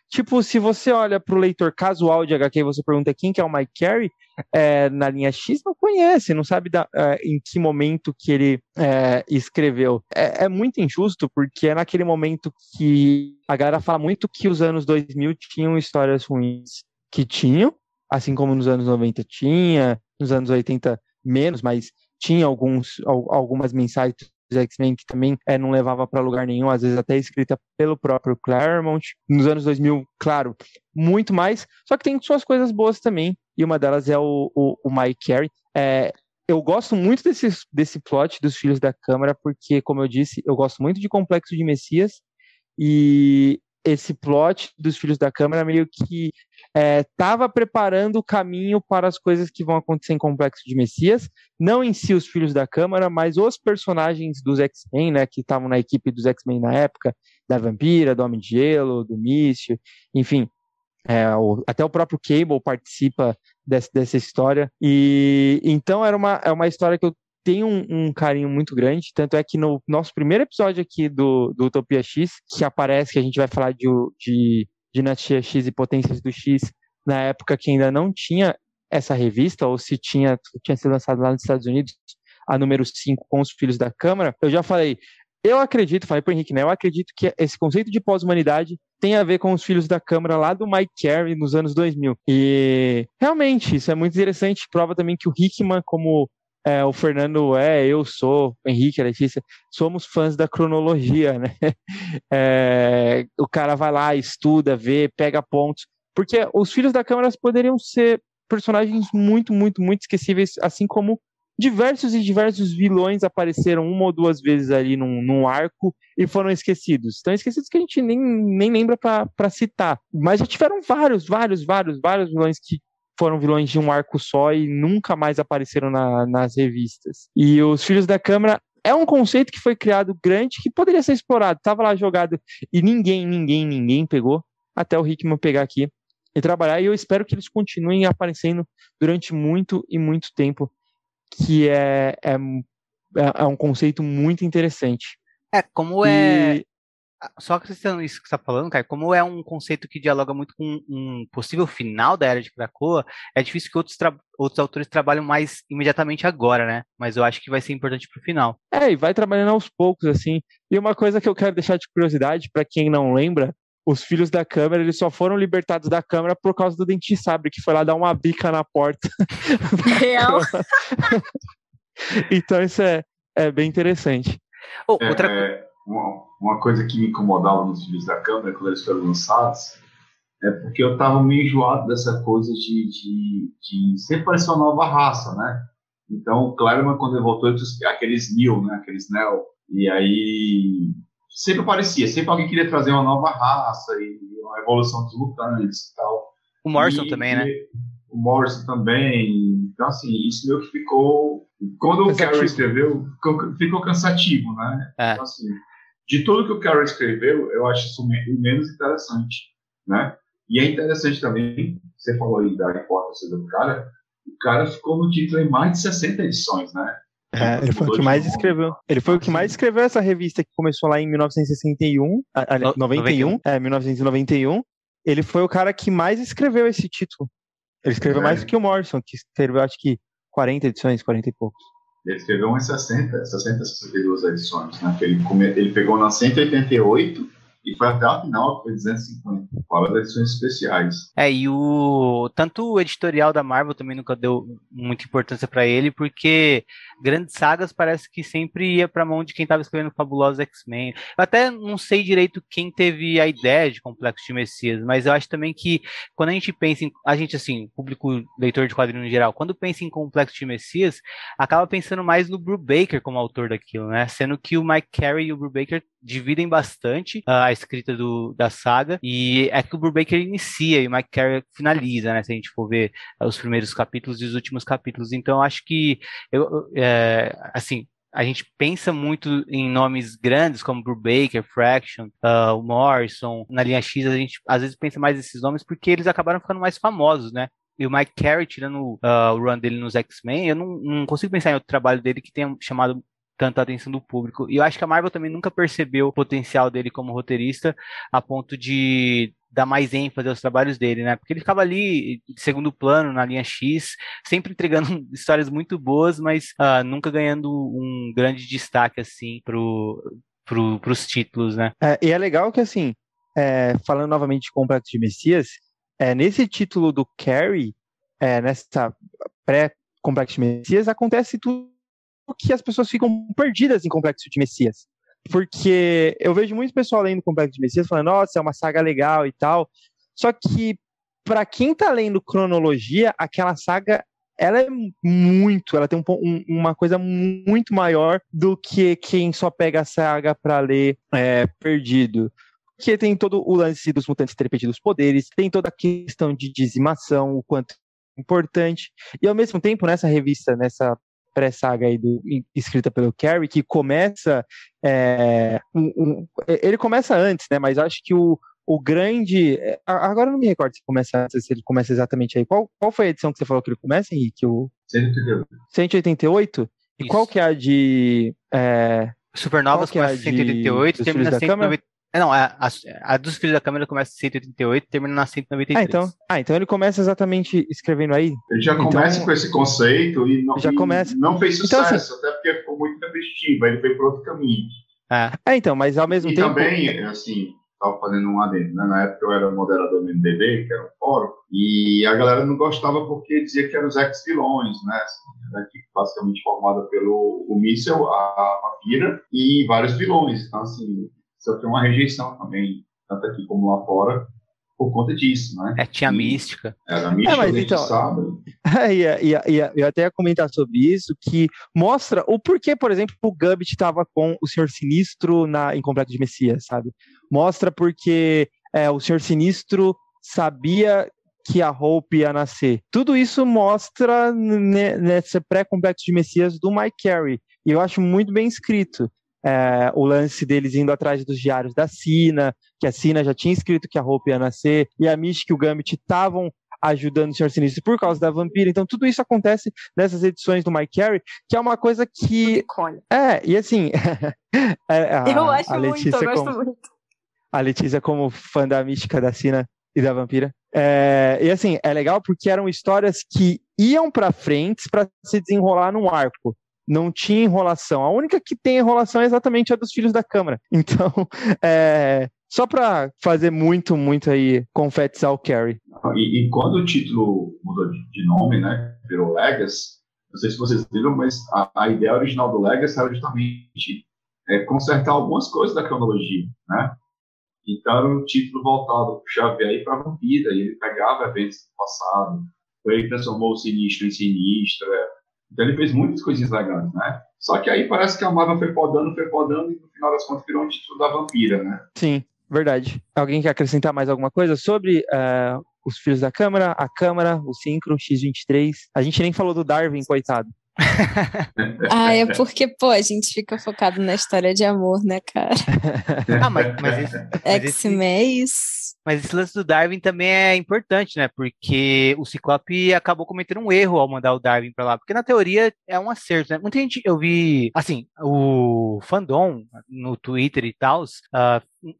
Speaker 3: Tipo, se você olha para o leitor casual de HQ e você pergunta quem que é o Mike Carey, é, na linha X não conhece, não sabe da, é, em que momento que ele é, escreveu. É, é, muito injusto, porque é naquele momento que a galera fala muito que os anos 2000 tinham histórias ruins que tinham, assim como nos anos 90 tinha, nos anos 80 menos, mas tinha alguns, algumas mensagens X-Men que também é, não levava para lugar nenhum, às vezes até escrita pelo próprio Claremont. Nos anos 2000, claro, muito mais. Só que tem suas coisas boas também, e uma delas é o, o, o Mike Carey. É, eu gosto muito desse, desse plot dos Filhos da Câmara, porque, como eu disse, eu gosto muito de Complexo de Messias, e esse plot dos Filhos da Câmara meio que estava é, preparando o caminho para as coisas que vão acontecer em Complexo de Messias, não em si os Filhos da Câmara, mas os personagens dos X-Men, né, que estavam na equipe dos X-Men na época, da Vampira, do Homem de Gelo, do Mício, enfim, é, o, até o próprio Cable participa desse, dessa história, e então era uma, é uma história que eu tenho um, um, carinho muito grande, tanto é que no nosso primeiro episódio aqui do, do Utopia X, que aparece, que a gente vai falar de, de Dinastia X e Potências do X, na época que ainda não tinha essa revista, ou se tinha, tinha sido lançado lá nos Estados Unidos, a número 5 com os Filhos da Câmara, eu já falei, eu acredito, falei para o Henrique, né? Eu acredito que esse conceito de pós-humanidade tem a ver com os filhos da Câmara lá do Mike Carey nos anos 2000. E realmente, isso é muito interessante. Prova também que o Hickman, como é, o Fernando é, eu sou, Henrique, a Letícia, somos fãs da cronologia, né? É, o cara vai lá, estuda, vê, pega pontos, porque os Filhos da Câmara poderiam ser personagens muito, muito, muito esquecíveis, assim como diversos e diversos vilões apareceram uma ou duas vezes ali num, num arco e foram esquecidos. Estão esquecidos que a gente nem, nem lembra para citar. Mas já tiveram vários, vários, vários, vários vilões que foram vilões de um arco só e nunca mais apareceram na, nas revistas. E os Filhos da Câmara é um conceito que foi criado grande que poderia ser explorado. Tava lá jogado e ninguém, ninguém, ninguém pegou, até o Hickman pegar aqui e trabalhar. E eu espero que eles continuem aparecendo durante muito e muito tempo que é, é, é um conceito muito interessante.
Speaker 4: É, como é. Só acrescentando isso que você está falando, cara, como é um conceito que dialoga muito com um possível final da Era de Krakoa, é difícil que outros, outros autores trabalhem mais imediatamente agora, né? Mas eu acho que vai ser importante para o final.
Speaker 3: É, e vai trabalhando aos poucos, assim. E uma coisa que eu quero deixar de curiosidade, para quem não lembra, os filhos da Câmara, eles só foram libertados da Câmara por causa do Dente Sabre, que foi lá dar uma bica na porta.
Speaker 5: Real.
Speaker 3: então isso é, é bem interessante.
Speaker 6: Oh, outra... É, uma, uma, coisa que me incomodava nos filhos da Câmara, quando eles foram lançados, é porque eu estava meio enjoado dessa coisa de, de, de sempre parecer uma nova raça, né? Então, o Claremont, quando ele voltou, aqueles Neo, né? Aqueles Neo, e aí sempre parecia, sempre alguém queria trazer uma nova raça e uma evolução dos mutantes e tal.
Speaker 4: O Morrison e, também, né?
Speaker 6: O Morrison também. Então, assim, isso meio que ficou. Quando o Carroll escreveu, ficou, ficou, cansativo, né? É. Então, assim, de tudo que o Carroll escreveu, eu acho isso o menos interessante, né? E é interessante também, você falou aí da importância do cara, o cara ficou no título em mais de 60 edições, né?
Speaker 3: É, ele foi o que mais escreveu. Ele foi o que mais escreveu essa revista que começou lá em 1961, a, a, 91, é, 1991. Ele foi o cara que mais escreveu esse título. Ele escreveu é. mais do que o Morrison, que escreveu acho que 40 edições, 40 e poucos.
Speaker 6: Ele escreveu umas 60, 60, 62 edições, né? Ele, ele pegou na 188 e foi até a final, que foi 250. Fala das edições especiais.
Speaker 4: É, e o. Tanto o editorial da Marvel também nunca deu muita importância para ele, porque grandes sagas parece que sempre ia pra mão de quem tava escrevendo Fabulosos X-Men. Eu até não sei direito quem teve a ideia de Complexo de Messias, mas eu acho também que quando a gente pensa em. A gente, assim, público leitor de quadrinhos em geral, quando pensa em Complexo de Messias, acaba pensando mais no Brubaker como autor daquilo, né? Sendo que o Mike Carey e o Brubaker dividem bastante a escrita do, da saga, e é que o Brubaker inicia e o Mike Carey finaliza, né? Se a gente for ver os primeiros capítulos e os últimos capítulos. Então, acho que, eu, é, assim, a gente pensa muito em nomes grandes como Brubaker, Fraction, uh, Morrison, na linha X, a gente às vezes pensa mais nesses nomes porque eles acabaram ficando mais famosos, né? E o Mike Carey, tirando uh, o run dele nos X-Men, eu não, não, consigo pensar em outro trabalho dele que tenha chamado tanta atenção do público. E eu acho que a Marvel também nunca percebeu o potencial dele como roteirista a ponto de dar mais ênfase aos trabalhos dele, né? Porque ele ficava ali de segundo plano na linha X, sempre entregando histórias muito boas, mas uh, nunca ganhando um grande destaque assim pro, pro, pros títulos, né?
Speaker 3: É, e é legal que assim, é, falando novamente de Complexo de Messias, é, nesse título do Carrie, é, nessa pré-Complexo de Messias, acontece tudo que as pessoas ficam perdidas em Complexo de Messias. Porque eu vejo muito pessoal lendo Complexo de Messias falando, nossa, é uma saga legal e tal. Só que, para quem tá lendo cronologia, aquela saga ela é muito, ela tem um, um, uma coisa muito maior do que quem só pega a saga para ler é, perdido. Porque tem todo o lance dos mutantes terem perdido os poderes, tem toda a questão de dizimação, o quanto é importante. E ao mesmo tempo, nessa revista, nessa pré-saga aí do, escrita pelo Carrie, que começa. É, um, um, ele começa antes, né? Mas acho que o, o grande. É, agora eu não me recordo se começa se ele começa exatamente aí. Qual, qual foi a edição que você falou que ele começa, Henrique? O...
Speaker 6: 188.
Speaker 3: 188? E Isso. qual que é a de. É...
Speaker 4: Supernovas começa é 188 e termina 190. É, não, a, a, a, dos Filhos da Câmara começa em 188 e termina na 193.
Speaker 3: Ah então, ah, então ele começa exatamente escrevendo aí.
Speaker 6: Ele já
Speaker 3: então,
Speaker 6: começa com esse conceito e não,
Speaker 3: já começa.
Speaker 6: não fez sucesso, então, assim, até porque ficou muito repetitivo, aí ele foi para outro caminho.
Speaker 3: É. é, então, mas ao mesmo
Speaker 6: e
Speaker 3: tempo.
Speaker 6: E também, assim, estava fazendo um adendo, né? Na época eu era moderador do MDB, que era um fórum, e a galera não gostava porque dizia que eram os ex-vilões, né? Assim, basicamente formada pelo o Míssel, a Vampira e vários vilões. Então, assim, isso tem uma rejeição também, tanto aqui como lá fora, por conta disso, né?
Speaker 4: É, tinha mística.
Speaker 6: Era mística,
Speaker 3: É, mas então-
Speaker 6: sabe.
Speaker 3: ia, ia, ia, eu até ia comentar sobre isso, que mostra o porquê, por exemplo, o Gambit estava com o Senhor Sinistro na, em Complexo de Messias, sabe? Mostra porque é, o Senhor Sinistro sabia que a Hope ia nascer. Tudo isso mostra ne- nesse pré-complexo de Messias do Mike Carey. E eu acho muito bem escrito. É, o lance deles indo atrás dos diários da Sina, que a Sina já tinha escrito que a Hope ia nascer, e a Mystic e o Gambit estavam ajudando o Senhor Sinistro por causa da vampira. Então, tudo isso acontece nessas edições do Mike Carey, que é uma coisa que. É, e assim. é, a-
Speaker 5: eu acho
Speaker 3: a
Speaker 5: muito,
Speaker 3: Letícia
Speaker 5: eu gosto
Speaker 3: como-
Speaker 5: muito.
Speaker 3: a Letícia como fã da mística da Sina e da vampira. É, e assim, é legal porque eram histórias que iam pra frente para se desenrolar num arco. Não tinha enrolação. A única que tem enrolação é exatamente a dos Filhos da Câmara. Então, é, só pra fazer muito, muito aí confetes ao Carrie.
Speaker 6: E, e quando o título mudou de, nome, né, virou Legacy, não sei se vocês viram, mas a, a ideia original do Legacy era justamente é, consertar algumas coisas da cronologia, né? Então era um título voltado para Xavier e para Vampira, e ele pegava eventos do passado, ele transformou o Sinistro em Sinistro. Então ele fez muitas coisinhas legais, né? Só que aí parece que a Marvel foi podando, foi podando, e no final das contas virou um título da Vampira, né?
Speaker 3: Sim, verdade. Alguém quer acrescentar mais alguma coisa sobre é, os Filhos da Câmara, a Câmara, o Synchro, X23? A gente nem falou do Darwin, coitado.
Speaker 5: Ah, é porque, pô, a gente fica focado na história de amor, né, cara?
Speaker 4: Ah, mas, mas, esse,
Speaker 5: X-Men é isso.
Speaker 4: mas esse lance do Darwin também é importante, né? Porque o Ciclope acabou cometendo um erro ao mandar o Darwin pra lá. Porque na teoria é um acerto, né? Muita gente, eu vi, assim, o fandom no Twitter e tal,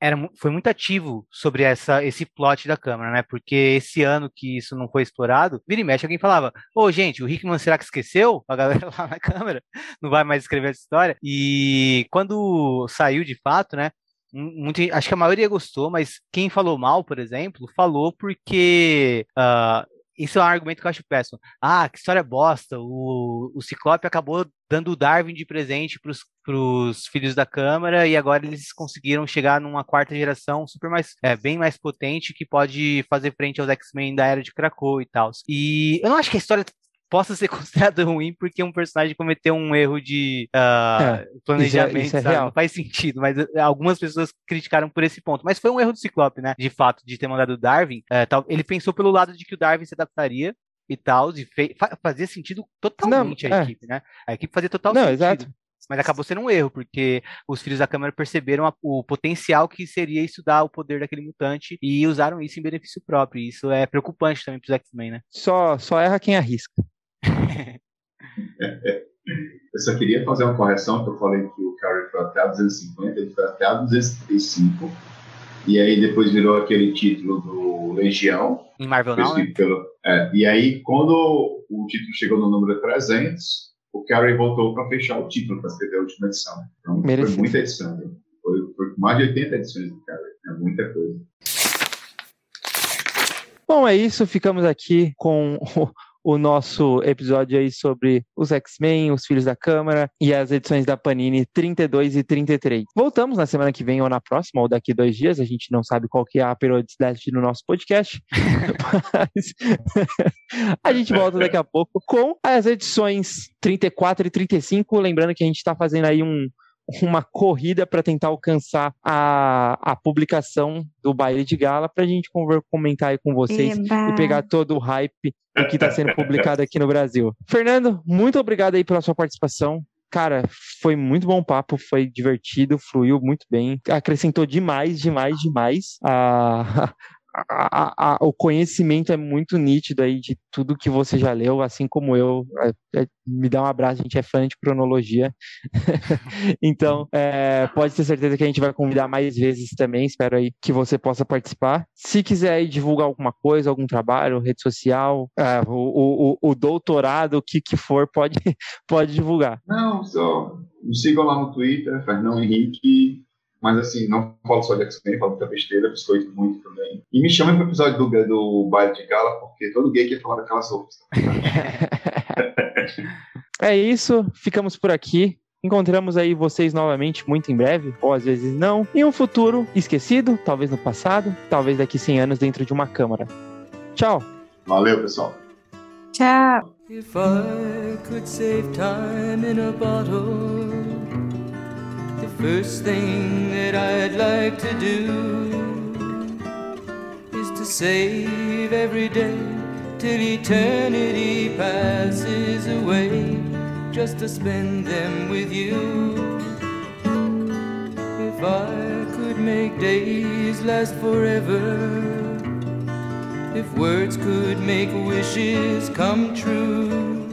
Speaker 4: era, foi muito ativo sobre essa, esse plot da Câmara, né? Porque esse ano que isso não foi explorado, vira e mexe, alguém falava, ô, gente, o Hickman será que esqueceu? A galera lá na Câmara não vai mais escrever essa história. E quando saiu de fato, né? mu- Muito, acho que a maioria gostou, mas quem falou mal, por exemplo, falou porque ah, isso é um argumento que eu acho péssimo. Ah, que história bosta! O, o Ciclope acabou dando o Darwin de presente para os filhos da Câmara e agora eles conseguiram chegar numa quarta geração super mais, é, bem mais potente que pode fazer frente aos X-Men da era de Krakow e tal. E eu não acho que a história possa ser considerada ruim porque um personagem cometeu um erro de ah, planejamento,
Speaker 3: isso é
Speaker 4: sabe?
Speaker 3: real.
Speaker 4: Não faz sentido, mas eh, algumas pessoas criticaram por esse ponto. Mas foi um erro do Ciclope, né? De fato, de ter mandado o Darwin. eh, tal, ele pensou pelo lado de que o Darwin se adaptaria e tal, e fazia sentido totalmente
Speaker 3: Não,
Speaker 4: a
Speaker 3: é.
Speaker 4: equipe, né? A equipe fazia total
Speaker 3: Não,
Speaker 4: sentido.
Speaker 3: exato.
Speaker 4: Mas acabou sendo um erro, porque os filhos da Câmara perceberam a- o potencial que seria estudar o poder daquele mutante e usaram isso em benefício próprio. Isso é preocupante também para os X-Men, né?
Speaker 3: Só, só erra quem arrisca.
Speaker 6: Eu só queria fazer uma correção, que eu falei que o Carrie foi até a 250, ele foi até a 235. E aí depois virou aquele título do Legião,
Speaker 4: Em Marvel não, né?
Speaker 6: pelo... é, e aí quando o título chegou no número 300, o Carrie voltou para fechar o título, para escrever a última edição. Então
Speaker 3: Merecido.
Speaker 6: foi muita edição. viu? Foi, foi mais de 80 edições do Carrie, é muita coisa.
Speaker 3: Bom, é isso. Ficamos aqui com o, nosso episódio aí sobre os X-Men, os Filhos da Câmara e as edições da Panini 32 e 33. Voltamos na semana que vem ou na próxima, ou daqui dois dias. A gente não sabe qual que é a periodicidade do nosso podcast. Mas a gente volta daqui a pouco com as edições 34 e 35. Lembrando que a gente está fazendo aí um, uma corrida para tentar alcançar a, a publicação do baile de gala para a gente comentar aí com vocês e pegar todo o hype do que está sendo publicado aqui no Brasil. Fernando, muito obrigado aí pela sua participação. Cara, foi muito bom papo, foi divertido, fluiu muito bem, acrescentou demais, demais, demais. A, a- a- o conhecimento é muito nítido aí de tudo que você já leu, assim como eu. É- é- me dá um abraço, a gente é fã de cronologia. então, é, pode ter certeza que a gente vai convidar mais vezes também. Espero aí que você possa participar. Se quiser aí divulgar alguma coisa, algum trabalho, rede social, é, o, o, o- o doutorado, o que, que for, pode, pode divulgar.
Speaker 6: Não, só me sigam lá no Twitter, Fernão Henrique. Mas assim, não falo só de X-Men, falo muita besteira, biscoito muito também. E me chamem pro episódio do, do baile de gala, porque todo gay quer falar daquelas roupas.
Speaker 3: é isso, ficamos por aqui. Encontramos aí vocês novamente muito em breve, ou às vezes não, em um futuro esquecido, talvez no passado, talvez daqui 100 anos dentro de uma câmara. Tchau.
Speaker 6: Valeu, pessoal.
Speaker 5: Tchau.
Speaker 1: First thing that I'd like to do is to save every day till eternity passes away, just to spend them with you. If I could make days last forever if words could make wishes come true,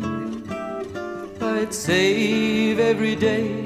Speaker 1: I'd save every day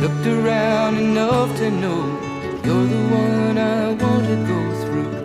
Speaker 1: Looked around enough to know you're the one I want to go through.